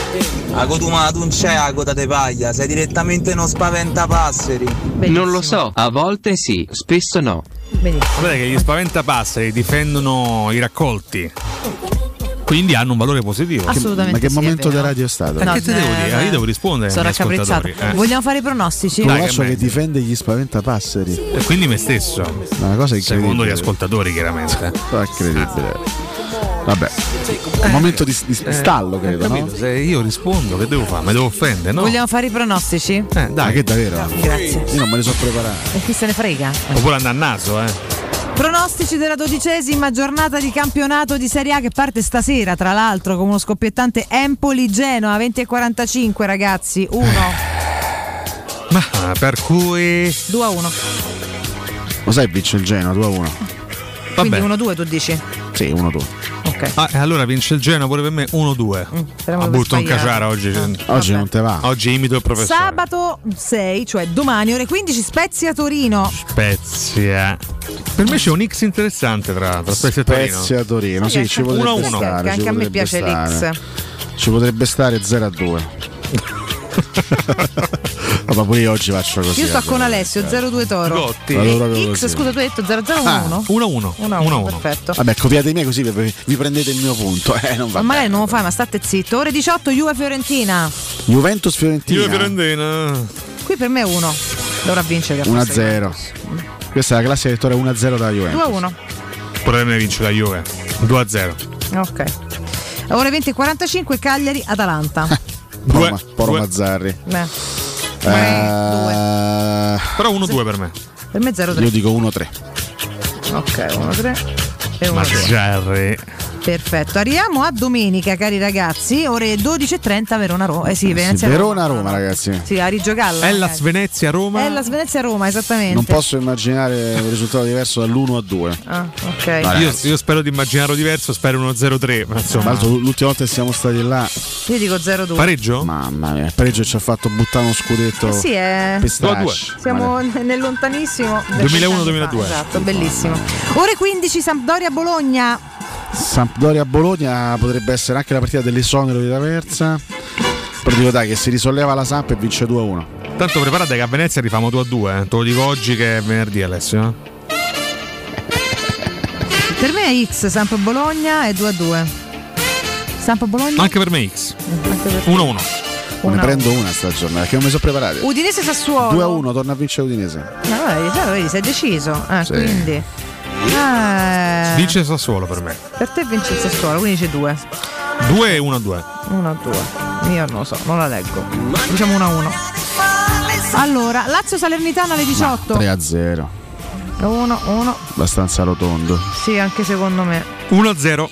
a Cotuma non c'è a coda de paglia, sei direttamente uno spaventapasseri. Non lo so, a volte sì, spesso no. Guardate che gli spaventapasseri difendono i raccolti. Quindi hanno un valore positivo. Assolutamente Ma che sì, momento di radio è stato? Eh, che te devo eh, dire? Io devo rispondere Sono ascoltatori. eh. Vogliamo fare i pronostici? Un Dai, che difende gli spaventapasseri. E quindi me stesso. Una cosa incredibile. Secondo gli ascoltatori, chiaramente. È incredibile. Vabbè, è un momento di, di- stallo, Eh, credo, no? capito? Se io rispondo, che devo fare? Mi devo offendere, no? Vogliamo fare i pronostici? Eh, Ma che davvero? Grazie. Io non me ne so preparare. E chi se ne frega? Oppure andare a naso, eh. Pronostici della dodicesima giornata di campionato di Serie A che parte stasera, tra l'altro, con uno scoppiettante Empoli-Genoa 20 e 45, ragazzi. 1, Ma per cui. 2 a 1. Lo sai, vince il Genoa 2 a 1. Quindi Vabbè. 1-2 tu dici? Sì, 1 2. Ok. Ah, e allora vince il Genoa pure per me 1-2. speriamo Ma di butto un caciara oggi. Oggi non te va. Oggi imito il professore. Sabato 6, cioè domani, ore 15, Spezia Torino. Spezia. Per me c'è un X interessante tra, tra Spezia e Torino. Spezia Torino, sì, Sì, ci anche- potrebbe 1-1. stare. Che ci anche a me piace stare. l'X. Ci potrebbe stare 0 a 2. Ma pure io oggi faccio così. Io sto vabbè. con Alessio, 0-2 Toro. Gotti. Allora E. X, scusa, tu hai detto 0-0-1-1? Ah, 1-1. 1-1, perfetto. Vabbè, copiate me così vi, vi prendete il mio punto. Eh, non va Ma bene. non lo fai, ma state zitto. Ore 18, Juve Fiorentina. Juventus Fiorentina Io Fiorentina. Qui per me è 1. Dovrà vincere. 1 a 0. Questa è la classica vittoria 1 a 0 da Juventus. 2-1. Pure per me vince la Juve. 2-0. Ok. Ore 20 e 45 Cagliari Atalanta. Poro, Due. Ma- Poro Due. Mazzarri. Beh, Eh, Però 1-2 per me. per me 0-3. io dico 1-3. Ok, 1-3 e 1-2. Mazzarri. Perfetto. Arriviamo a domenica, cari ragazzi. Ore 12.30 Verona Roma. Eh sì, Venezia Verona Roma, ragazzi. Sì, a rigiocarla. Ellas ragazzi. Venezia Roma. Ellas Venezia Roma, esattamente. Non posso immaginare un risultato diverso dall'1 a 2. Ah, ok. Io, io spero di immaginarlo diverso, spero 1-0-3. Ma insomma. l'altro, l'ultima volta che siamo stati là, Io dico 0-2. Pareggio? mamma mia, il pareggio ci ha fatto buttare uno scudetto. Eh sì, è... per stracci. Siamo nel lontanissimo del 2001-2002. Esatto, bellissimo. Ore 15 Sampdoria Bologna. Sampdoria Bologna potrebbe essere anche la partita dell'esonero di Taversa. Però dico dai che si risolleva la Samp e vince 2 a 1. Tanto preparate che a Venezia rifamo 2-2. Eh. Te lo dico oggi che è venerdì, Alessio. eh. Per me è X Samp Bologna e 2-2. Samp Bologna? Anche per me X. Anche per- 1-1. Non ne prendo una sta giornata, perché non mi sono preparato. Udinese Sassuolo. 2 a 1, torna a vincere Udinese. Ma lo vedi, sei deciso. Ah, Sì. quindi. Ah, Vince Sassuolo per me. Per te vince il Sassuolo, quindi c'è 2. 2 e 1-2. 1-2. Io non lo so, non la leggo. Diciamo 1-1. Allora, Lazio Salernitana alle 18. 3 a 0. 1 1. Abbastanza rotondo. Sì, anche secondo me. 1-0.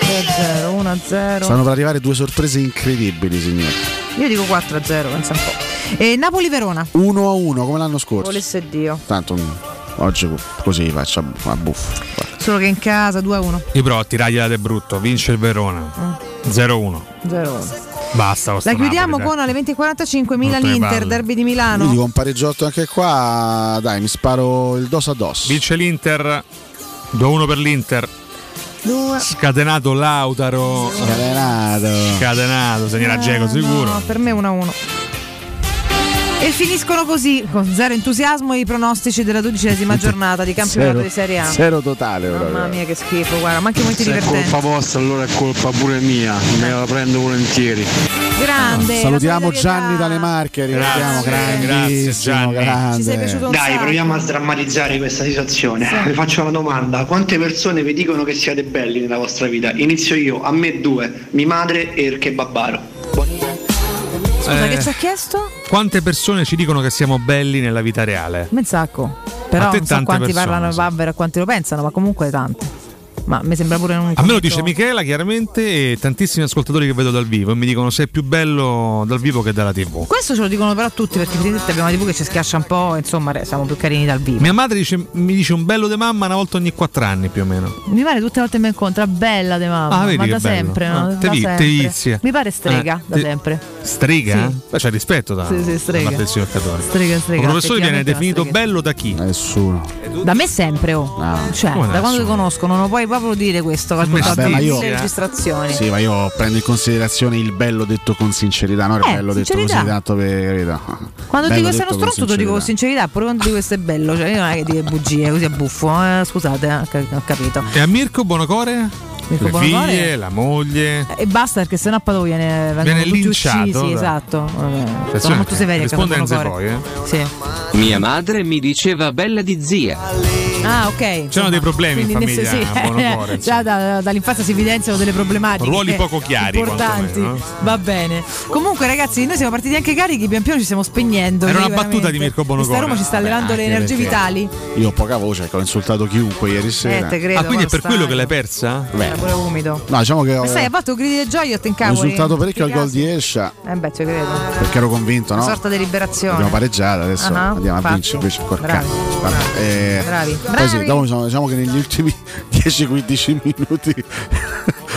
3-0, 1-0. Stanno per arrivare due sorprese incredibili, signori. Io dico 4-0, pensa un po'. E Napoli Verona. 1 a 1 come l'anno scorso. Volesse Dio. Tanto oggi così faccio a buffo. Solo che in casa 2-1. Io provo a tirargliela de brutto. Vince il Verona. 0-1. 0-1. Basta. La chiudiamo Napoli, con alle 20.45 Rotte le Milan-Inter, palle. derby di Io Milano. dico un pareggiotto anche qua. Dai, mi sparo il dos a dos. Vince l'Inter. 2-1 per l'Inter. 2. Scatenato Lautaro. Scatenato. Scatenato, segnerà Geco sicuro. No, per me 1-1. E finiscono così, con zero entusiasmo, i pronostici della dodicesima giornata di campionato Zero- di Serie A. Zero totale Mamma proprio. mia che schifo, guarda, ma anche molti Se è divertenti. colpa vostra allora è colpa pure mia, me la prendo volentieri. Grande. Salutiamo Gianni dalle Marche, ricordiamo grandissimo, grande. Dai, proviamo a sdrammatizzare questa situazione. Vi faccio una domanda: quante persone vi dicono che siete belli nella vostra vita? Inizio io, a me due, mia madre e il kebabaro. Scusa, Eh, che ci ha chiesto? Quante persone ci dicono che siamo belli nella vita reale? Un sacco. Però non so quanti persone, parlano sì. Bavera e quanti lo pensano, ma comunque tante. Ma mi sembra pure un A me lo dice Michela chiaramente e tantissimi ascoltatori che vedo dal vivo e mi dicono sei più bello dal vivo che dalla tv. Questo ce lo dicono però tutti perché praticamente abbiamo una TV che ci schiaccia un po', insomma, siamo più carini dal vivo. Mia madre dice- mi dice un bello de mamma una volta ogni quattro anni più o meno. Mi pare tutte le volte mi incontra bella de mamma, Ah, vedi ma da bello. sempre, Ah, no? te Da vi- te sempre. vizia. Mi pare strega Eh, da te- sempre. Strega? Sì. Beh, c'è rispetto da, Sì, sì, strega. da parte. Strega, strega, Un professore viene definito bello da chi? Nessuno. Da me sempre, oh. Cioè, Come da quando ti nessuno? conosco non lo puoi proprio dire questo, Vabbè, ma io- registrazioni. Sì, ma io prendo in considerazione il bello detto con sincerità, non il Eh, bello detto sincerità. così tanto per carità. Quando Bello dico sei detto uno stronzo, te lo dico con sincerità. pure quando dico questo è bello, cioè io non è che dico bugie, così è buffo, eh, scusate, eh, ho ca- ho capito. E a Mirko Bonocore? Mirko Le Bonocore? figlie, la moglie. E basta perché sennò poi viene, Viene linciato, uccisi, esatto. Vabbè, Sono molto severi a risponde poi, eh. Sì. Mia madre mi diceva bella di zia. Ah, ok. C'erano dei problemi in Quindi nel- famiglia sì, a Bonocore, Già da- dall'infanzia si evidenziano delle problematiche. Ruoli poco chiari, Importanti. quantomeno, Va bene. Comunque, ragazzi, noi siamo partiti anche carichi, pian piano ci stiamo spegnendo. Era una battuta di Mirko Bonocore. Questa Roma ci sta levando le energie vitali. Io ho poca voce, perché ho insultato chiunque ieri sera. Eh, te credo, Ah, quindi è per lo quello che l'hai persa? Era pure umido. No, diciamo che ho, Ma sai, a volte gridi di gioia e te ho incavoli. insultato parecchio al gol di Escia. Eh beh, ci credo. perché ero convinto, no? Una sorta di liberazione. Abbiamo pareggiato, adesso Ah, andiamo a vincere invece ancora Bravi. Vabbè, eh, Bravi. Poi Bravi. sì, dopo diciamo, diciamo che negli ultimi 10-15 minuti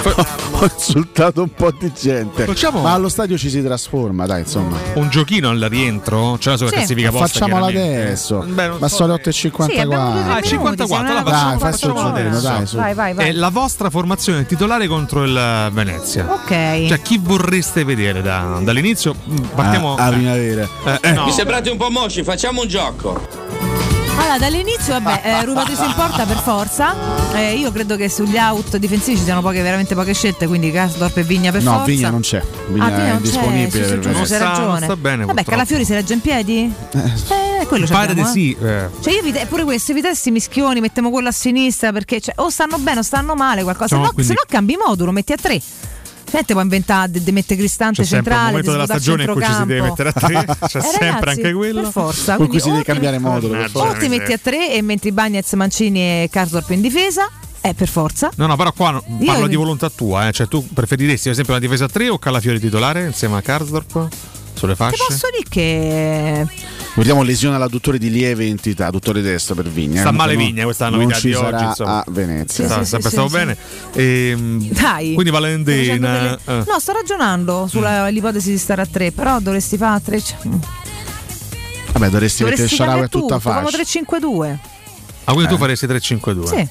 ho, ho insultato un po' di gente. Facciamo- Ma allo stadio ci si trasforma, dai, insomma. Un giochino al rientro? C'è la sua Sì. classifica posta. Facciamola chiaramente. adesso. Beh, non Ma so sono le se- 8.54. Sì, Ah, minuti, 54, siamo la nella facciamo, Dai, fai facciamo sto giochino, adesso. dai, su. Vai, vai, vai. È la vostra formazione titolare contro il Venezia. Ok. Cioè, chi vorreste vedere da- dall'inizio? Mm, Partiamo. a, a primavera. Eh, eh, no. Mi sembrate un po' mosci, facciamo un gioco. Allora, dall'inizio, vabbè, eh, rubato in porta per forza. Eh, io credo che sugli out difensivi ci siano poche, veramente poche scelte, quindi Gasdorp e Vigna per No, forza. Vigna non c'è. Vigna Ah, Vigna è non c'è, disponibile Venezia. c'hai Non sta- ragione. non sta bene, Vabbè. Calafiori si regge in piedi? Eh, quello Pare c'abbiamo, di eh. sì. eh. Cioè io vi te- pure questo, evitessi i mischioni, mettiamo quello a sinistra perché cioè, o stanno bene o stanno male qualcosa, se No, no, quindi- se no cambi modulo, metti a tre. Senti, puoi inventare di mettere Cristante C'è sempre un centrale, momento della stagione in cui ci si deve mettere a tre. C'è Eh, sempre ragazzi, anche quello. Per forza. Cui si deve ti- cambiare modulo. per. O ti metti a tre e metti Bagnez, Mancini e Karsdorp in difesa, eh, per forza. No, no, però qua no- Io- parlo di volontà tua, eh. Cioè, tu preferiresti, ad esempio, la difesa a 3 o Calafiori titolare insieme a Karsdorp? Sulle Ti fasce? posso dire che Guardiamo lesione all'adduttore di lieve entità, adduttore destro per Vigna. Sta eh, male non- Vigna, questa è la non novità ci di oggi, sarà insomma. a Venezia. Sta- sì, sempre sì, stato sì, bene. Ehm, Dai. Quindi Valentina. delle- eh. No, sto ragionando sull'ipotesi di stare a tre, però dovresti fare a tre. cioè, Vabbè, dovresti, mettere Dovresti Sharawi cambiare a tutta come fascia. 3-5-2. Ah, quindi tu Eh. faresti 3-5-2? Sì.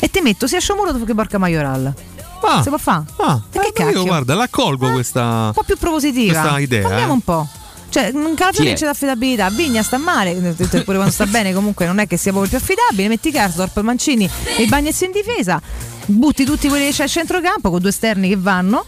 E ti metto sia Sciomuro che Borca Majoral. Ah. Si può fare? Ah, e che eh, cacchio? io guarda, l'accolgo questa. Un po' più propositiva. Questa idea, Cambiamo eh. un po'. Cioè, un è? c'è d'affidabilità, Vigna sta male, pure quando sta bene comunque non è che sia proprio più affidabile, metti Karsdorp, Mancini e Bagnez in difesa, butti tutti quelli che c'è a centrocampo con due esterni che vanno,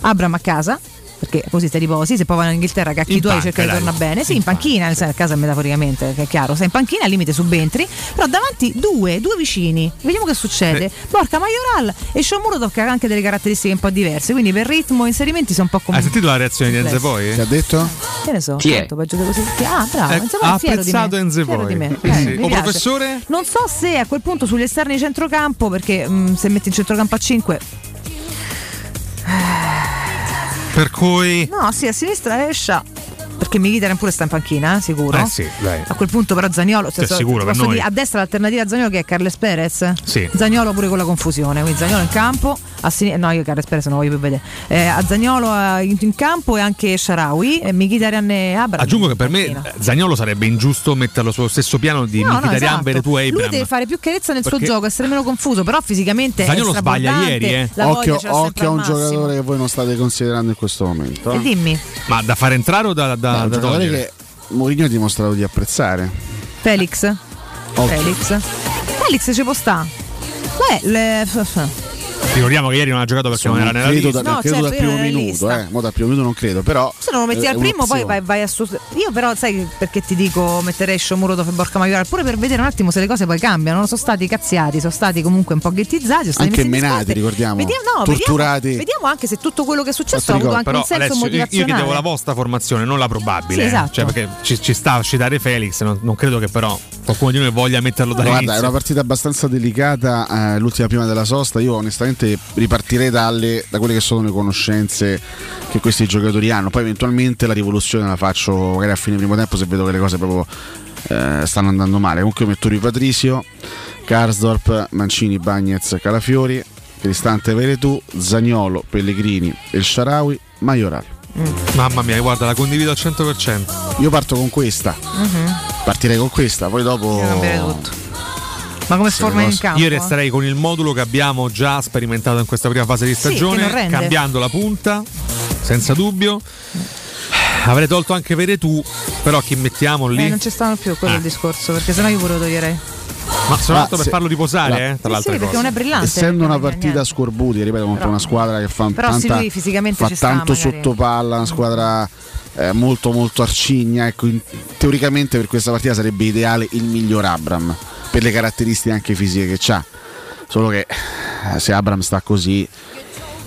Abram a casa, perché così ti riposi, se poi vanno in Inghilterra cacchi In tuoi panca, cerca di tornare bene, sì in panchina, nel senso, a casa metaforicamente, che è chiaro, sei in panchina al limite subentri, però davanti due, due vicini, vediamo che succede, Eh. Borca Majoral e Sciomuro tocca anche delle caratteristiche un po' diverse, quindi per ritmo e inserimenti sono un po' come... Hai sentito la reazione di Enze poi? Che ha detto? Che ne so, Chi è? tanto peggio di così. Ah, bravo, Eh, Enzo ha Poi è fiero di me. apprezzato Enze Poi. di me. Sì, Eh, sì. O professore? Non so se a quel punto sugli esterni di centrocampo, perché mh, se metti in centrocampo a 5. Per cui. No, sì, a sinistra esce. Perché Militare pure sta in panchina, eh, sicuro. Eh sì, dai. A quel punto però Zagnolo, Sì, sicuro, per posso noi. dire, a destra l'alternativa a Zagnolo che è Carles Perez. Sì. Zagnolo pure con la confusione, quindi Zagnolo in campo, a sinistra, no io Carles Perez non voglio più vedere. Eh, a Zagnolo eh, in, in campo e anche Sharawi, e Mkhitaryan e Abram. Aggiungo che per me eh, Zagnolo sarebbe ingiusto metterlo sullo stesso piano di No, no, Mkhitaryan, esatto. Veretout e Lui Abraham. deve fare più chiarezza nel suo Perché- gioco, essere meno confuso, però fisicamente Zagnolo sbaglia ieri, eh. Occhio, occhio a un massimo. giocatore che voi non state considerando in questo momento. E eh. dimmi. Ma da far entrare o da, da da, giocatore togliere. che Mourinho ha dimostrato di apprezzare. Felix? Occhio. Felix? Felix ci può sta. Beh, le... Ricordiamo che ieri non ha giocato perché non era nella credo, lista. da, No, credo certo, dal primo minuto, lista. eh. Mo dal primo minuto non credo, però. Se non lo metti al primo, poi vai, vai a. Io, però, sai perché ti dico metterei Shomurodov e Borca Maioral pure per vedere un attimo se le cose poi cambiano. Non sono stati cazziati, sono stati comunque un po' ghettizzati. sono stati Anche menati, ricordiamo. Vediamo, no, torturati. Vediamo, vediamo anche se tutto quello che è successo ha avuto anche Però un senso Alessio, io, io motivazionale. chiedevo la vostra formazione, non la probabile. Sì, eh. esatto. Cioè, perché ci, ci sta a citare Felix, non, non credo che però qualcuno di noi voglia metterlo Guarda, è una partita abbastanza delicata, eh, l'ultima prima della sosta. Io onestamente ripartirei dalle, da quelle che sono le conoscenze che questi giocatori hanno. Poi eventualmente la rivoluzione la faccio magari a fine primo tempo se vedo che le cose proprio eh, stanno andando male. Comunque metto Rui Patricio, Karsdorp, Mancini, Bagnez, Calafiori, Cristante Veretù, Zagnolo, Pellegrini, El Sharawi, Maioral. Mamma mia, guarda, la condivido al 100%. Io parto con questa, Mhm. partirei con questa, poi dopo... Io cambierei tutto. Ma come Sì, forma in campo? Io resterei con il modulo che abbiamo già sperimentato in questa prima fase di Sì, stagione, rende. cambiando la punta, senza dubbio. Avrei tolto anche Veretù, però chi mettiamo Eh, lì? non ci stanno più quello è il discorso, perché sennò io pure lo toglierei. Ma sono Ah, andato per se- farlo riposare, la- eh, tra Sì, le altre sì, perché cose. non è brillante. Essendo una partita a niente. scorbuti, ripeto, contro Però- una squadra che fa però sì, tanta, lui fisicamente fa tanto magari. sotto palla, una squadra eh, molto molto arcigna, ecco, in- teoricamente per questa partita sarebbe ideale il miglior Abram, per le caratteristiche anche fisiche che ha. Solo che eh, se Abram sta così,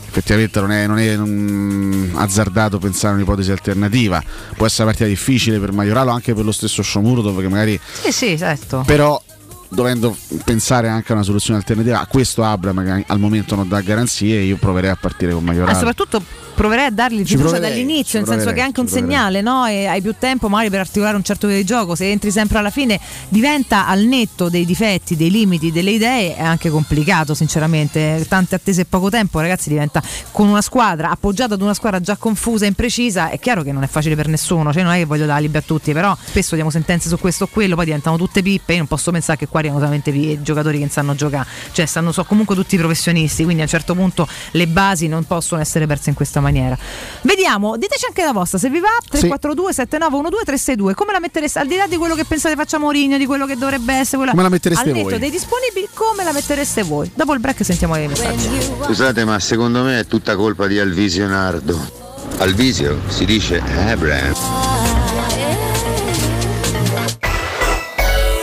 effettivamente non è, non è mm, azzardato pensare a un'ipotesi alternativa. Può essere una partita difficile per Maioralo, anche per lo stesso Sciomuro, che magari Sì, sì, certo. però dovendo pensare anche a una soluzione alternativa a questo Abram che al momento non dà garanzie io proverei a partire con Ma Maiorale soprattutto proverei a dargli Ci fiducia dall'inizio, nel senso che è anche un segnale, no? Hai più tempo magari per articolare un certo video di gioco. Se entri sempre alla fine diventa al netto dei difetti, dei limiti, delle idee, è anche complicato, sinceramente. Tante attese e poco tempo, ragazzi, diventa con una squadra appoggiata ad una squadra già confusa e imprecisa. È chiaro che non è facile per nessuno, cioè non è che voglio dare libri a tutti, però spesso diamo sentenze su questo o quello, poi diventano tutte pippe. Io non posso pensare che qua arrivano solamente pi- giocatori che sanno giocare, cioè sanno so comunque tutti professionisti, quindi a un certo punto le basi non possono essere perse in questa maniera. Vediamo, diteci anche la vostra, se vi va 342 7912 362, come la mettereste al di là di quello che pensate faccia Mourinho, di quello che dovrebbe essere, quella- Come la mettereste al voi? dei disponibili, come la mettereste voi? Dopo il break sentiamo i messaggi. Scusate, ma secondo me è tutta colpa di Alvisio Nardo. Alvisio si dice Abraham.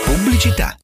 Pubblicità.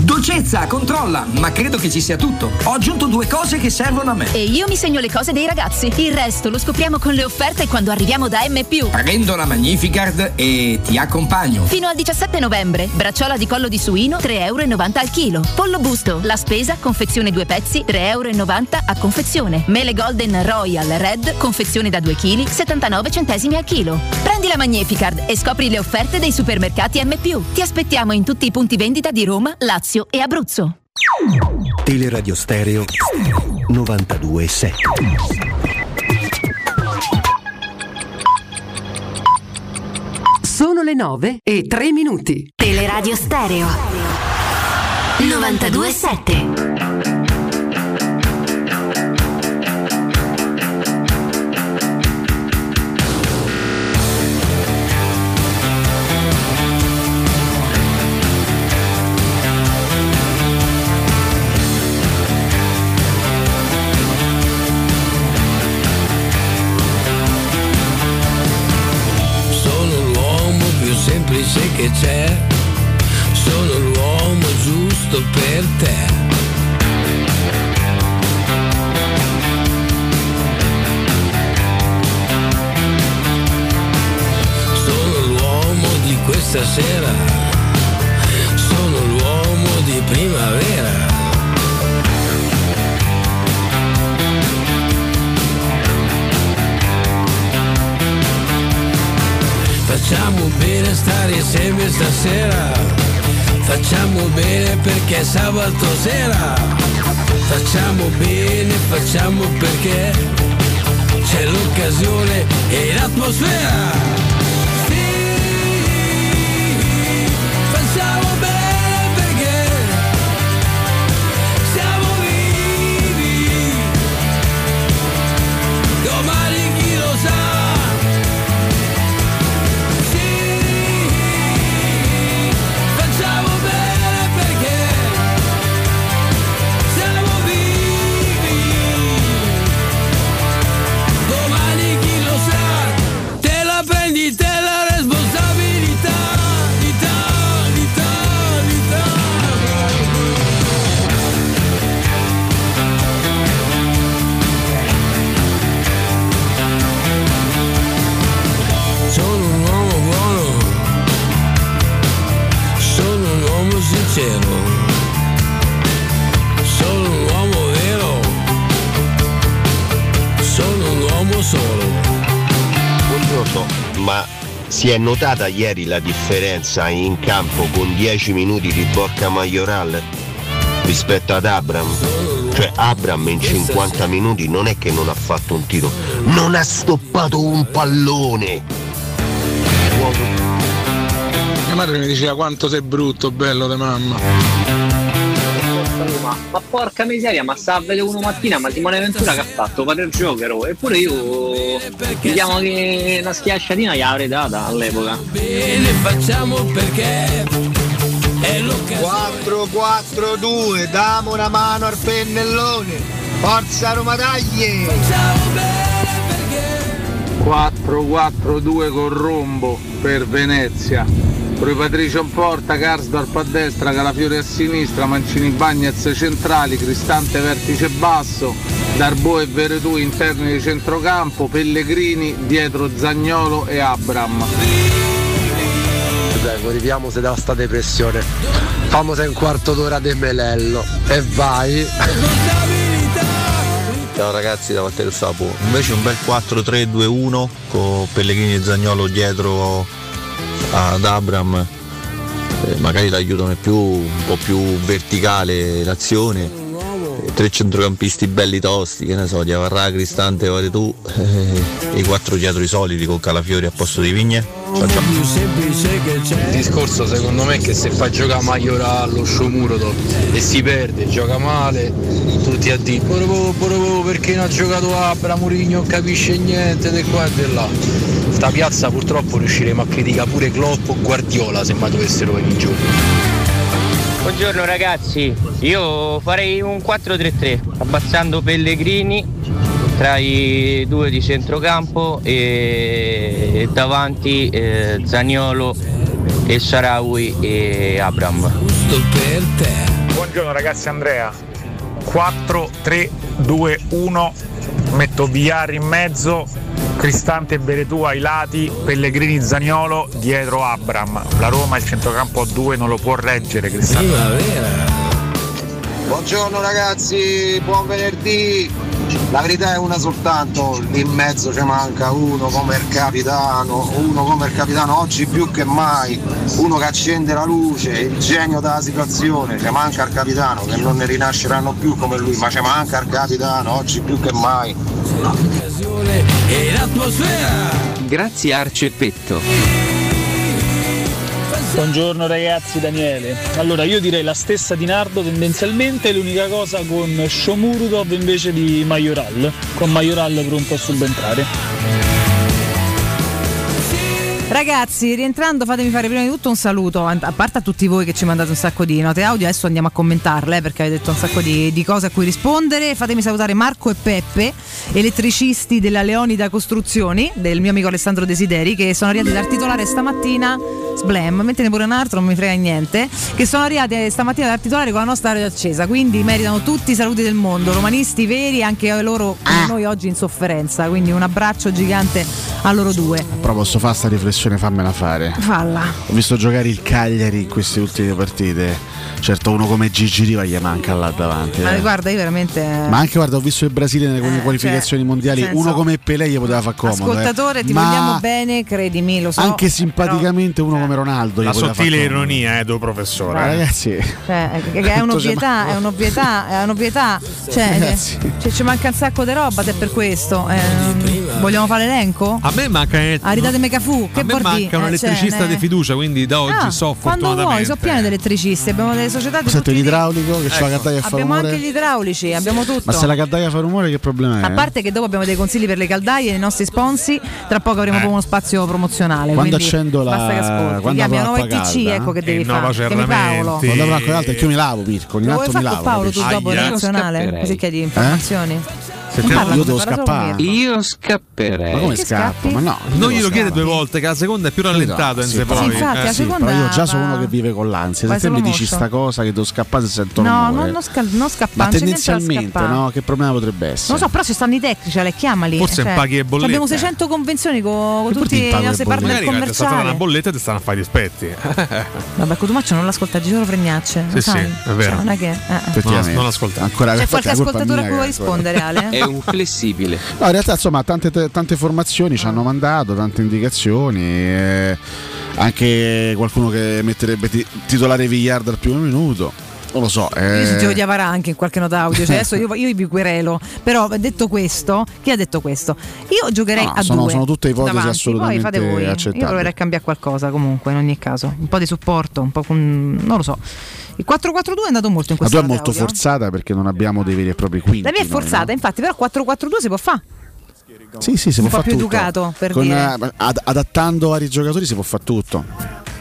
Dolcezza, controlla, ma credo che ci sia tutto. Ho aggiunto due cose che servono a me. E io mi segno le cose dei ragazzi. Il resto lo scopriamo con le offerte quando arriviamo da M+. Prendo la Magnificard e ti accompagno. Fino al 17 novembre, bracciola di collo di suino 3,90 euro al chilo. Pollo busto, la spesa, confezione due pezzi 3,90 euro a confezione. Mele Golden Royal Red, confezione da 2 kg 79 centesimi al chilo. Prendi la Magnificard e scopri le offerte dei supermercati M+. Ti aspettiamo in tutti i punti vendita di Roma, Lazio e Abruzzo. Teleradio Stereo 92.7 Sono le 9 e 3 minuti. Teleradio Stereo 92.7 c'è, sono l'uomo giusto per te. Sabato è notata ieri la differenza in campo con 10 minuti di Borca Majoral rispetto ad Abram? Cioè Abram in 50 minuti non è che non ha fatto un tiro, non ha stoppato un pallone! Mia madre mi diceva quanto sei brutto, bello di mamma. Ma, ma porca miseria, ma sta a vedere uno mattina, ma Simone Ventura che ha fatto? Padre Giochero, eppure io diciamo che una schiacciatina gli avrei data all'epoca. Bene facciamo perché è l'occasione. 4-4-2, damo una mano al pennellone. Forza Roma Taglie! 4-4-2 con rombo per Venezia. Rui Patricio in porta, Karsdorp a destra, Calafiore a sinistra, Mancini Bagnez centrali, Cristante vertice basso, Darbo e Veretù interni di centrocampo, Pellegrini dietro Zagnolo e Abram. Dai, moriamo se dalla sta depressione. Famosa un quarto d'ora di melello. E vai. Ciao ragazzi da Valtteri Sapo, invece un bel 4-3-2-1 con Pellegrini e Zagnolo dietro ad Abram, eh, magari l'aiutano più, un po' più verticale l'azione. Eh, Tre centrocampisti belli tosti, che ne so, Diavarra, Cristante, Vare tu, eh, e i quattro dietro i soliti con Calafiori a posto di Vigne. Il discorso secondo me è che se fa giocare Maiora allo Sciomuro e si perde, gioca male, tutti a dire "Borovo, Borovo, perché non ha giocato Abra, Murigno non capisce niente di qua e di là. Sta piazza purtroppo riusciremo a criticare pure Klopp o Guardiola se mai dovessero venire giù. Buongiorno ragazzi, io farei un 4-3-3, abbassando Pellegrini tra i due di centrocampo e davanti eh, Zaniolo e Sharawi e Abram. Buongiorno ragazzi Andrea 4 3 2 1 metto Viari in mezzo Cristante e Veretù ai lati Pellegrini Zaniolo dietro Abram. La Roma il centrocampo a 2 non lo può reggere Cristante. Buongiorno ragazzi, buon venerdì. La verità è una soltanto, lì in mezzo ci manca uno come il capitano, uno come il capitano oggi più che mai, uno che accende la luce, il genio della situazione, ci manca il capitano, che non ne rinasceranno più come lui, ma ci manca il capitano oggi più che mai. E l'atmosfera Grazie Arceppetto. Buongiorno ragazzi, Daniele. Allora io direi la stessa di Nardo tendenzialmente, l'unica cosa con Shomurudov invece di Majoral, con Majoral pronto a subentrare. Ragazzi, rientrando, fatemi fare prima di tutto un saluto, a parte a tutti voi che ci mandate un sacco di note audio, adesso andiamo a commentarle eh, perché avete detto un sacco di, di cose a cui rispondere. Fatemi salutare Marco e Peppe, elettricisti della Leonida Costruzioni, del mio amico Alessandro Desideri, che sono arrivati dal titolare stamattina, sblem, mettene pure un altro, non mi frega niente, che sono arrivati stamattina dal titolare con la nostra radio accesa, quindi meritano tutti i saluti del mondo, romanisti veri, anche loro come noi oggi in sofferenza, quindi un abbraccio gigante a loro due. Però posso fare sta riflessione, fammela fare. Falla. Ho visto giocare il Cagliari in queste ultime partite. Certo, uno come Gigi Riva gli manca là davanti. Ma eh. guarda, io veramente. Ma anche guarda, ho visto il Brasile nelle Eh, qualificazioni cioè, mondiali. senso- Uno come Pelé gli poteva far comodo. eh. Ascoltatore, ti Ma vogliamo bene, credimi, lo so. Anche simpaticamente uno come Ronaldo. La sottile ironia, eh, do professore. Ma ragazzi, Cioè, è un'ovvietà, è un'ovvietà, è un'ovvietà. Cioè, cioè, ci manca un sacco di roba, se è per questo. Eh, vogliamo fare l'elenco? A me manca. Aridate Mecafu, che a me manca un Eh, elettricista cioè, di fiducia, quindi da oggi Ah, so quando vuoi, sono piene di elettricisti, abbiamo delle società di sento i l'idraulico che c'ha la caldaia a fa Abbiamo rumore. anche gli idraulici, abbiamo tutto. Ma se la caldaia fa rumore, che problema è? A parte che dopo abbiamo dei consigli per le caldaie nei nostri sponsor, tra poco avremo Eh. proprio uno spazio promozionale. Quando accendo la- basta che ascolti. quando la l'acqua 9TC, calda, ecco che eh, devi fare. Chiami Paolo. Quando calda, che io mi lavo, Pirco. Ogni tanto vuoi mi fare con lavo. Paolo tu dopo nazionale? Così chiedi informazioni. Sentiamo, io devo scappare. Mirko. Io scapperei. Ma come scappo? scappi? Ma no, Non glielo chiede due volte, che la seconda è più rallentato. Sì, poi. infatti, la Eh, sì. seconda- Però io già sono uno che vive con l'ansia. Se te mi solo dici sta cosa che devo scappare se sento No, non, non, sca- non scappare, Ma tendenzialmente, no? Che problema potrebbe essere? Non lo so, però ci stanno i tecnici, Ale, chiamali. Forse Cioè, paghi le bollette. Abbiamo 600 convenzioni con, tutti i le nostri partner Magari ti una commerciali. bolletta e ti stanno a fare gli aspetti. Vabbè, Cotumaccio non l'ascolta, ci sono fregnacce. Sì, sì, è vero. Cioè, non è che. eh, eh. Non. Ancora C'è qualche ascoltatore a cui vuoi rispondere, Ale? È un flessibile. No, in realtà insomma tante, tante formazioni ci hanno mandato, tante indicazioni, eh, anche qualcuno che metterebbe ti- titolare Villiard al primo minuto. Non lo so. Io sentivo Eh, di Avarà anche in qualche nota audio, cioè adesso io, io vi querelo, però detto questo, chi ha detto questo? Io giocherei No, a sono- due. sono tutte ipotesi davanti, assolutamente Poi fate voi. accettabili. Io proverei a cambiare qualcosa comunque, in ogni caso, un po' di supporto, un po' con, non lo so. Il 4-4-2 è andato molto in la questa tua è molto audio. forzata perché non abbiamo dei veri e propri quinti. La mia è noi, forzata, no? infatti, però 4-4-2 si può fare. Sì, sì, si un può fare più tutto. educato, per Con, dire. eh, ad- adattando vari giocatori si può fare tutto.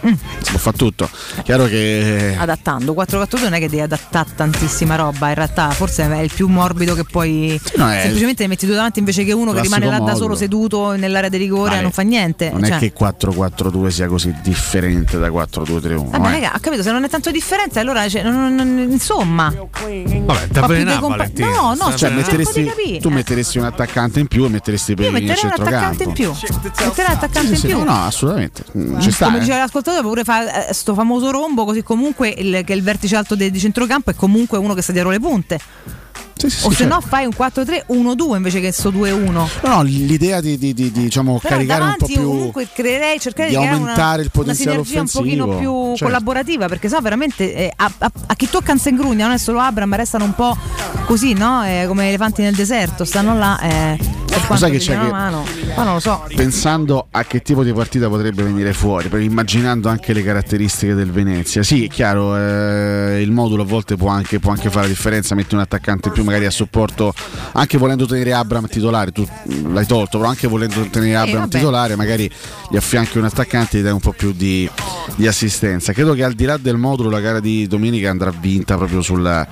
Si può fare tutto. Chiaro che adattando 4-4-2 non è che devi adattare tantissima roba in realtà forse è il più morbido che poi no, è- semplicemente ne metti due davanti invece che uno che rimane là da solo seduto nell'area di rigore Vale. non fa niente non Cioè, è che 4-4-2 sia così differente da 4-2-3-1. Vabbè, eh. raga, ho capito, se non è tanto differenza, allora cioè, non- non- insomma. Vabbè, Fa dei compa-. No, no, Cioè, metteresti- tu metteresti un attaccante in più e metteresti Io Pellegrini al metterei un attaccante centrocampo. in più. Metterei un attaccante Sì, sì, in più. no, no, assolutamente. Mm, Ci sta. Come eh. diceva l'ascoltatore, pure fa eh, sto famoso rombo, così comunque il, che il vertice alto de- di centrocampo è comunque uno che sta dietro le punte. Sì, sì, o sì, se no certo. fai un 4-3-1-2 invece che sto 2-1. No, no, l'idea di, di- di- di, diciamo, Però caricare un po' più. comunque creerei, cercherei di di, aumentare una, il potenziale una un pochino più Certo. collaborativa perché sennò veramente eh, a, a- a chi tocca in Sengrugna non è solo Abram, restano un po' così, no? Eh, come elefanti nel deserto, stanno là eh, sai che c'è che- mano. Ma non lo so. Pensando a che tipo di partita potrebbe venire fuori, immaginando anche le caratteristiche del Venezia. Sì, è chiaro, eh, il modulo a volte può anche, può anche fare la differenza, metti un attaccante più magari a supporto, anche volendo tenere Abram titolare, tu l'hai tolto, però anche volendo tenere Abram vabbè. titolare, magari gli affianchi un attaccante e gli dai un po' più di, di assistenza. Credo che al di là del modulo la gara di domenica andrà vinta proprio sulla,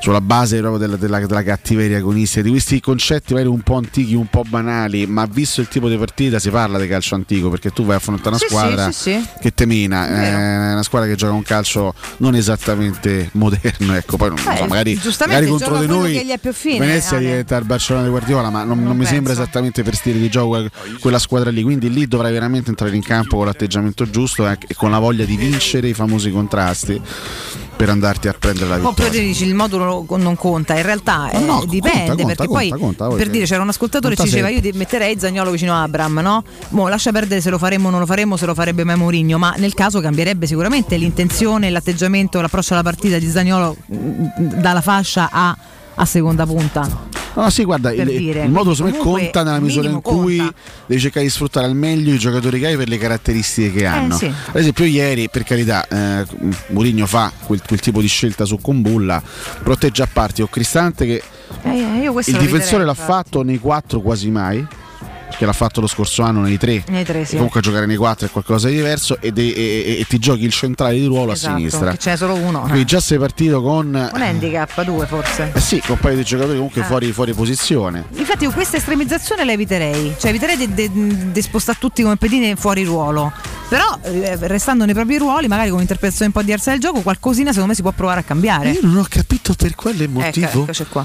sulla base proprio della, della- della cattiveria agonistica, di questi concetti magari un po' antichi, un po' banali, ma visto il tipo di partita si parla di calcio antico perché tu vai a affrontare una Sì, squadra sì, sì, che temina, è una squadra che gioca un calcio non esattamente moderno, ecco, poi non, non so, magari, magari contro gioca di noi che gli è più fine, Venezia Ale. diventa il Barcellona di Guardiola, ma non, non mi penso. sembra esattamente per stile di gioco quel- quella squadra lì, quindi lì dovrai veramente entrare in campo con l'atteggiamento giusto e e con la voglia di vincere i famosi contrasti per andarti a prendere la vittoria. però dici il modulo non conta, in realtà eh, no, dipende conta, perché conta, poi conta, per poi dire c'era un ascoltatore che ci diceva io sempre. ti metterei Zagnolo vicino a Abram, no? Mo, lascia perdere se lo faremmo o non lo faremmo, se lo farebbe mai Mourinho, ma nel caso cambierebbe sicuramente l'intenzione, l'atteggiamento, l'approccio alla partita di Zagnolo mm, dalla fascia a, a seconda punta. No, sì, guarda, il, dire. il modo secondo me conta nella misura in cui conta. devi cercare di sfruttare al meglio i giocatori che hai per le caratteristiche che hanno. Eh, sì. Ad esempio, ieri, per carità, eh, Mourinho fa quel, quel tipo di scelta su Combulla, protegge a parte o Cristante che Eh, il difensore l'ha infatti. fatto nei quattro quasi mai. Perché l'ha fatto lo scorso anno nei tre. Nei tre, sì. Comunque giocare nei quattro è qualcosa di diverso e, de- e- e- ti giochi il centrale di ruolo Esatto, a sinistra. che ce n'è solo uno. Quindi già sei partito con. Un handicap, due forse. Eh sì, con un paio di giocatori comunque Ah. fuori, fuori posizione. Infatti questa estremizzazione la eviterei, cioè eviterei di, di- di spostare tutti come pedine fuori ruolo. Però eh, restando nei propri ruoli, magari con un'interpretazione un po' diversa del gioco, qualcosina secondo me si può provare a cambiare. Io non ho capito per quale motivo Ecco, qua.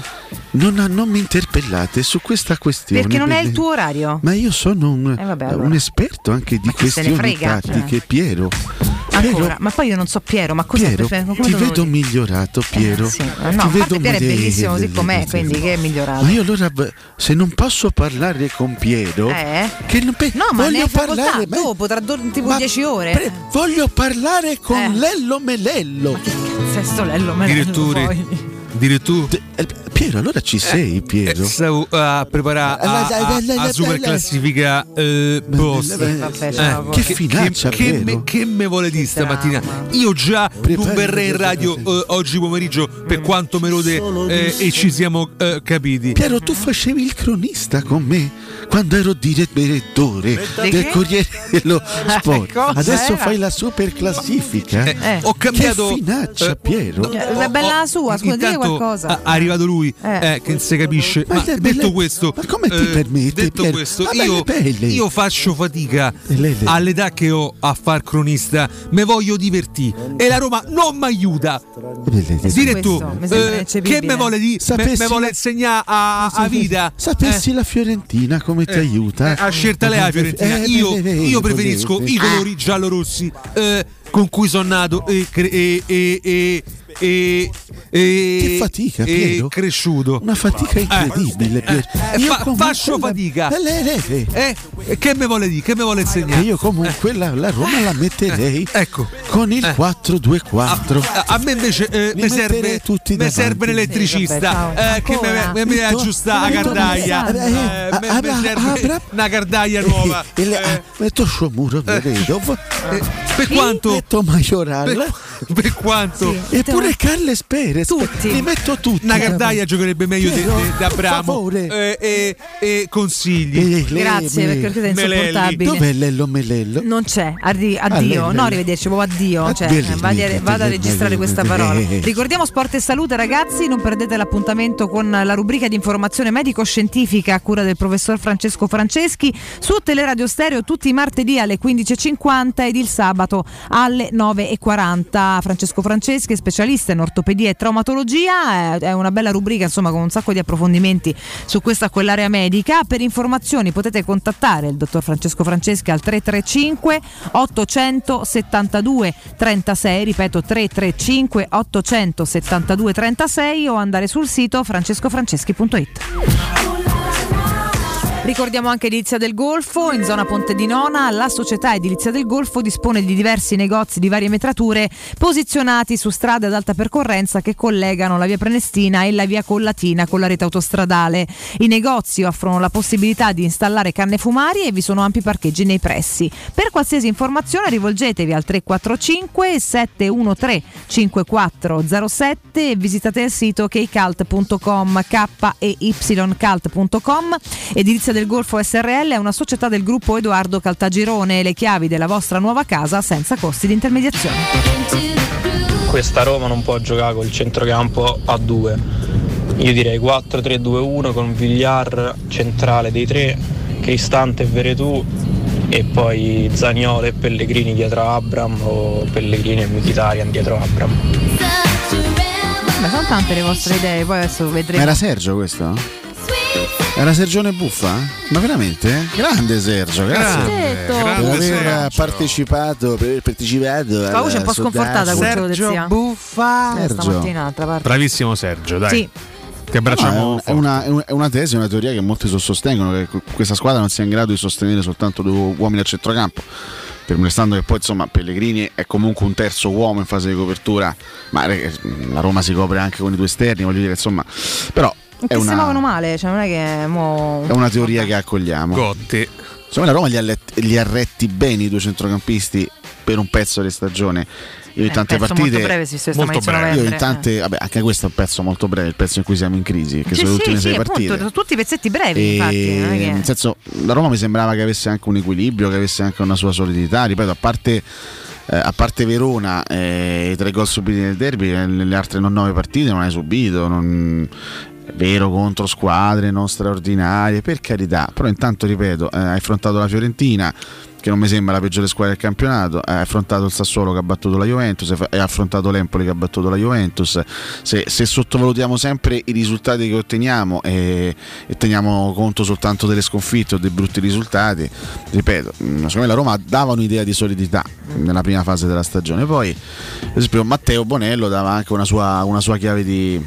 non, non mi interpellate su questa questione. Perché non è il tuo orario. Ma io sono un, Eh, vabbè, allora. un esperto anche di Ma questioni frega, tattiche, cioè. Piero. Ancora, ma poi io non so Piero, ma cos'è Piero, per- come ti vedo migliorato, Piero. Eh, sì. Eh, Ti No, parte vedo Piero è bellissimo così com'è, quindi che è migliorato. Ma io allora, se non posso parlare con Piero, Eh? che non pe- No, ma voglio parlare, ma- dopo, tra do- tipo ma 10 ore. pre- voglio parlare con Eh. Lello Melello. Sesto Lello, me Direttore, direttore. Piero, allora ci sei, Piero? Eh, stavo a preparare a, a- a super classifica eh, post. vabbè, ciao, che finaccia, che, che, Piero. me, che me vuole dire stamattina? Io già non verrei in radio eh, oggi pomeriggio per quanto me lo de eh, e ci siamo eh, capiti. Piero, tu facevi il cronista con me quando ero direttore Di del che? Corriere dello Sport. Adesso fai la super classifica. Eh, ho cambiato Che finaccia, eh, Piero. È bella la sua, scusa, qualcosa. è arrivato lui Eh. eh, che non si capisce. Ma Ma, detto le- questo, ma come ti eh, permette, Detto Piero? questo, io, belle. io faccio fatica le- le- all'età che ho a far cronista. Me voglio divertire e la Roma non mi aiuta. Dire tu, eh, che me vuole dire? Me, me vuole insegnare a, a vita? Sapessi la Fiorentina come ti aiuta? Eh, a scelta lei la Fiorentina. Eh, io, io preferisco i colori giallo-rossi eh, con cui sono nato e, e, e, e, e, Che fatica, e Piero. cresciuto. Una fatica incredibile, Piero. Eh, Io fa- faccio la- fatica. Eh, lei- lei- Eh, che me vuole dire? Che me vuole insegnare? io comunque la, la Roma la metterei ecco. con il 4-2-4. A, a me invece eh, mi serve, tutti mi serve un elettricista Sì, vabbè, ciao. eh, che mi, mi, mi aggiusta la Metto- cardaia. Eh, Eh, eh, me- Abra- mi serve una cardaia nuova. E le- ah, metto Sciomuro, vedo. Eh, per quanto Metto Majoral. per, per quanto. Eppure Carles Perez, tutti. li metto tutti. Una Gardaia giocherebbe meglio di, Piero, di- da per Bramo. favore. Eh, eh, eh, consigli. Grazie, perché ormai è Melelli. insopportabile. Dov'è Lello Melello? Non c'è, Ah, addio, lei. no, arrivederci, proprio addio. Addio, vada, lei, vada a registrare questa parola. Ricordiamo sport e salute, ragazzi. Non perdete l'appuntamento con la rubrica di informazione medico-scientifica a cura del professor Francesco Franceschi su Teleradio Stereo tutti i martedì alle 15.50 ed il sabato alle 9.40. Francesco Franceschi è specialista in ortopedia e traumatologia. È una bella rubrica, insomma, con un sacco di approfondimenti su questa o quell'area medica. Per informazioni potete contattare il dottor Francesco Franceschi al 335 872 36, ripeto 335 872 36 o andare sul sito francescofranceschi.it. Ricordiamo anche Edilizia del Golfo, in zona Ponte di Nona, la società Edilizia del Golfo dispone di diversi negozi di varie metrature posizionati su strade ad alta percorrenza che collegano la via Prenestina e la via Collatina con la rete autostradale. I negozi offrono la possibilità di installare canne fumari e vi sono ampi parcheggi nei pressi. Per qualsiasi informazione rivolgetevi al 345 713 5407 e visitate il sito keycult.com k e ycult.com Edilizia del Golfo SRL è una società del gruppo Edoardo Caltagirone le chiavi della vostra nuova casa senza costi di intermediazione. Questa Roma non può giocare col centrocampo a due. Io direi 4-3-2-1 con Villar centrale dei tre, Cristante e Veretù e poi Zaniolo e Pellegrini dietro Abram o Pellegrini e Mkhitaryan dietro Abram. Beh, sono tante le vostre idee, poi adesso Ma vedremo. era Sergio questo? Era Sergione Buffa? Ma veramente? Grande Sergio, grazie per Grande aver Sergio. partecipato, per aver partecipato. La voce è un po' sconfortata con quello del zia. Buffa. Eh, stamattina, d'altra parte. Bravissimo Sergio, dai. Sì. Ti abbracciamo. No, è, una, è una- è una tesi, è una teoria che molti so- sostengono che questa squadra non sia in grado di sostenere soltanto due uomini a centrocampo. Fermo restando che poi insomma Pellegrini è comunque un terzo uomo in fase di copertura, ma la Roma si copre anche con i due esterni, voglio dire, insomma, però è Che si una, muovono male, cioè non è che mo... è una teoria che accogliamo. Gotti. Secondo me la Roma li ha, let- li ha retti bene i due centrocampisti per un pezzo di stagione. Io in Eh, tante partite molto breve, si molto breve. Io in tante, vabbè, anche questo è un pezzo molto breve, il pezzo in cui siamo in crisi, che Sì, sono le sì, ultime sì, sei appunto, partite. sono tutti pezzetti brevi, E, infatti. che- nel senso, la Roma mi sembrava che avesse anche un equilibrio, che avesse anche una sua solidità. Ripeto, a parte, eh, a parte Verona e i tre gol subiti nel derby, eh, nelle altre non nove partite non hai subito. non- è vero contro squadre non straordinarie, per carità, però intanto ripeto, eh, hai affrontato la Fiorentina che non mi sembra la peggiore squadra del campionato, hai affrontato il Sassuolo che ha battuto la Juventus, hai affrontato l'Empoli che ha battuto la Juventus, se, se sottovalutiamo sempre i risultati che otteniamo e, e teniamo conto soltanto delle sconfitte o dei brutti risultati, ripeto, mh, secondo me la Roma dava un'idea di solidità nella prima fase della stagione, poi per esempio Matteo Bonello dava anche una sua, una sua chiave di,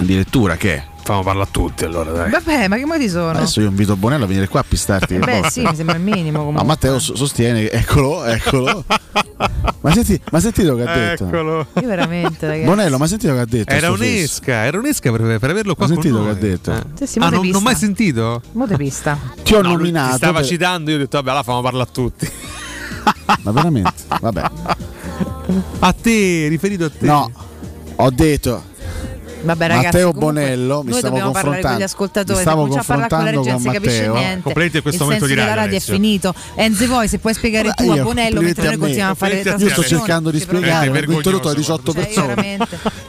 di lettura che è Famo parlare a tutti allora, dai. Vabbè, ma che modi sono? Adesso io invito Bonello a venire qua a pistarti. Eh Beh, sì, mi sembra il minimo comunque. Matteo so- sostiene, eccolo, eccolo. ma, senti, ma sentito che ha detto? Eccolo. Io veramente, ragazzi. Bonello, ma sentito che ha detto? Era un'esca, era un'esca per, per averlo qua Ma con sentito noi. che ha detto? Eh. Sì, sì, ah, non, non mai sentito? Mo te pista. Ti ho No, nominato. Ti stava per- citando, io ho detto, vabbè, allora famo parlare a tutti. Ma veramente? Vabbè. A te, riferito a te. No, ho detto. Vabbè, ragazzi, Matteo comunque Bonello, mi dobbiamo parlare con gli confrontando. ascoltatori. a con la confrontando regia non si con capisce Matteo. niente. Complimenti per questo il momento senso di della radio, radio è finito. Enze, voi se puoi spiegare tu a Bonello mentre noi a continuiamo a fare le a Io sto cercando di spiegare, ho interrotto da 18 Cioè, io persone.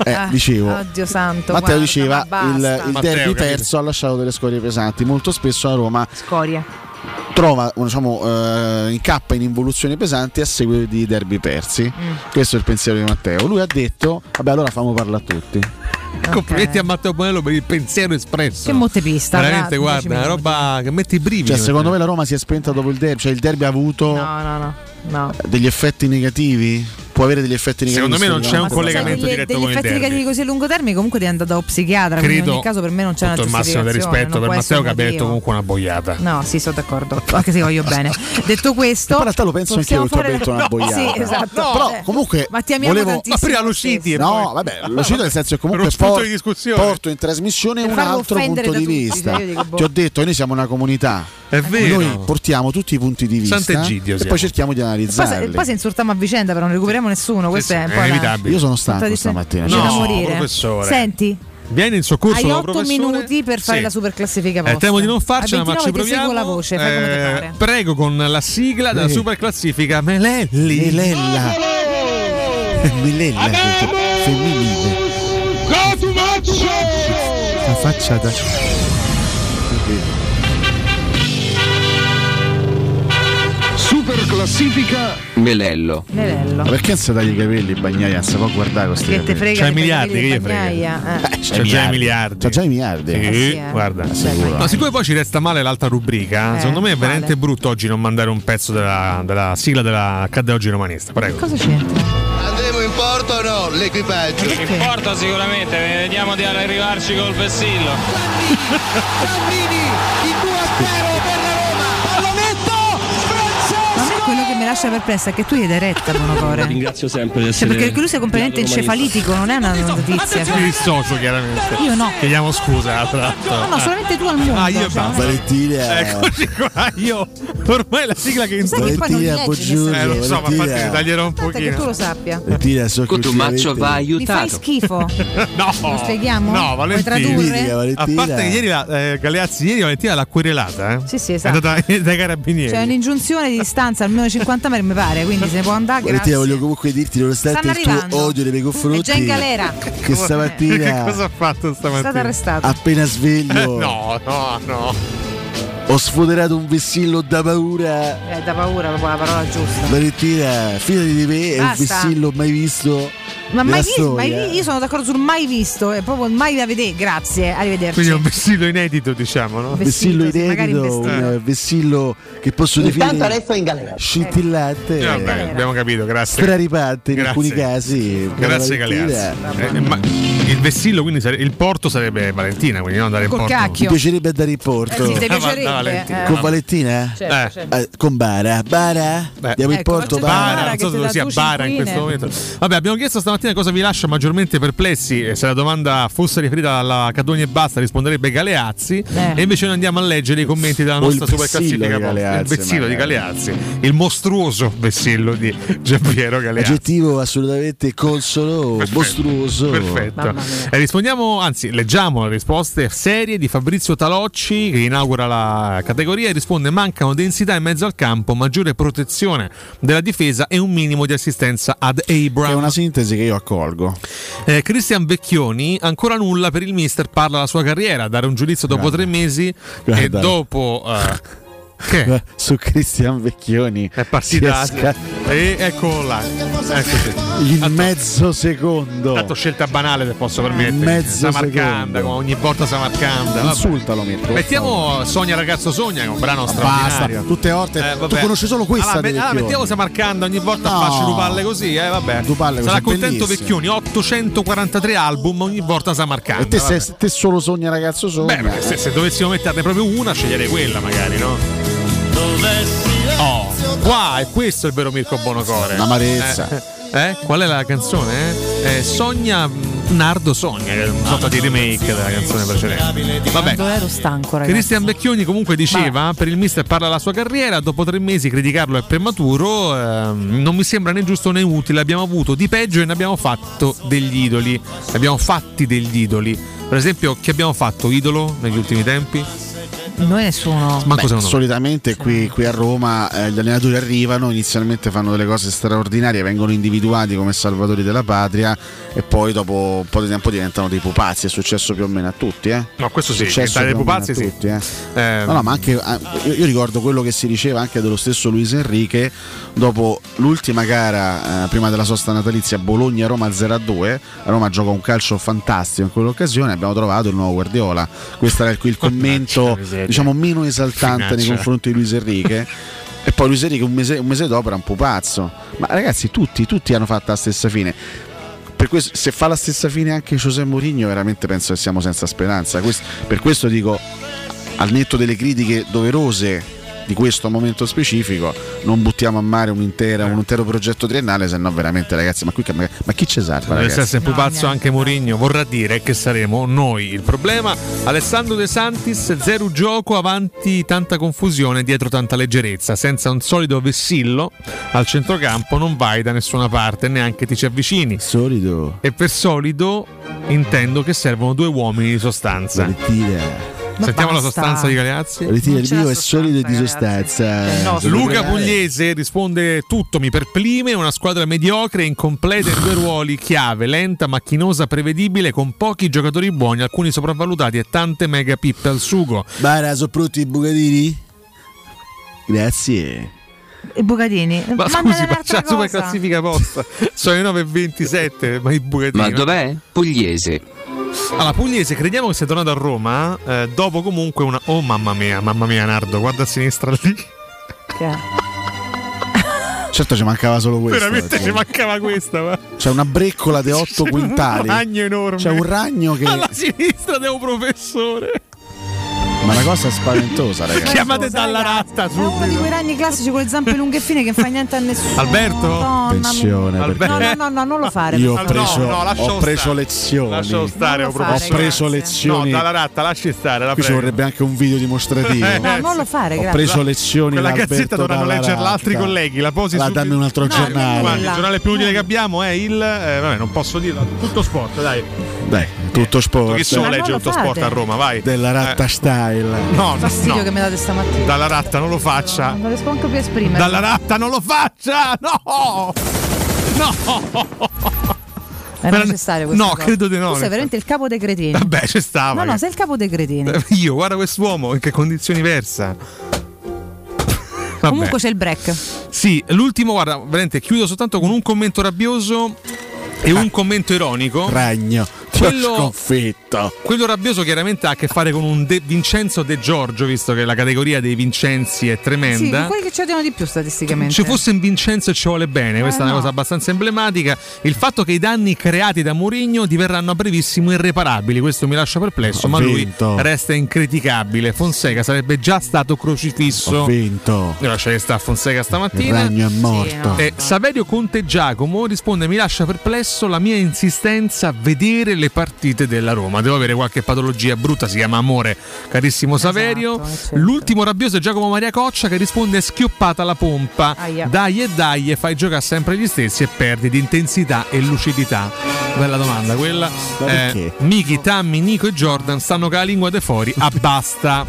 Eh, Ah, dicevo. Oddio santo. Matteo guarda, diceva il, basta. il Matteo, derby capito? perso ha lasciato delle scorie pesanti. Molto spesso la Roma Scorie. Trova diciamo, eh, incappa in involuzioni pesanti a seguito di derby persi. Mm. Questo è il pensiero di Matteo. Lui ha detto: Vabbè, allora famo parlare a tutti. Complimenti a Matteo Bonello per il pensiero espresso. Che montepista. Veramente, guarda, una roba che metti i brividi. Cioè, secondo me la Roma si è spenta dopo il derby. Cioè, il derby ha avuto No, no, no. No. degli effetti negativi. Può avere degli effetti negativi. Secondo me non c'è un collegamento degli- diretto degli con il effetti derby. negativi così a lungo termine comunque devi andare da un psichiatra quindi in Credo, ogni caso per me non c'è una tutto il massimo del rispetto per Matteo che abbia detto comunque una boiata. No, sì, sono d'accordo. Anche se voglio bene. Detto questo, Ma in realtà lo penso anche io che abbia detto una No, boiata. Sì, esatto. Però Cioè, comunque ma ti amiamo volevo- tantissimo. Ma prima lo lo stesso. citi e No, vabbè, lo cito nel senso che comunque por- di porto in trasmissione un altro punto da di vista. boh. Ti ho detto, noi siamo una comunità. È vero. Noi portiamo tutti i punti di vista Sant'Egidio e poi cerchiamo di se, analizzarli. poi se insultiamo a vicenda, però non recuperiamo nessuno. Questo è un po' la- Io sono stanco tradizione. stamattina. No, da morire. professore. Senti, Vieni in soccorso hai dello 8 professore. minuti per fare Sì. la super classifica Eh, posta. temo di non farcela, ma ci 29 ti seguo proviamo. la voce, Eh. Prego con la sigla della Eh. super classifica Melelli. Melella. Melella. Femminile. La faccia da. classifica Melello. Melello. Perché se si i capelli Bagnaia? Se può guardare questi Perché te frega C'hai i miliardi, che gli frega. Eh. eh. C'è, i miliardi. C'è già i miliardi. Sì, eh, sì, eh. guarda. Beh, sicuro. Ma siccome poi ci resta male l'altra rubrica, eh, secondo me è veramente vale. brutto oggi non mandare un pezzo della, della sigla della Cadde oggi romanista. Prego. Cosa c'entra? Andremo in porto o no? L'equipaggio. Perché? In porto sicuramente, vediamo di arrivarci col vessillo. Bambini, bambini, in 2 a 0. Che mi lascia perplessa è che tu gli dai retta, Bonocore. Ringrazio sempre di Cioè, essere perché lui è completamente encefalitico, non è una notizia. Mi Cioè. dissocio chiaramente. Io no. Chiediamo scusa, tra l'altro. No, no, solamente tu al mondo. Ah, io cioè, è- Valentina. Eccoci qua, io ormai la sigla che li Valentina leggi Boggiulio. Eh, lo so, ma infatti taglierò un Importante che tu pochino. lo sappia. Valentina, so che Cotumaccio va Mi fai aiutato. schifo. No, Lo spieghiamo? No, Valentina. A parte che ieri la, eh, Galeazzi, ieri Valentina l'ha querelata, eh? Sì, sì, È esatto. andata dai carabinieri. C'è un'ingiunzione di distanza almeno 50 metri, mi pare, quindi se ne può andare. Valentina, voglio comunque dirti, nonostante il tuo odio nei miei confronti, È già in galera. che che stamattina, cosa ha fatto È stato stamattina? arrestato. appena sveglio, No, no, no. ho sfoderato un vessillo da paura. Eh, da paura proprio la parola giusta. Valentina, fidati di me, è un Basta. vessillo mai visto. Ma mai visto, mai io sono d'accordo sul mai visto, è proprio mai da vedere. Grazie, arrivederci. Quindi è un vessillo inedito, diciamo, no? vessillo magari inedito, un vessillo che posso Intanto definire adesso è in galera. scintillante, Eh, vabbè, abbiamo capito, grazie. straripante in Grazie. alcuni casi. Grazie. Galeazzi. Eh, ma il vessillo, quindi sare- il porto sarebbe Valentina, quindi non andare in Col porto. Cacchio. piacerebbe andare in porto? Eh sì, ma- piacerebbe. da Valentina. eh. Con Valentina? Certo, Eh. certo. Eh, con Bara? Bara? Beh. Andiamo in Ecco, porto, c'è Bara? Bara non so dove sia Bara in questo momento. Vabbè, abbiamo chiesto stamattina cosa vi lascia maggiormente perplessi. E se la domanda fosse riferita alla Cadogna e basta, risponderebbe Galeazzi. Eh. E invece noi andiamo a leggere i commenti della nostra super classifica. il vessillo di. Galeazzi, il mostruoso vessillo di Giampiero Galeazzi. Aggettivo assolutamente consolo, Perfetto. mostruoso. Perfetto. E rispondiamo, anzi, leggiamo le risposte serie di Fabrizio Talocci che inaugura la categoria e risponde: mancano densità in mezzo al campo, maggiore protezione della difesa e un minimo di assistenza ad Abram. È una sintesi che io accolgo. Eh, Christian Vecchioni, ancora nulla per il mister, parla della sua carriera, dare un giudizio dopo Guarda. tre mesi e Guarda. dopo... eh, che? Su Cristian Vecchioni È partita sca- e eccolo là. Eccoci. il mezzo secondo. Tanto scelta banale se posso permettermi. Mezzo Samarcanda, secondo. ogni volta Samarcanda. Insultalo, Mirko. Mettiamo Sogna ragazzo sogna che è un brano Basta, straordinario. tutte volte. Eh, tu conosci solo questa Allora, me- allora, mettiamo Samarcanda ogni volta No. a farci due palle così, eh, vabbè. Due palle così, Sarà contento bellissimo. Vecchioni, 843 album ogni volta Samarcanda. E te, sei- te solo sogna ragazzo sogna. Beh, beh, se, se dovessimo metterne proprio una, sceglierei quella magari, no? Oh, qua è questo il vero Mirko Bonocore. L'amarezza. Eh, eh? Qual è la canzone? Eh? Eh, Sogna mm, Nardo Sogna, che è una sorta di remake della canzone precedente. Vabbè. Ero stanco, ragazzi. Cristian Vecchioni comunque diceva per il mister parla della sua carriera dopo tre mesi criticarlo è prematuro ehm, non mi sembra né giusto né utile abbiamo avuto di peggio e ne abbiamo fatto degli idoli ne abbiamo fatti degli idoli per esempio chi abbiamo fatto idolo negli ultimi tempi? Noi nessuno. Manco Beh, solitamente qui, qui a Roma eh, gli allenatori arrivano, inizialmente fanno delle cose straordinarie, vengono individuati come salvatori della patria e poi dopo un po' di tempo diventano dei pupazzi. È successo più o meno a tutti, eh? No, questo sì, È meno pupazzi a sì. tutti, eh. Eh, No, no, ma anche ah, io, io ricordo quello che si diceva anche dello stesso Luis Enrique dopo l'ultima gara eh, prima della sosta natalizia Bologna-Roma 0-2. Roma gioca un calcio fantastico in quell'occasione. Abbiamo trovato il nuovo Guardiola. Questo era il, il commento. diciamo meno esaltante nei Finaccia. confronti di Luis Enrique. E poi Luis Enrique un mese, un mese dopo era un pupazzo. Ma ragazzi, tutti, tutti hanno fatto la stessa fine. Per questo, se fa la stessa fine anche José Mourinho, veramente penso che siamo senza speranza. Questo- per questo dico, al netto delle critiche doverose di questo momento specifico, non buttiamo a mare un'intera- un intero progetto triennale, se no veramente ragazzi, ma, qui, ma, ma chi ci salva? Deve essere pupazzo anche Mourinho, vorrà dire che saremo noi il problema. Alessandro De Santis, zero gioco, avanti tanta confusione, dietro tanta leggerezza. Senza un solido vessillo al centrocampo non vai da nessuna parte, neanche ti ci avvicini. Solido. E per solido intendo che servono due uomini di sostanza. Sentiamo la basta. sostanza di Galeazzi. Ritira il mio è solido e di sostanza. Luca Pugliese risponde tutto mi perplime, una squadra mediocre, incompleta in due ruoli chiave, lenta, macchinosa, prevedibile, con pochi giocatori buoni, alcuni sopravvalutati e tante mega pippe al sugo. Bara, sono pronti i bucatini? Grazie. I bucatini. Ma Mandane scusi, un'altra faccia la super classifica posta. Sono le 9.27, ma i bucatini. Ma dov'è? Pugliese. Allora, Pugliese, crediamo che sia tornato a Roma. eh, dopo comunque una. Oh mamma mia, mamma mia, Nardo, guarda a sinistra lì. Che è? Certo ci mancava solo questo. Veramente ci mancava questa, ma. C'è una breccola di 8 quintali. Un ragno enorme. C'è un ragno che. Alla sinistra del professore. Ma la cosa è spaventosa, ragazzi. Chiamate dalla ratta È uno di quei ragni classici con le zampe lunghe e fine che non fa niente a nessuno. Alberto? Madonna. Pensione. perché No, no, no, no, non lo fare. Io ho preso, No, no, ho preso lezioni. Lascialo stare, ho lo Ho fare, preso grazie. lezioni. No, dalla ratta, lasci stare. La Qui ci vorrebbe anche un video dimostrativo. No, non lo fare, Ho grazie. preso lezioni gazzetta Alberto dovranno leggerla altri colleghi. La posi La dammi un altro giornale. Guarda, il giornale più utile che abbiamo è il. eh, vabbè, non posso dirlo. Tutto sport, dai. Dai, tutto sport. Chi Ma legge tutto fate. sport a Roma, vai. Della ratta Eh, style. No, no, Fastidio no. che mi date stamattina. Dalla ratta non lo faccia. Non riesco anche più a esprimere. Dalla ratta non lo faccia! No! No! È necessario questo. No, credo di no. Tu sei veramente il capo dei cretini. Vabbè, ci stava. No, no, sei il capo dei cretini. Io, guarda quest'uomo in che condizioni versa. Vabbè. Comunque c'è il break. Sì, l'ultimo, guarda, veramente chiudo soltanto con un commento rabbioso e un commento ironico. Ragno. Quello- sconfitto. Quello rabbioso chiaramente ha a che fare con un De- Vincenzo De Giorgio, visto che la categoria dei Vincenzi è Sì, tremenda. quelli che ci odiano di più statisticamente. ci fosse un Vincenzo e ci vuole bene, questa è una no. cosa abbastanza emblematica. Il fatto che i danni creati da Mourinho diverranno a brevissimo irreparabili, questo mi lascia perplesso, Ho ma lui vinto. resta incriticabile. Fonseca sarebbe già stato crocifisso. Ho vinto. Io lascerei stare a Fonseca Il stamattina. ragno è morto. E Saverio Conte Giacomo risponde: Mi lascia perplesso la mia insistenza a vedere le partite della Roma. Devo avere qualche patologia brutta, si chiama amore, carissimo Saverio. eh, certo. L'ultimo rabbioso è Giacomo Maria Coccia che risponde: Schioppata la pompa. Aia. Dai e dai, e fai giocare sempre gli stessi e perdi di intensità e lucidità. Bella domanda quella. Perché? Miki, Tammy, Nico e Jordan stanno con la lingua de fuori. A basta.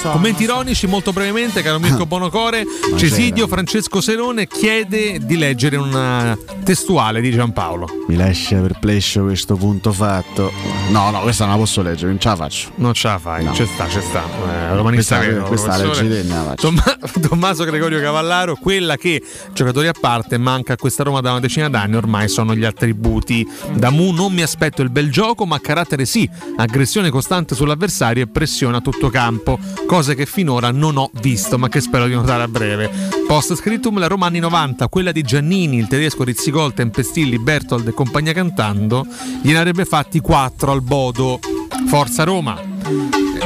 So. Commenti ironici molto brevemente, caro Mirko Bonocore. Ma Cesidio. Francesco Serone chiede di leggere una testuale di Giampaolo. Mi lascia perplesso questo punto fatto. No, no, questa non la posso leggere, non ce la faccio. Non ce la fai, No. c'è sta, c'è sta. Eh, romanista Questa- vero, questa ne la. Tomma- Tommaso Gregorio Cavallaro, quella che giocatori a parte manca a questa Roma da una decina d'anni, ormai sono gli attributi. Da Mu non mi aspetto il bel gioco, ma carattere sì, aggressione costante sull'avversario e pressione a tutto campo, cose che finora non ho visto, ma che spero di notare a breve. Post scrittum la Roma anni 90, quella di Giannini, il tedesco Rizzigol, Tempestilli, Bertold e compagnia cantando, gliene avrebbe fatti 4 al Bodo. Forza Roma!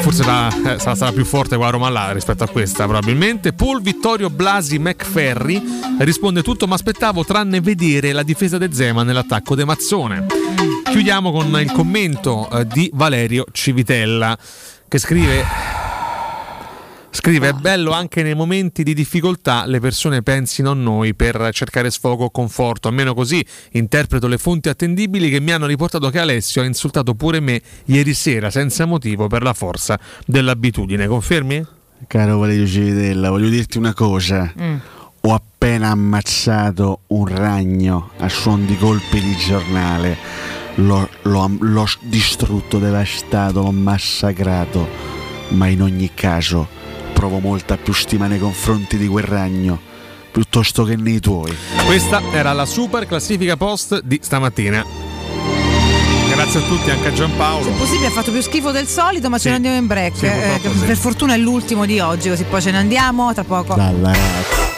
Forse la- eh, sarà, sarà più forte quella Roma là rispetto a questa, probabilmente. Paul Vittorio Blasi McFerry risponde tutto, ma aspettavo tranne vedere la difesa de Zema nell'attacco de Mazzone. Chiudiamo con il commento eh, di Valerio Civitella che scrive. Scrive: È bello anche nei momenti di difficoltà le persone pensino a noi per cercare sfogo o conforto. Almeno così interpreto le fonti attendibili che mi hanno riportato che Alessio ha insultato pure me ieri sera senza motivo per la forza dell'abitudine. Confermi? Caro Valerio Civitella, voglio dirti una cosa. Mm. Ho appena ammazzato un ragno a suon di colpi di giornale. L'ho, l'ho- l'ho distrutto, devastato, l'ho massacrato. Ma in ogni caso provo molta più stima nei confronti di quel ragno, piuttosto che nei tuoi. Questa era la super classifica post di stamattina. Grazie a tutti, anche a Giampaolo. Possibile ha fatto più schifo del solito, ma ce ne andiamo in break. Sì, Eh, sì. Per fortuna è l'ultimo di oggi, così poi ce ne andiamo tra poco. Dalla razza.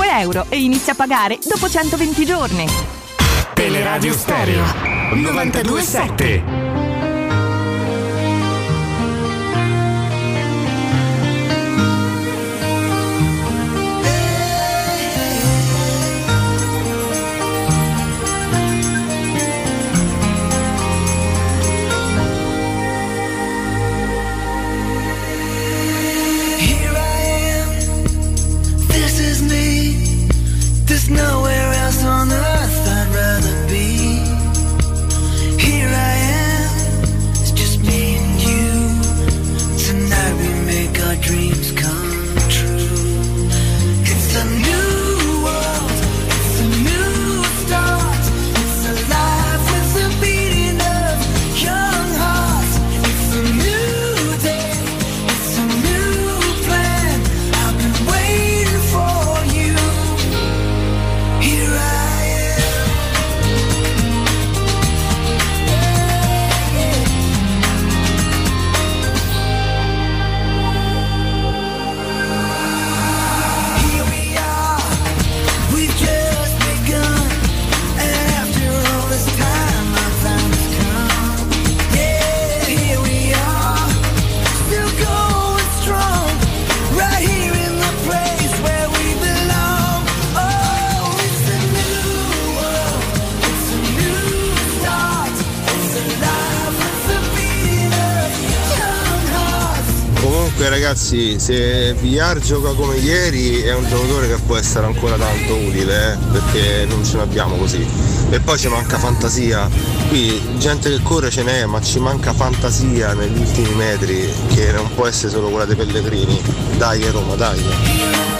euro e inizia a pagare dopo 120 giorni. Teleradio Stereo 927 ragazzi, se VR gioca come ieri è un giocatore che può essere ancora tanto utile, eh, perché non ce l'abbiamo così. E poi ci manca fantasia. Qui gente che corre ce n'è, ma ci manca fantasia negli ultimi metri, che non può essere solo quella dei Pellegrini. Dai Roma, dai.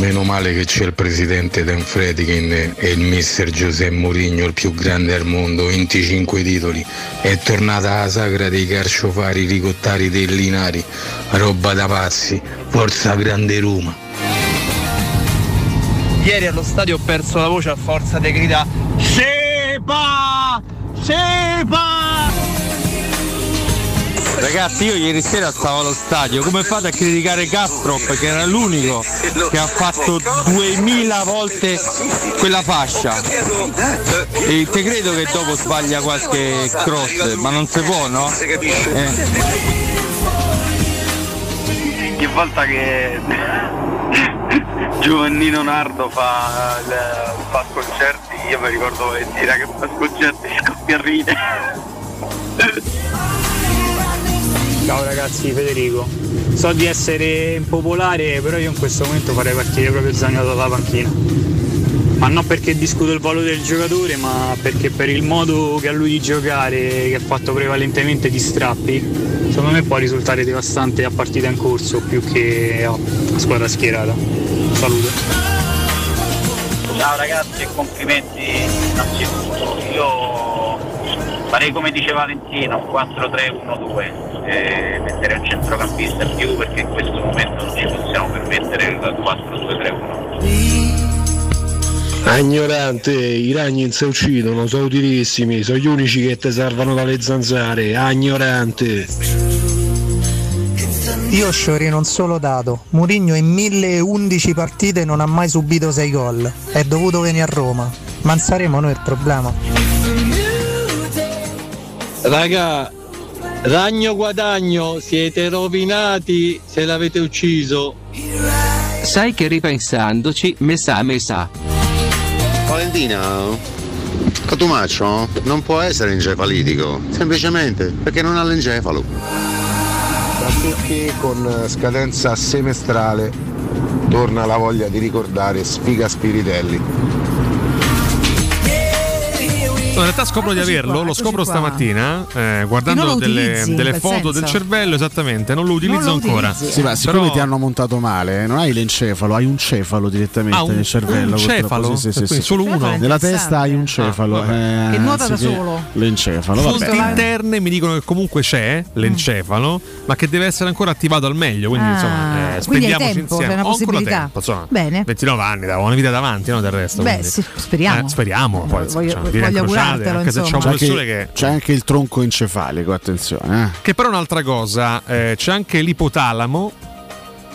Meno male che c'è il presidente Dan Fredkin e il mister Giuseppe Mourinho, il più grande al mondo, 25 titoli. È tornata la sagra dei carciofari ricottari dei Linari. Roba da pazzi. Forza grande Roma. Ieri allo stadio ho perso la voce a forza di grida Sepa! Sepa! Ragazzi io ieri sera stavo allo stadio, come fate a criticare Kastrop che era l'unico che ha fatto 2000 volte quella fascia? E te credo che dopo sbaglia qualche cross, ma non si può no? Eh. ogni volta che Giovannino Nardo fa, fa sconcerti, io mi ricordo Valentina che fa sconcerti scoppia a ridere. Ciao ragazzi, Federico. So di essere impopolare, però io in questo momento farei partire proprio Zaniolo dalla panchina. Ma non perché discuto il valore del giocatore, ma perché per il modo che ha lui di giocare, che è fatto prevalentemente di strappi, secondo me può risultare devastante a partita in corso più che a squadra schierata. Saluto. Ciao ragazzi e complimenti innanzitutto. Io farei come dice Valentino, un 4-3-1-2. E mettere un centrocampista in più perché in questo momento non ci possiamo permettere il 4-2-3-1. Ah, ignorante, i ragni non si uccidono, sono utilissimi, sono gli unici che ti servono dalle zanzare. Ignorante. Io sciorino un solo dato. Murigno in 1011 partite non ha mai subito 6 gol. È dovuto venire a Roma. Ma non saremo noi il problema. Raga, ragno guadagno, siete rovinati se l'avete ucciso. Sai che ripensandoci, me sa, me sa. Valentina, Cotumaccio non può essere encefalitico, semplicemente perché non ha l'encefalo. A tutti con scadenza semestrale torna la voglia di ricordare Sfiga Spiritelli. No, in realtà scopro di averlo, lo scopro stamattina, eh, guardando non delle, utilizzi, delle foto del senso. cervello, esattamente, non lo utilizzo lo ancora. utilizzi. Sì, ma siccome Però- ti hanno montato male, eh, non hai l'encefalo, hai un cefalo direttamente Ah, un- nel cervello. un cefalo? Sì, sì, sì, solo uno? Nella testa hai un cefalo. Ah, eh, Che nuota da solo. L'encefalo, Fonti interne mi dicono che comunque c'è l'encefalo, ma che deve essere ancora attivato al meglio. Quindi, Ah, insomma, eh, spendiamoci tempo, insieme. c'è una Ho ancora tempo, insomma. Bene. 29 anni, da una vita davanti, no? Del resto. Beh, speriamo. Eh, speriamo. Poi, Voglio- insomma, augurartelo, anche se c'è un professore anche, che. c'è anche il tronco encefalico, attenzione. Eh. Che però è un'altra cosa, eh, c'è anche l'ipotalamo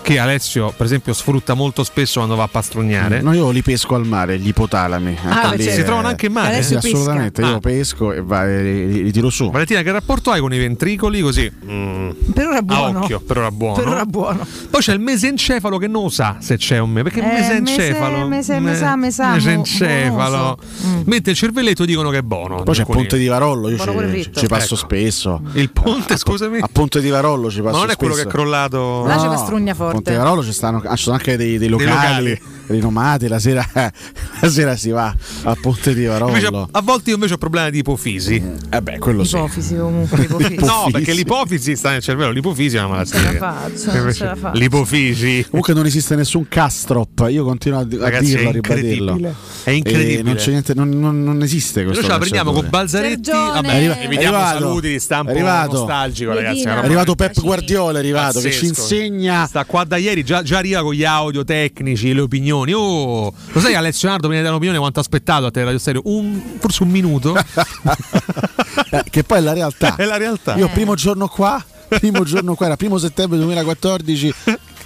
che Alessio per esempio sfrutta molto spesso quando va a pastrugnare. No, io li pesco al mare, gli ipotalami. Ah, Anche lì, si eh, trovano anche in mare? Sì, assolutamente. Ah. Io pesco e va- e li, li tiro su. Valentina, che rapporto hai con i ventricoli? Così. mm, Per ora a buono. occhio, per ora buono. Per ora buono. Poi c'è il mesencefalo che non lo sa se c'è un me, perché il Eh, mesencefalo. mese- mese- mesa- mesa- mesencefalo. mo- Mentre il cervelletto dicono che è buono. Poi c'è Alcuni- Ponte di Varollo, io ci, ci passo Ecco. spesso. Il ponte, scusami. A Ponte di Varollo ci passo Ma non è spesso. quello che è crollato. Là c'è pastrugna A forte. Varollo ci stanno, ah, ci sono anche dei, dei locali, locali. rinomati, la sera, la sera si va a Ponte di Invece, Varollo. a volte io invece ho problemi di ipofisi. Eh beh, quello sì. Ipofisi comunque, ipofisi. No, perché l'ipofisi sta nel cervello, l'ipofisi è una malattia. ce la faccio, non Invece ce la faccio. L'ipofisi. Comunque non esiste nessun castrop, io continuo a, a Ragazzi, dirlo, a ribadirlo. È incredibile. Non, c'è niente, non, non- non esiste Noi questo ce la prendiamo con. Balzaretti. Vabbè, arriva- evitiamo è arrivato. saluti di stampo È arrivato. nostalgico, ragazzi. È arrivato Pep Guardiola, è arrivato che ci Pazzesco. insegna Sta qua da ieri, già, già arriva con gli audio tecnici, le opinioni. Oh, lo sai, Alessio Nardo, prima di dare un'opinione, quanto ha aspettato a te Radio Stereo? Un, forse un minuto. eh, che poi è la realtà. è la realtà. Io primo giorno qua, primo giorno qua, era primo settembre 2014.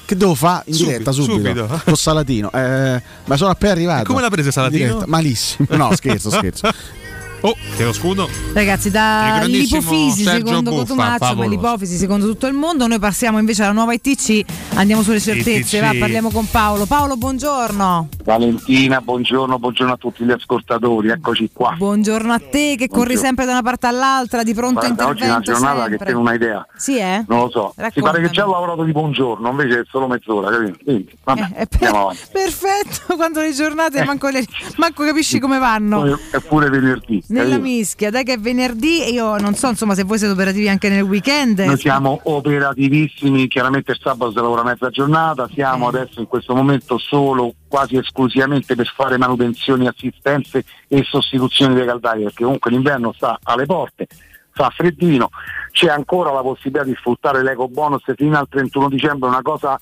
Che devo fare in Subito, diretta subito, subito. con Salatino? Eh, ma sono appena arrivato. E come l'ha presa Salatino? Malissimo. No, scherzo, scherzo. Oh, che lo scudo. Ragazzi, dall'ipofisi secondo Buffa, Cotumaccio, ma l'ipofisi secondo tutto il mondo. Noi passiamo invece alla nuova ITC, andiamo sulle certezze, va, parliamo con Paolo. Paolo, buongiorno. Valentina, buongiorno, buongiorno a tutti gli ascoltatori, eccoci qua. Buongiorno a te che corri Buongiorno. sempre da una parte all'altra, di pronto Guarda, oggi è una intervento giornata sempre. che te non hai idea. Sì, eh? Non lo so. Si pare Raccontami. che già ho lavorato di buongiorno, invece è solo mezz'ora, capito? Quindi, vabbè, Eh, per- andiamo avanti. perfetto, quando le giornate manco, le- manco capisci come vanno. Poi È pure venerdì. Nella capito? mischia, dai che è venerdì e io non so insomma se voi siete operativi anche nel weekend. Noi siamo operativissimi, chiaramente il sabato si lavora mezza giornata, siamo Eh. adesso in questo momento solo quasi esclusivamente per fare manutenzioni, assistenze e sostituzioni dei caldaie, perché comunque l'inverno sta alle porte, fa freddino, c'è ancora la possibilità di sfruttare l'eco bonus fino al 31 dicembre, una cosa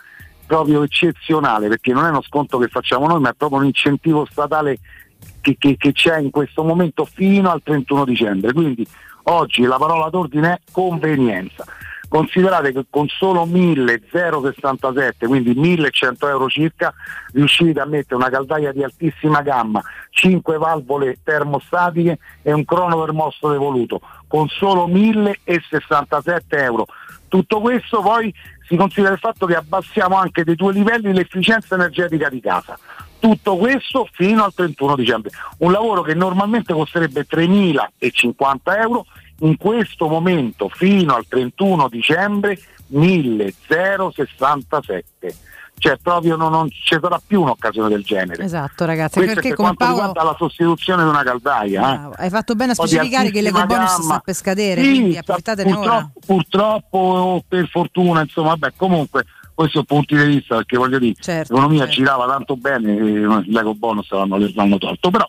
proprio eccezionale, perché non è uno sconto che facciamo noi, ma è proprio un incentivo statale che, che- che c'è in questo momento fino al 31 dicembre. Quindi oggi la parola d'ordine è convenienza. Considerate che con solo 1.067, quindi 1.100 euro circa, riuscite a mettere una caldaia di altissima gamma, 5 valvole termostatiche e un cronotermosto devoluto, con solo 1.067 euro. Tutto questo poi si considera il fatto che abbassiamo anche dei due livelli l'efficienza energetica di casa. Tutto questo fino al 31 dicembre. Un lavoro che normalmente costerebbe 3.050 euro, in questo momento fino al 31 dicembre 1.067. Cioè proprio non, non ci sarà più un'occasione del genere. Esatto ragazzi, Questo perché per come quanto Paolo riguarda la sostituzione di una caldaia. eh. Hai fatto bene a specificare che l'eco altissima bonus gamma. sta per scadere, Sì, quindi approfittatene ora. purtroppo, purtroppo o per fortuna, insomma, vabbè, comunque questi sono punti di vista perché voglio dire, Certo, l'economia certo. girava tanto bene, eh, l'eco bonus l'hanno, l'hanno tolto, però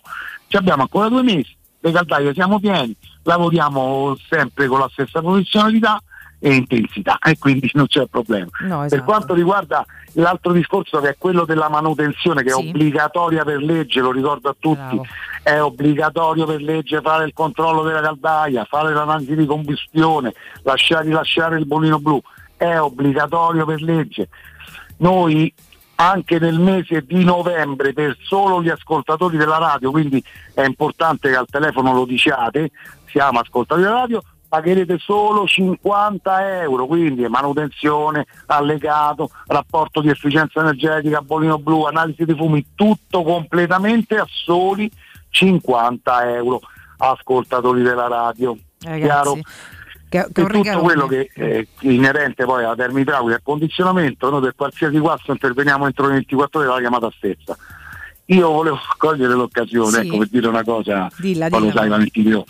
ci abbiamo ancora due mesi, le caldaie siamo pieni, lavoriamo sempre con la stessa professionalità e intensità e quindi non c'è problema. No, Per esatto. quanto riguarda l'altro discorso che è quello della manutenzione che Sì. è obbligatoria per legge, lo ricordo a tutti, è obbligatorio per legge fare il controllo della caldaia, fare l'analisi di combustione, lasciare rilasciare il bolino blu, è obbligatorio per legge. Noi anche nel mese di novembre per solo gli ascoltatori della radio, quindi è importante che al telefono lo diciate, siamo ascoltatori della radio, pagherete solo 50 euro, quindi manutenzione, allegato, rapporto di efficienza energetica, bolino blu, analisi di fumi, tutto completamente a soli 50 euro, ascoltatori della radio. Chiaro? Ragazzi, che, che tutto regalone. quello che è inerente poi alla termidraulica e al condizionamento, noi per qualsiasi guasto interveniamo entro le 24 ore dalla chiamata stessa. Io volevo cogliere l'occasione Sì. ecco, per dire una cosa, Dilla, poi lo dilla. sai Valentino,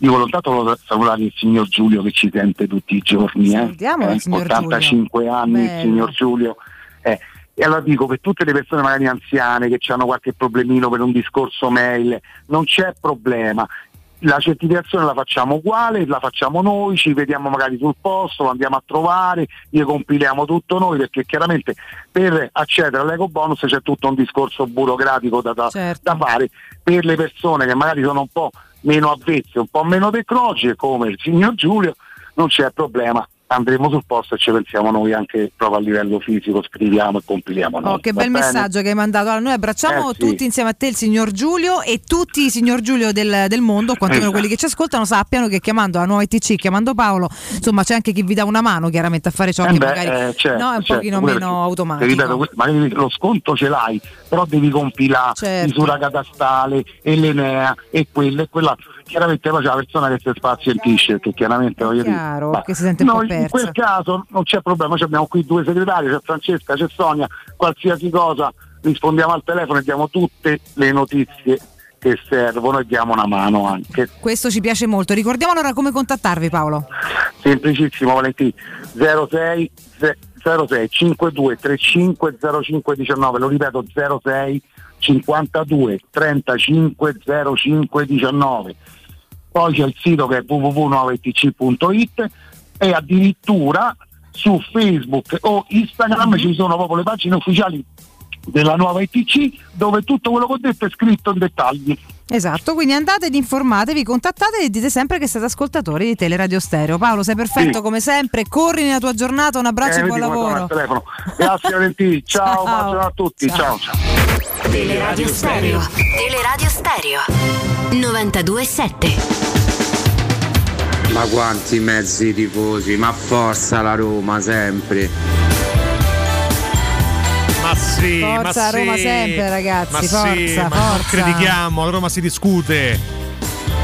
io- volevo tanto salutare il signor Giulio che ci sente tutti i giorni, eh. Il Eh, signor 85 anni, il Bello. signor Giulio. eh. E allora dico, per tutte le persone magari anziane che hanno qualche problemino per un discorso mail, non c'è problema. La certificazione la facciamo uguale, la facciamo noi, ci vediamo magari sul posto, lo andiamo a trovare, gli compiliamo tutto noi perché chiaramente per accedere all'eco bonus c'è tutto un discorso burocratico da, da- Certo. da fare per le persone che magari sono un po' meno avvezze, un po' meno tecnologiche come il signor Giulio, non c'è problema. Andremo sul posto e ci pensiamo noi anche proprio a livello fisico, scriviamo e compiliamo noi. Oh, che va bel bene? messaggio che hai mandato. Allora, noi abbracciamo Eh, sì. tutti insieme a te il signor Giulio e tutti i signor Giulio del, del mondo, quantomeno Esatto. quelli che ci ascoltano, sappiano che chiamando la nuova ITC, chiamando Paolo, insomma c'è anche chi vi dà una mano chiaramente a fare ciò Eh che beh, magari eh, certo, no, è un certo, pochino meno che- automatico. ti ripeto, magari lo sconto ce l'hai, però devi compilare Certo. misura catastale e l'Enea e quello e quell'altro. Chiaramente poi c'è la persona che si spazientisce, perché chiaramente voglio dire. chiaro, ma che si sente noi in quel caso non c'è problema, noi abbiamo qui due segretari, c'è Francesca, c'è Sonia, qualsiasi cosa rispondiamo al telefono e diamo tutte le notizie che servono e diamo una mano anche. Questo ci piace molto. Ricordiamo allora come contattarvi Paolo. Semplicissimo Valentino 06 ze- 06 52 35 05 19 lo ripeto 06 52 35 05 19 poi c'è il sito che è www.9tc.it e addirittura su Facebook o Instagram ci sono proprio le pagine ufficiali della nuova ITC dove tutto quello che ho detto è scritto in dettagli Esatto, quindi andate ed informatevi, contattate e dite sempre che siete ascoltatori di Teleradio Stereo. Paolo, sei perfetto Sì. come sempre, corri nella tua giornata, un abbraccio Eh, e buon lavoro. grazie Valentino ciao, Ciao. a tutti ciao ciao Teleradio Stereo. Teleradio Stereo 927 Ma quanti mezzi tifosi, ma forza la Roma sempre. Ma sì, Forza ma Roma sì. sempre, ragazzi, Ma sì, forza, ma non forza. critichiamo, a Roma si discute.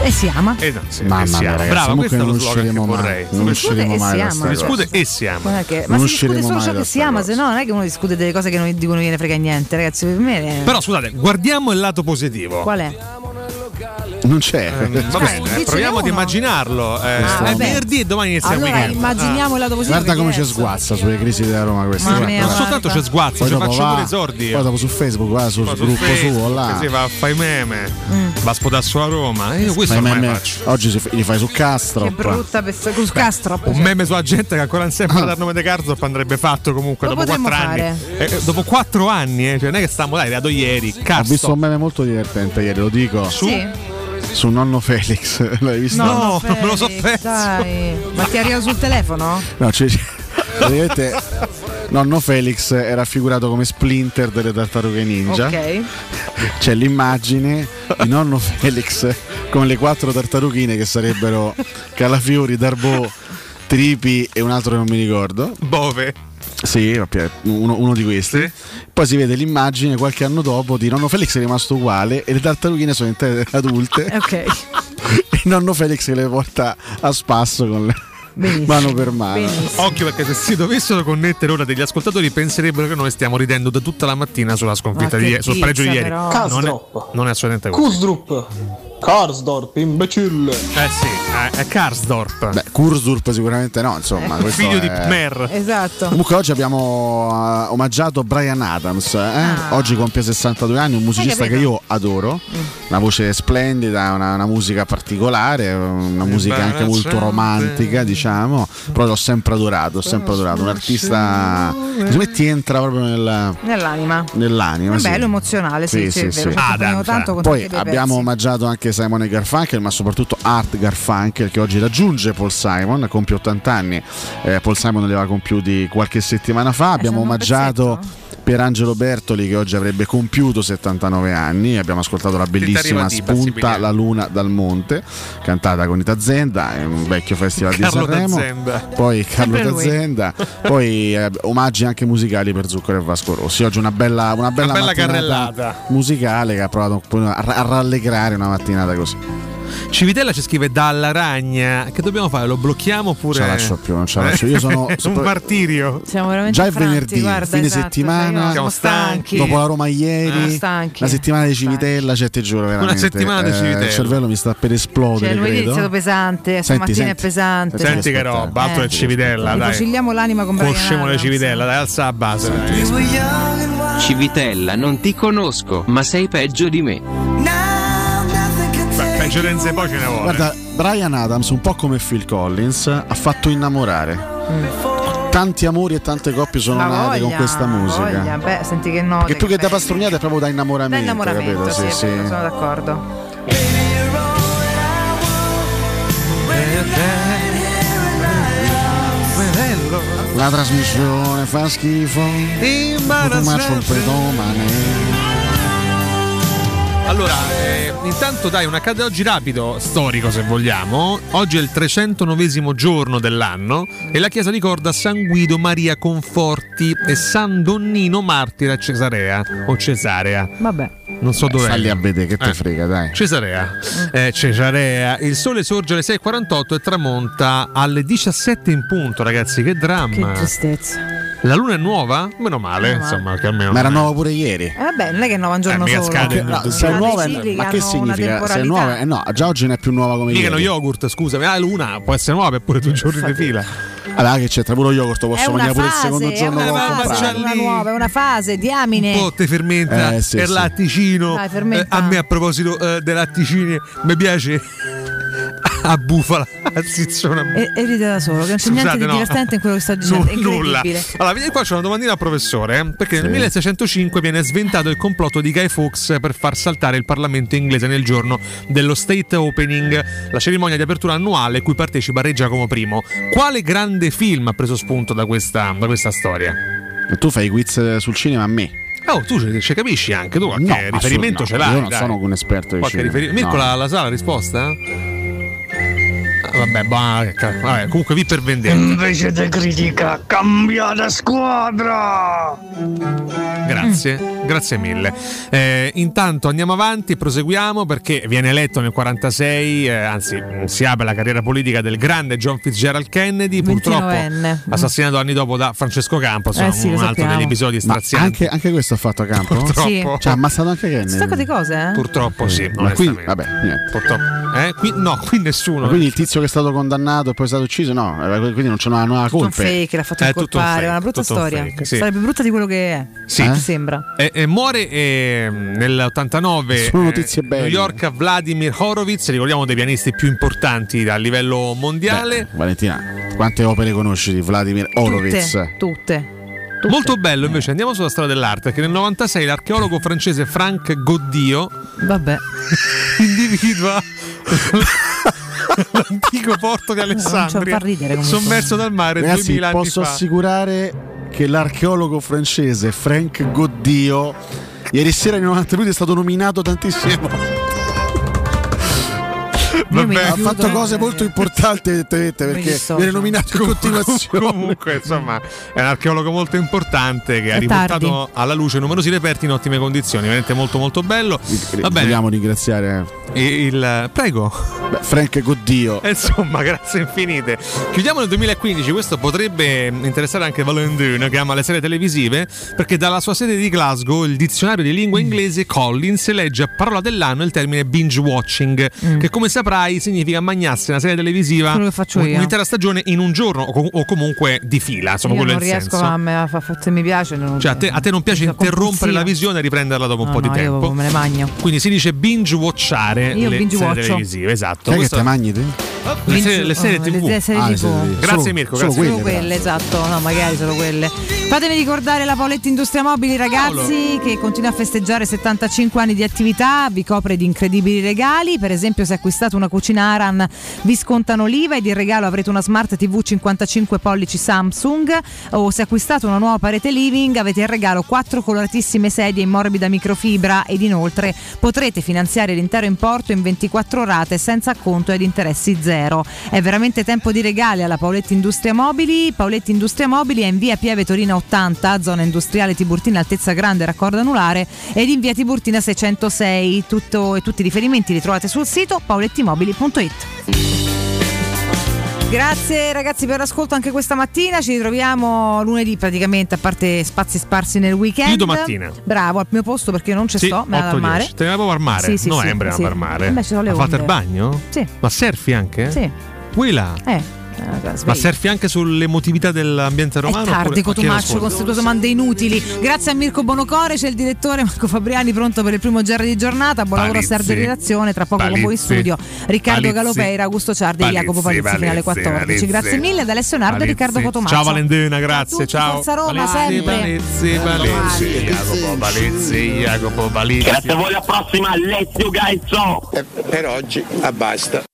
E si ama. Eh no, sì, Mamma e mia, siamo. ragazzi, Bravo, questo è lo slogan che vorrei. Non usciremo mai si ama. Discute e siamo. Guarda che- Non ma si discute solo mai ciò che si ama, se no non è che uno discute delle cose che non, di cui non viene frega niente, ragazzi. Per me è- Però scusate, guardiamo il lato positivo. Qual è? Non c'è. Eh, va bene, dicene proviamo ad immaginarlo. Eh, Ah, è vabbè. venerdì e domani inizia Allora il weekend. immaginiamo il lato positivo. Guarda come che ci è- sguazza sulle crisi della Roma questa. Mia, Non soltanto c'è sguazzo, Poi ci dopo faccio pure i sordi. Poi dopo su Facebook, va sul su gruppo Facebook, suo là. si va a fare i meme, Mm. va a sputare sulla Roma. E io questo Ma i ormai meme- faccio. oggi si- li fai su Castro. Che brutta pesta- con Castrop. Un meme sulla gente che ancora non si è Ah. il nome di Karsdorp andrebbe fatto comunque Lo dopo quattro anni. Eh, dopo quattro anni, eh, cioè non è che stiamo dai, dato ieri. Ho visto un meme molto divertente ieri, lo dico. Sì. Su nonno Felix. L'hai visto? No, non me lo so Felix, dai. Ma ti arriva sul telefono? No, c'è- praticamente nonno Felix è raffigurato come Splinter delle tartarughe ninja. Ok. C'è l'immagine di nonno Felix con le quattro tartarughine che sarebbero Calafiori, Darbo, Tripi e un altro che non mi ricordo. Bove. Sì, uno, uno di questi. Poi si vede l'immagine qualche anno dopo di nonno Felix è rimasto uguale e le tartarughine sono intere adulte. Ok. e nonno Felix le porta a spasso con le mano per mano. Occhio perché se si dovessero connettere ora degli ascoltatori penserebbero che noi stiamo ridendo da tutta la mattina sulla sconfitta di ieri, sul pareggio di ieri. Non è, non è assolutamente così. Kusdrup. Karsdorp, imbecille. Eh sì, eh, è Karsdorp. Beh, Kursdorp sicuramente no, insomma. questo Figlio di è- Mer. Esatto. Comunque oggi abbiamo eh, omaggiato Brian Adams, eh? oggi compie 62 anni, un musicista Ah. che io adoro, una voce splendida, una, una musica particolare, una musica anche molto romantica diciamo, però l'ho sempre adorato, ho sempre adorato, un artista che ti entra proprio nel- Nell'anima. nell'anima. È sì. bello, emozionale, sì, sì. Ci accompagniamo tanto con Poi abbiamo pezzi. omaggiato anche Simon e Garfunkel, ma soprattutto Art Garfunkel che oggi raggiunge Paul Simon, compie 80 anni. Eh, Paul Simon li aveva compiuti qualche settimana fa. Abbiamo sono un omaggiato per Angelo Bertoli che oggi avrebbe compiuto 79 anni. Abbiamo ascoltato la bellissima Spunta la luna dal monte, cantata con Ita Zenda, è un vecchio festival Carlo di Sanremo. Poi Carlo. D'Azienda, poi eh, omaggi anche musicali per Zucchero e Vasco Rossi. Oggi una bella, una bella, Una bella carrellata. musicale che ha provato a rallegrare una mattinata così. Civitella ci scrive dalla ragna. Che dobbiamo fare? Lo blocchiamo oppure. Non ce la lascio più, non ce la lascio. Io sono- È un martirio. Siamo veramente Già è affranti, venerdì, guarda, fine esatto, settimana, siamo stanchi. dopo la Roma ieri, Eh, stanchi. la settimana di Civitella, cioè ti giuro veramente. settimana di eh, Civitella. Il cervello mi sta per esplodere, Cioè, lunedì è iniziato pesante, Senti, stamattina è pesante. Senti che roba, altro Eh. è Civitella, dai. Rifocilliamo l'anima con Brian Conosciamo le. Civitella, dai, alza la base. dai. Civitella, non ti conosco, ma sei peggio di me. Renze poi ce ne vuole. Guarda, Brian Adams, un po' come Phil Collins, ha fatto innamorare. Tanti amori e tante coppie sono Ma nate con questa musica. voglia. Beh, senti che no. Perché più che da pastrugnata è proprio da innamoramento. Da innamoramento, capito? sì, Sì, sì. sono d'accordo. La trasmissione fa schifo. Faccio un pedomane. Allora, eh, intanto dai un accade oggi rapido, storico se vogliamo. Oggi è il 309 giorno dell'anno e la chiesa ricorda San Guido Maria Conforti e San Donnino Martire a Cesarea o Cesarea. Vabbè. Non so dove. Lì a vedere che te Eh. frega, dai. Cesarea. Eh, Cesarea. Il sole sorge alle 6.48 e tramonta alle 17 in punto, ragazzi. Che dramma. Che tristezza. La luna è nuova? Meno male, Meno male. insomma, che almeno. Ma era è- nuova pure ieri. Eh, vabbè, non è che è nuova un giorno Eh, solo. scade, No, se è nuova, ma che una significa? Se è nuova, eh, no, già oggi non è più nuova come Mica ieri. lo yogurt, scusami. Ah, luna può essere nuova per pure due giorni di fila. Allora che c'entra pure lo yogurt, È posso una mangiare pure il fase, secondo è giorno una che ho fase, una nuova, è una fase, diamine. Un po' te fermenta Eh, sì, il sì. latticino. Dai, fermenta. Eh, a me a proposito eh, dei latticini mi piace a bufala, a zizzona. E, e ride da solo, che non c'è niente Scusate, di no. divertente in quello che sta dicendo. È nulla. Allora, vedi qua c'è una domandina al professore, eh, perché nel Sì. 1605 viene sventato il complotto di Guy Fawkes per far saltare il Parlamento inglese nel giorno dello State Opening, la cerimonia di apertura annuale cui partecipa Re Giacomo I. Quale grande film ha preso spunto da questa, da questa storia? Tu fai i quiz sul cinema a me. Oh, tu ci, ci capisci anche, tu qualche No, riferimento assolutamente ce no. l'hai. Io non dai. sono un esperto di Qualche cinema. riferimento. Mirko No. la, la sa la risposta? Vabbè, bah, ca- vabbè, comunque vi per vendetta. Invece di critica, cambia la squadra! Grazie. Grazie, grazie mille. Eh, intanto andiamo avanti, proseguiamo perché viene eletto nel 46, eh, anzi mh, si apre la carriera politica del grande John Fitzgerald Kennedy, purtroppo 29enne. assassinato anni dopo da Francesco Campos, Eh sì, un altro sappiamo. degli episodi strazianti. anche, anche questo ha fatto a campo? Purtroppo. Sì. Cioè, ha ammazzato anche Kennedy. Sacco di cose, eh? Purtroppo sì, Ma qui, vabbè, niente. Purtroppo. Eh? Qui, no, qui nessuno. Ma quindi il tizio che stato condannato e poi è stato ucciso, no, eh, quindi non c'è una nuova Tutto un colpa. fake, l'ha fatto È tutto un incolpare, fake, è una brutta tutto un storia. fake, sì. Storia più brutta di quello che è. Sì. Mi sembra. E, e muore eh, nell'89 Sono eh, notizie belle. New York Vladimir Horowitz, ricordiamo dei pianisti più importanti a livello mondiale. Valentina, quante opere conosci di Vladimir Horowitz? Tutte. Tutte. Molto bello invece, andiamo sulla storia dell'arte, che nel 96 l'archeologo francese Frank Goddio Vabbè. individua l'antico porto di Non Alessandria fa ridere comunque. sommerso dal mare Ragazzi, 2000 anni posso fa. assicurare che l'archeologo francese Frank Goddio ieri sera in 90 minuti è stato nominato tantissime volte. Ha fatto eh. cose molto importanti evidentemente perché viene nominato in continuazione. Comunque, insomma, è un archeologo molto importante che ha È riportato tardi. alla luce numerosi reperti in ottime condizioni, veramente molto molto bello. Va bene, Vogliamo ringraziare E il, prego. beh, Frank Goddio. Insomma, grazie infinite. Chiudiamo nel 2015, questo potrebbe interessare anche Valentino che ama le serie televisive, perché dalla sua sede di Glasgow il dizionario di lingua inglese Collins legge a parola dell'anno il termine binge watching, che come saprai significa magnarsi una serie televisiva io. un'intera stagione in un giorno o, com- o comunque di fila, insomma Io quello è non il riesco senso. a me a fa- fa- se mi piace. Non, Cioè a te, a te non piace interrompere la visione e riprenderla dopo un No, po' di no, io tempo. me ne magno. Quindi si dice binge watchare Io le binge serie televisive, esatto. Chi è che Questo- te mangi te? le serie, le serie TV. le serie Ah, le TV. TV. Grazie Solo- Mirko, solo grazie. Solo quelle, esatto, no, magari solo quelle. Fatemi ricordare la Paoletti Industria Mobili, ragazzi, che continua a festeggiare 75 anni di attività, vi copre di incredibili regali. Per esempio, se acquistate una cucina Aran, vi scontano l'IVA ed in regalo avrete una Smart TV 55 pollici Samsung. O se acquistate una nuova parete living, avete in regalo quattro coloratissime sedie in morbida microfibra ed inoltre potrete finanziare l'intero importo in 24 rate senza acconto ed interessi zero. È veramente tempo di regali alla Paoletti Industria Mobili. Paoletti Industria Mobili è in via Pieve Torino 80, zona industriale Tiburtina altezza grande raccordo anulare ed in via Tiburtina 606. Tutto e tutti i riferimenti li trovate sul sito paulettimobili.it. Grazie ragazzi per l'ascolto anche questa mattina, ci ritroviamo lunedì praticamente a parte spazi sparsi nel weekend. Io domattina. Bravo, al mio posto perché non ci Sì, sto, vado al 8-10. mare. Te ne avevo al mare. Sì, sì, Novembre sì, andiamo sì. al mare. Eh beh, ci sono le Ma fate il bagno? Sì. Ma surfi anche? Sì. Qui là. Eh. Eh, Ma surfi anche sull'emotività dell'ambiente romano? È tardi, Cotumaccio, con queste tue domande inutili. Grazie a Mirko Bonocore, c'è il direttore Marco Fabriani pronto per il primo GR di giornata. Buon lavoro a Palizzi. Sergio di redazione, tra poco con voi in Palizzi. studio. Riccardo Palizzi. Galopeira, Augusto Ciardi e Jacopo Palizzi, Palizzi fino alle Palizzi, 14. Palizzi. Grazie mille ad Alessio Nardo e Palizzi. Riccardo Cotomaccio. Ciao Valentina, grazie, tutti, ciao. Forza Roma, Palizzi, sempre. Palizzi, Palizzi, Jacopo Palizzi, Jacopo Palizzi. Grazie a voi, alla prossima, let's you guys go! Per oggi basta.